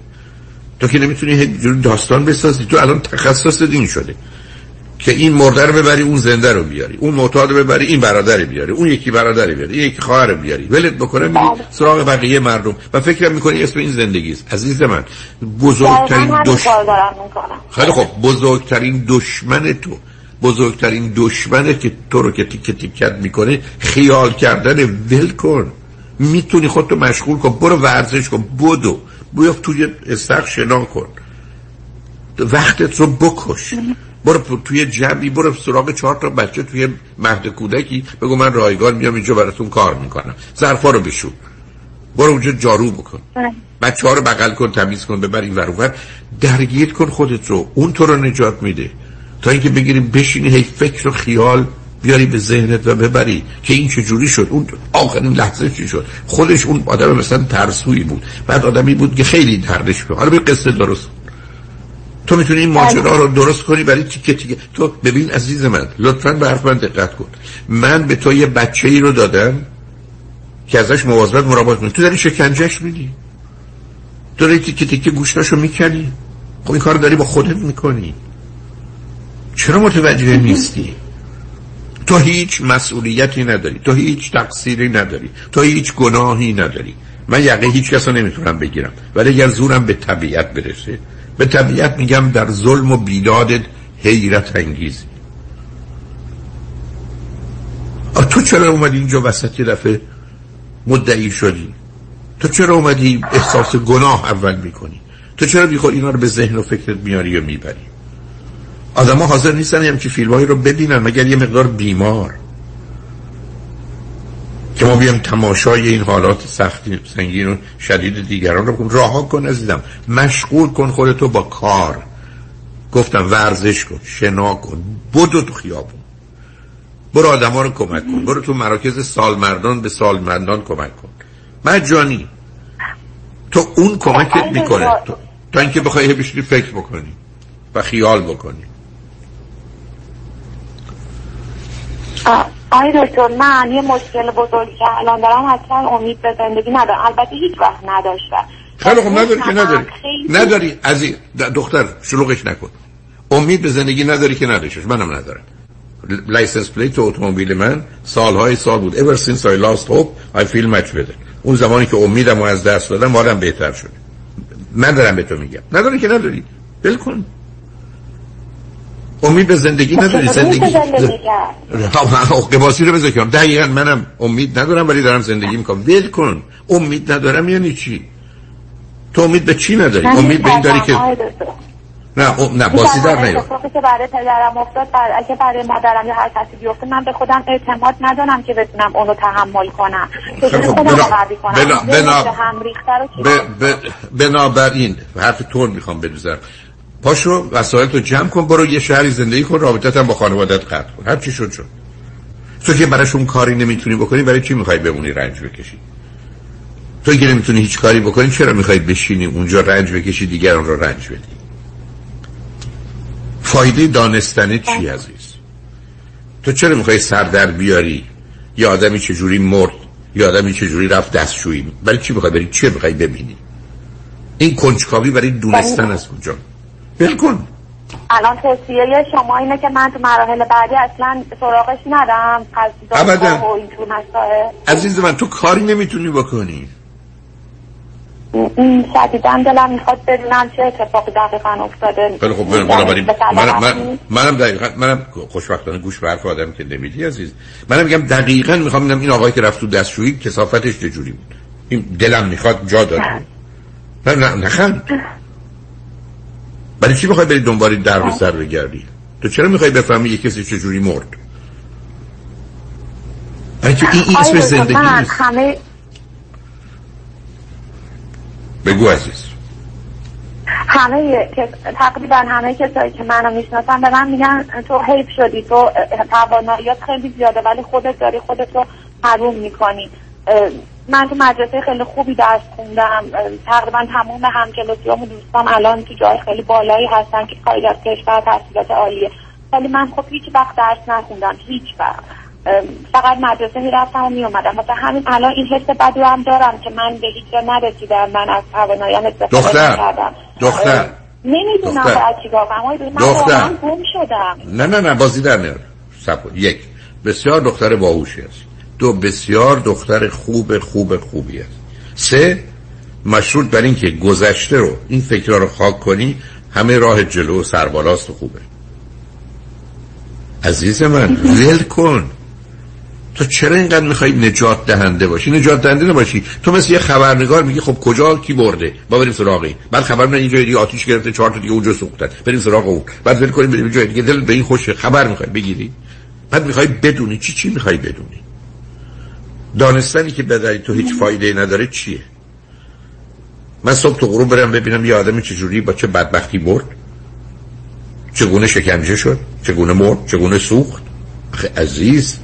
تو که نمی‌تونی داستان بسازی. تو الان تخصص دین شده. که این مرده رو ببری اون زنده رو بیاری. اون معتاد رو ببری این برادر بیاری. اون یکی برادر بیاری این یکی خواهر بیاری. ولت بکنه میری سراغ بقیه مردم. و فکر می‌کنی اسم این زندگی است. عزیز من بزرگترین دشمن خیلی خب بزرگترین دشمن تو. بزرگترین دشمنه که تو رو که تیکه تیکت می‌کنه خیال کردن ول کن. می‌تونی خودتو مشغول کن. برو ورزش کن. بدو. بیا توی استخ شنا کن. وقتت رو بکش. برو توی جمعی برو سراغ چهار تا بچه توی مهد کودکی بگو من رایگان میام اینجا براتون کار می‌کنم. ظرفا رو بشون برو اونجا جارو بکن. بچه ها رو بغل کن تمیز کن ببر این ور درگیر کن خودت رو. اون تو رو نجات میده. تا اینکه بگیریم بشینی هی فکر و خیال بیاری به ذهنت و ببری که این چجوری شد. اون آخرین لحظه چی شد. خودش اون آدم مثلا ترسویی بود. بعد آدمی بود که خیلی دردش بود حالا به قصه درست. تو می‌تونی این ماجرا رو درست کنی برای تیکه تیکه. تو ببین عزیز من لطفا به حرف من دقت کن. من به تو یه بچه ای رو دادم که ازش مواظبت مراقبت کنی. تو داری شکنجهش میدی. تو داری تیکه تیکه گوشتاشو می‌کنی. خب این کار داری با خودت می‌کنی. چرا متوجه نیستی؟ تو هیچ مسئولیتی نداری. تو هیچ تقصیری نداری. تو هیچ گناهی نداری. من یقه هیچ کس رو نمی‌تونم بگیرم. ولی اگر زورم به طبیعت برسه به طبیعت میگم در ظلم و بیدادت حیرت انگیزی تو چرا اومدی اینجا وسط یه دفعه مدعی شدی؟ تو چرا اومدی احساس گناه اول می‌کنی؟ تو چرا بیخود اینا رو به ذهن و فکرت میاری و می‌بری؟ آدم ها حاضر نیستن همچی فیلم رو ببینن مگر یه مقدار بیمار. که ما بیام تماشای این حالات سختی سنگین و شدید دیگران رو کنم راه کن عزیزم. مشغول کن خودتو با کار. گفتم ورزش کن شنا کن بدو تو خیابون. برو آدم ها رو کمک کن. برو تو مراکز سالمردان به سالمردان کمک کن. مجانی تو اون کمکت می‌کنه. تو تا اینکه بخوای بشینی فکر بکنی و خیال بکنی. آی دکتر من یه مشکل بزرگی که الان دارم اصلا امید به زندگی ندارم. البته هیچ وقت نداشتم. خیلی خب نداری که نداری. نداری این دختر شلوغش نکن. امید به زندگی نداری که نداشتش. منم ندارم. license plate اتومبیل من سالهای سال بود. Ever since I lost hope I feel much better. اون زمانی که امیدم از دست دادم حالم بهتر شد من دارم به تو میگم. نداری که نداری؟ بل کن. امید به زندگی خب، نداری زندگی قباسی رو بذار کنم. دقیقا منم امید ندارم ولی دارم زندگی می‌کنم. ول کن. امید ندارم یعنی چی؟ تو امید به چی نداری؟ امید به این داری که نه او... نه بازی در نیار. که برای پدرم افتاد بر... اگه برای مادرم یا هر کسی بیفته من به خودم اعتماد ندارم که بتونم اونو تحمل کنم. خب. بنابراین حرف طور می‌خوام بدوزم. پاشو وسایل تو جمع کن برو یه شهری زندگی کن رابطت هم با خانوادت قطع کن. هر چی شد شد. تو که براشون کاری نمی‌تونی بکنی برای چی می‌خوای بمونی رنج بکشی؟ تو که نمی‌تونی هیچ کاری بکنی چرا می‌خوای بشینی اونجا رنج بکشی دیگران رو رنج بدی؟ فایده دانستن چی عزیز؟ تو چرا می‌خوای سر در بیاری؟ یا آدمی چجوری مرد؟ یا آدمی چجوری رفت دستشویی؟ برای چی می‌خوای بری؟ چی می‌خوای ببینی؟ این کنجکاوی برای دونستن از کجا؟ بلکن الان توصیه شما اینه که من تو مراحل بعدی اصلا سراغش ندم. ابدا. عزیز من تو کاری نمی‌تونی بکنی. شدیدن دلم می‌خواد بدونم چه اتفاقی دقیقا افتاده. خیلی خب بنابراین منم من منم دقیقا منم خوشبختانه گوش به حرف آدم که نمیدی عزیز. منم میگم دقیقا می‌خوام ببینم این آقایی که رفت تو دستشویی کثافتش چجوری بود. این دلم می‌خواد جا داد. نه. نه نخند برای چی می‌خوای بری دنبال در و سر بگردی؟ تو چرا می‌خوای بفهمی یه کسی چجوری مرد؟ برای که این, این اسم زندگی نیست. همه بگو عزیز. همه تقریبا همه کسایی که منو می‌شناسن به من میگن تو حیف شدی تو تواناییات خیلی زیاده ولی خودت داری خودت رو حروم می‌کنی من تو مدرسه خیلی خوبی درس خوندم تقریبا تمام همکلاسیام و دوستام الان تو جای خیلی بالایی هستن که خارج از کشور تحصیلات عالیه ولی من خب هیچ وقت درس نخوندم هیچ وقت فقط مدرسه می‌رفتم و میومدم مثلا همین الان این حس رو هم دارم که من به هیچ جا نرسیدم من از توانایی‌ام استفاده دختر. نکردم دختر نمی‌دونم. باید چیکار کنم. من دختر. واقعا گم شدم نه نه نه بازی در کن. یک بسیار دختر باهوشی است دو بسیار دختر خوب خوب خوبی است سه مشروط بر اینکه گذشته رو این فکرها رو خاک کنی همه راه جلو و سربالاست و خوبه. عزیز من ول کن. تو چرا اینقدر می‌خوای نجات دهنده باشی؟ نجات دهنده نباشی. تو مثل یه خبرنگار میگی خب کجا کی برده؟ با بریم سراغ بعد خبر من اینجا دیگه آتیش گرفته چهار تا دیگه اونجا سوختن. بریم سراغ اون. بعد ول کنیم بریم جای دیگه. دل به این خوشه خبر می‌خوای بگیری. بعد می‌خوای بدونی چی چی می‌خوای بدونی؟ دانستنی که بداری تو هیچ فایده نداره چیه؟ من صبح تو غروب برم ببینم یه آدمی چجوری با چه بدبختی مرد چگونه شکنجه شد؟ چگونه مرد؟ چگونه سوخت؟ عزیز.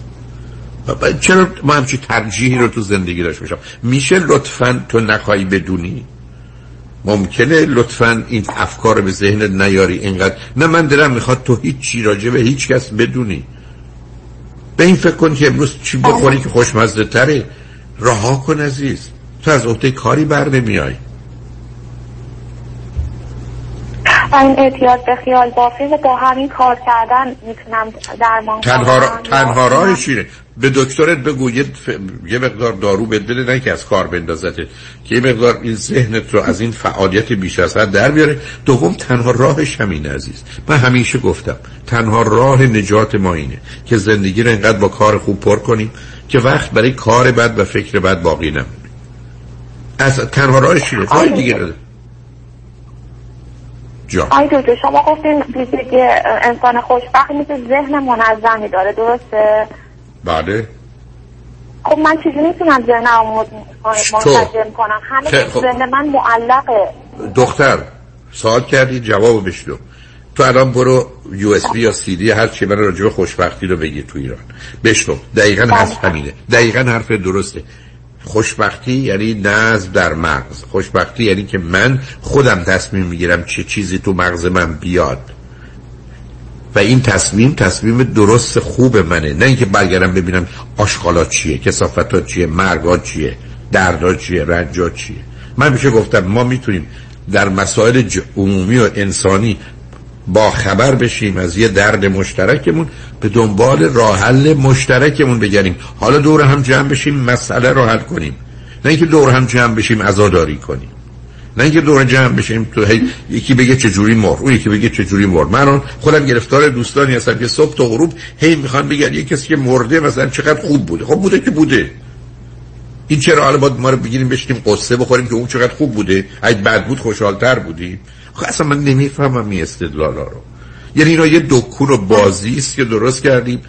چرا ما همچی ترجیحی رو تو زندگی داشت میشم میشه لطفا تو نخواهی بدونی؟ ممکنه لطفا این افکار به ذهنت نیاری اینقدر؟ نه من دلم می‌خواد تو هیچ چی راجع به هیچ کس بدونی. به این فکر کن که امروز چی بخوری که خوشمزده تره. رها کن عزیز. تو از عهده کاری بر نمیای. و این اعتیاد به خیال بافی و با همین کار کردن می‌تونم درمان تنها, را... تنها اینه به دکترت بگو یه, ف... یه مقدار دارو بهت بده نه که از کار بندازتت که یه مقدار این ذهنت رو از این فعالیت بیش از حد در بیاره. دوم تنها راهش همینه عزیز. من همیشه گفتم تنها راه نجات ما اینه که زندگی رو اینقدر با کار خوب پر کنیم که وقت برای کار بد و فکر بد باقی نمونه. از تنها راهش اینه. راه دیگه. نداره. جا آی دکتر شما گفتین ویژگی انسان خوشبخت مثل ذهن منظمی داره درسته؟ بله. خب من چیزی می‌تونم ذهنم رو منسجم کنم. همه خب. ذهن من معلقه. دختر سوال کردی جواب بشنو. تو الان برو یو اس بی یا سی دی هر چی من راجع به خوشبختی رو بگی تو ایران. بشنو. دقیقا هست همینه. دقیقا حرف درسته. خوشبختی یعنی نظم در مغز. خوشبختی یعنی که من خودم تصمیم می‌گیرم چه چیزی تو مغز من بیاد. و این تصمیم تصمیم درست خوب منه. نه اینکه برگردم ببینم آشغالات چیه کسافتات چیه مرگات چیه دردات چیه رنجات چیه. من میشه گفتم ما می‌تونیم در مسائل عمومی و انسانی با خبر بشیم از یه درد مشترکمون به دنبال راه حل مشترکمون بگردیم. حالا دور هم جمع بشیم مسئله رو حل کنیم. نه اینکه دور هم جمع بشیم عزاداری کنیم. نه اینکه دور جمع بشیم تو هی یکی بگه چه جوری مر اون یکی بگه چه جوری مر من خودم گرفتار دوستانی هستم که صبح تا غروب هی می‌خوان بگن یه کسی که مرده مثلا چقدر خوب بوده. خب بوده که بوده. این چرا حالا باید ما رو بگیریم بشینیم قصه بخوریم که اون چقدر خوب بوده؟ اگه بد بود خوشحالتر بودیم. خب اصلا من نمی‌فهمم این استدلالا رو. یعنی اینا یه دکون و بازی است که درست کردیم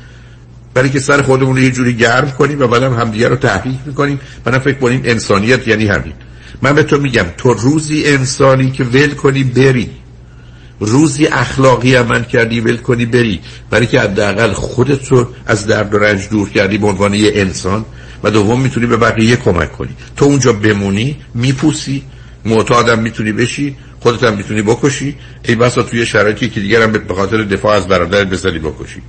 برای که سر خودمون رو یه جوری گرم کنیم و بعدم همدیگه رو تحریک می‌کنیم. بعدم فکر کنیم انسانیت یعنی همین. من به تو میگم تو روزی انسانی که ول کنی بری. روزی اخلاقی عمل کردی ول کنی بری. برای که حداقل خودت رو از درد و رنج دور کردی به عنوان یه انسان و دوم می‌تونی به بقیه کمک کنی. تو اونجا بمونی میپوسی. معتادم می‌تونی بشی. خودت هم می‌تونی بکشی. ای بسا توی شرایطی که دیگر هم به خاطر دفاع از برادرت بزنی بکشی.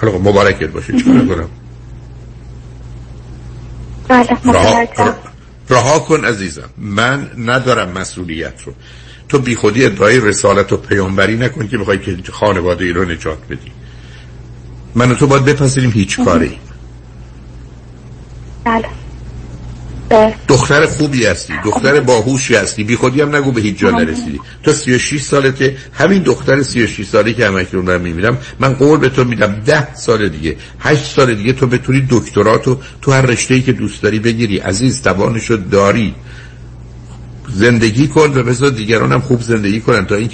حالا خب مبارکت باشه. چیکار کنم؟ بله رها. رها کن عزیزم. من ندارم مسئولیت رو. تو بی خودی ادعای رسالت و پیامبری نکن که بخوای که خانواده ای رو نجات بدی. من و تو باید بپذیریم هیچ کاری. بله. دختر خوبی هستی دختر باهوشی هستی. بی خودی هم نگو به هیچ جا نرسیدی. تو 36 سالته همین دختر 36 ساله که همکنون دارم می‌بینم من قول به تو میدم 10 سال دیگه 8 سال دیگه تو بتونی دکتراتو تو هر رشته که دوست داری بگیری. عزیز توانشو داری. زندگی کن و بذار دیگران هم خوب زندگی کنن تا این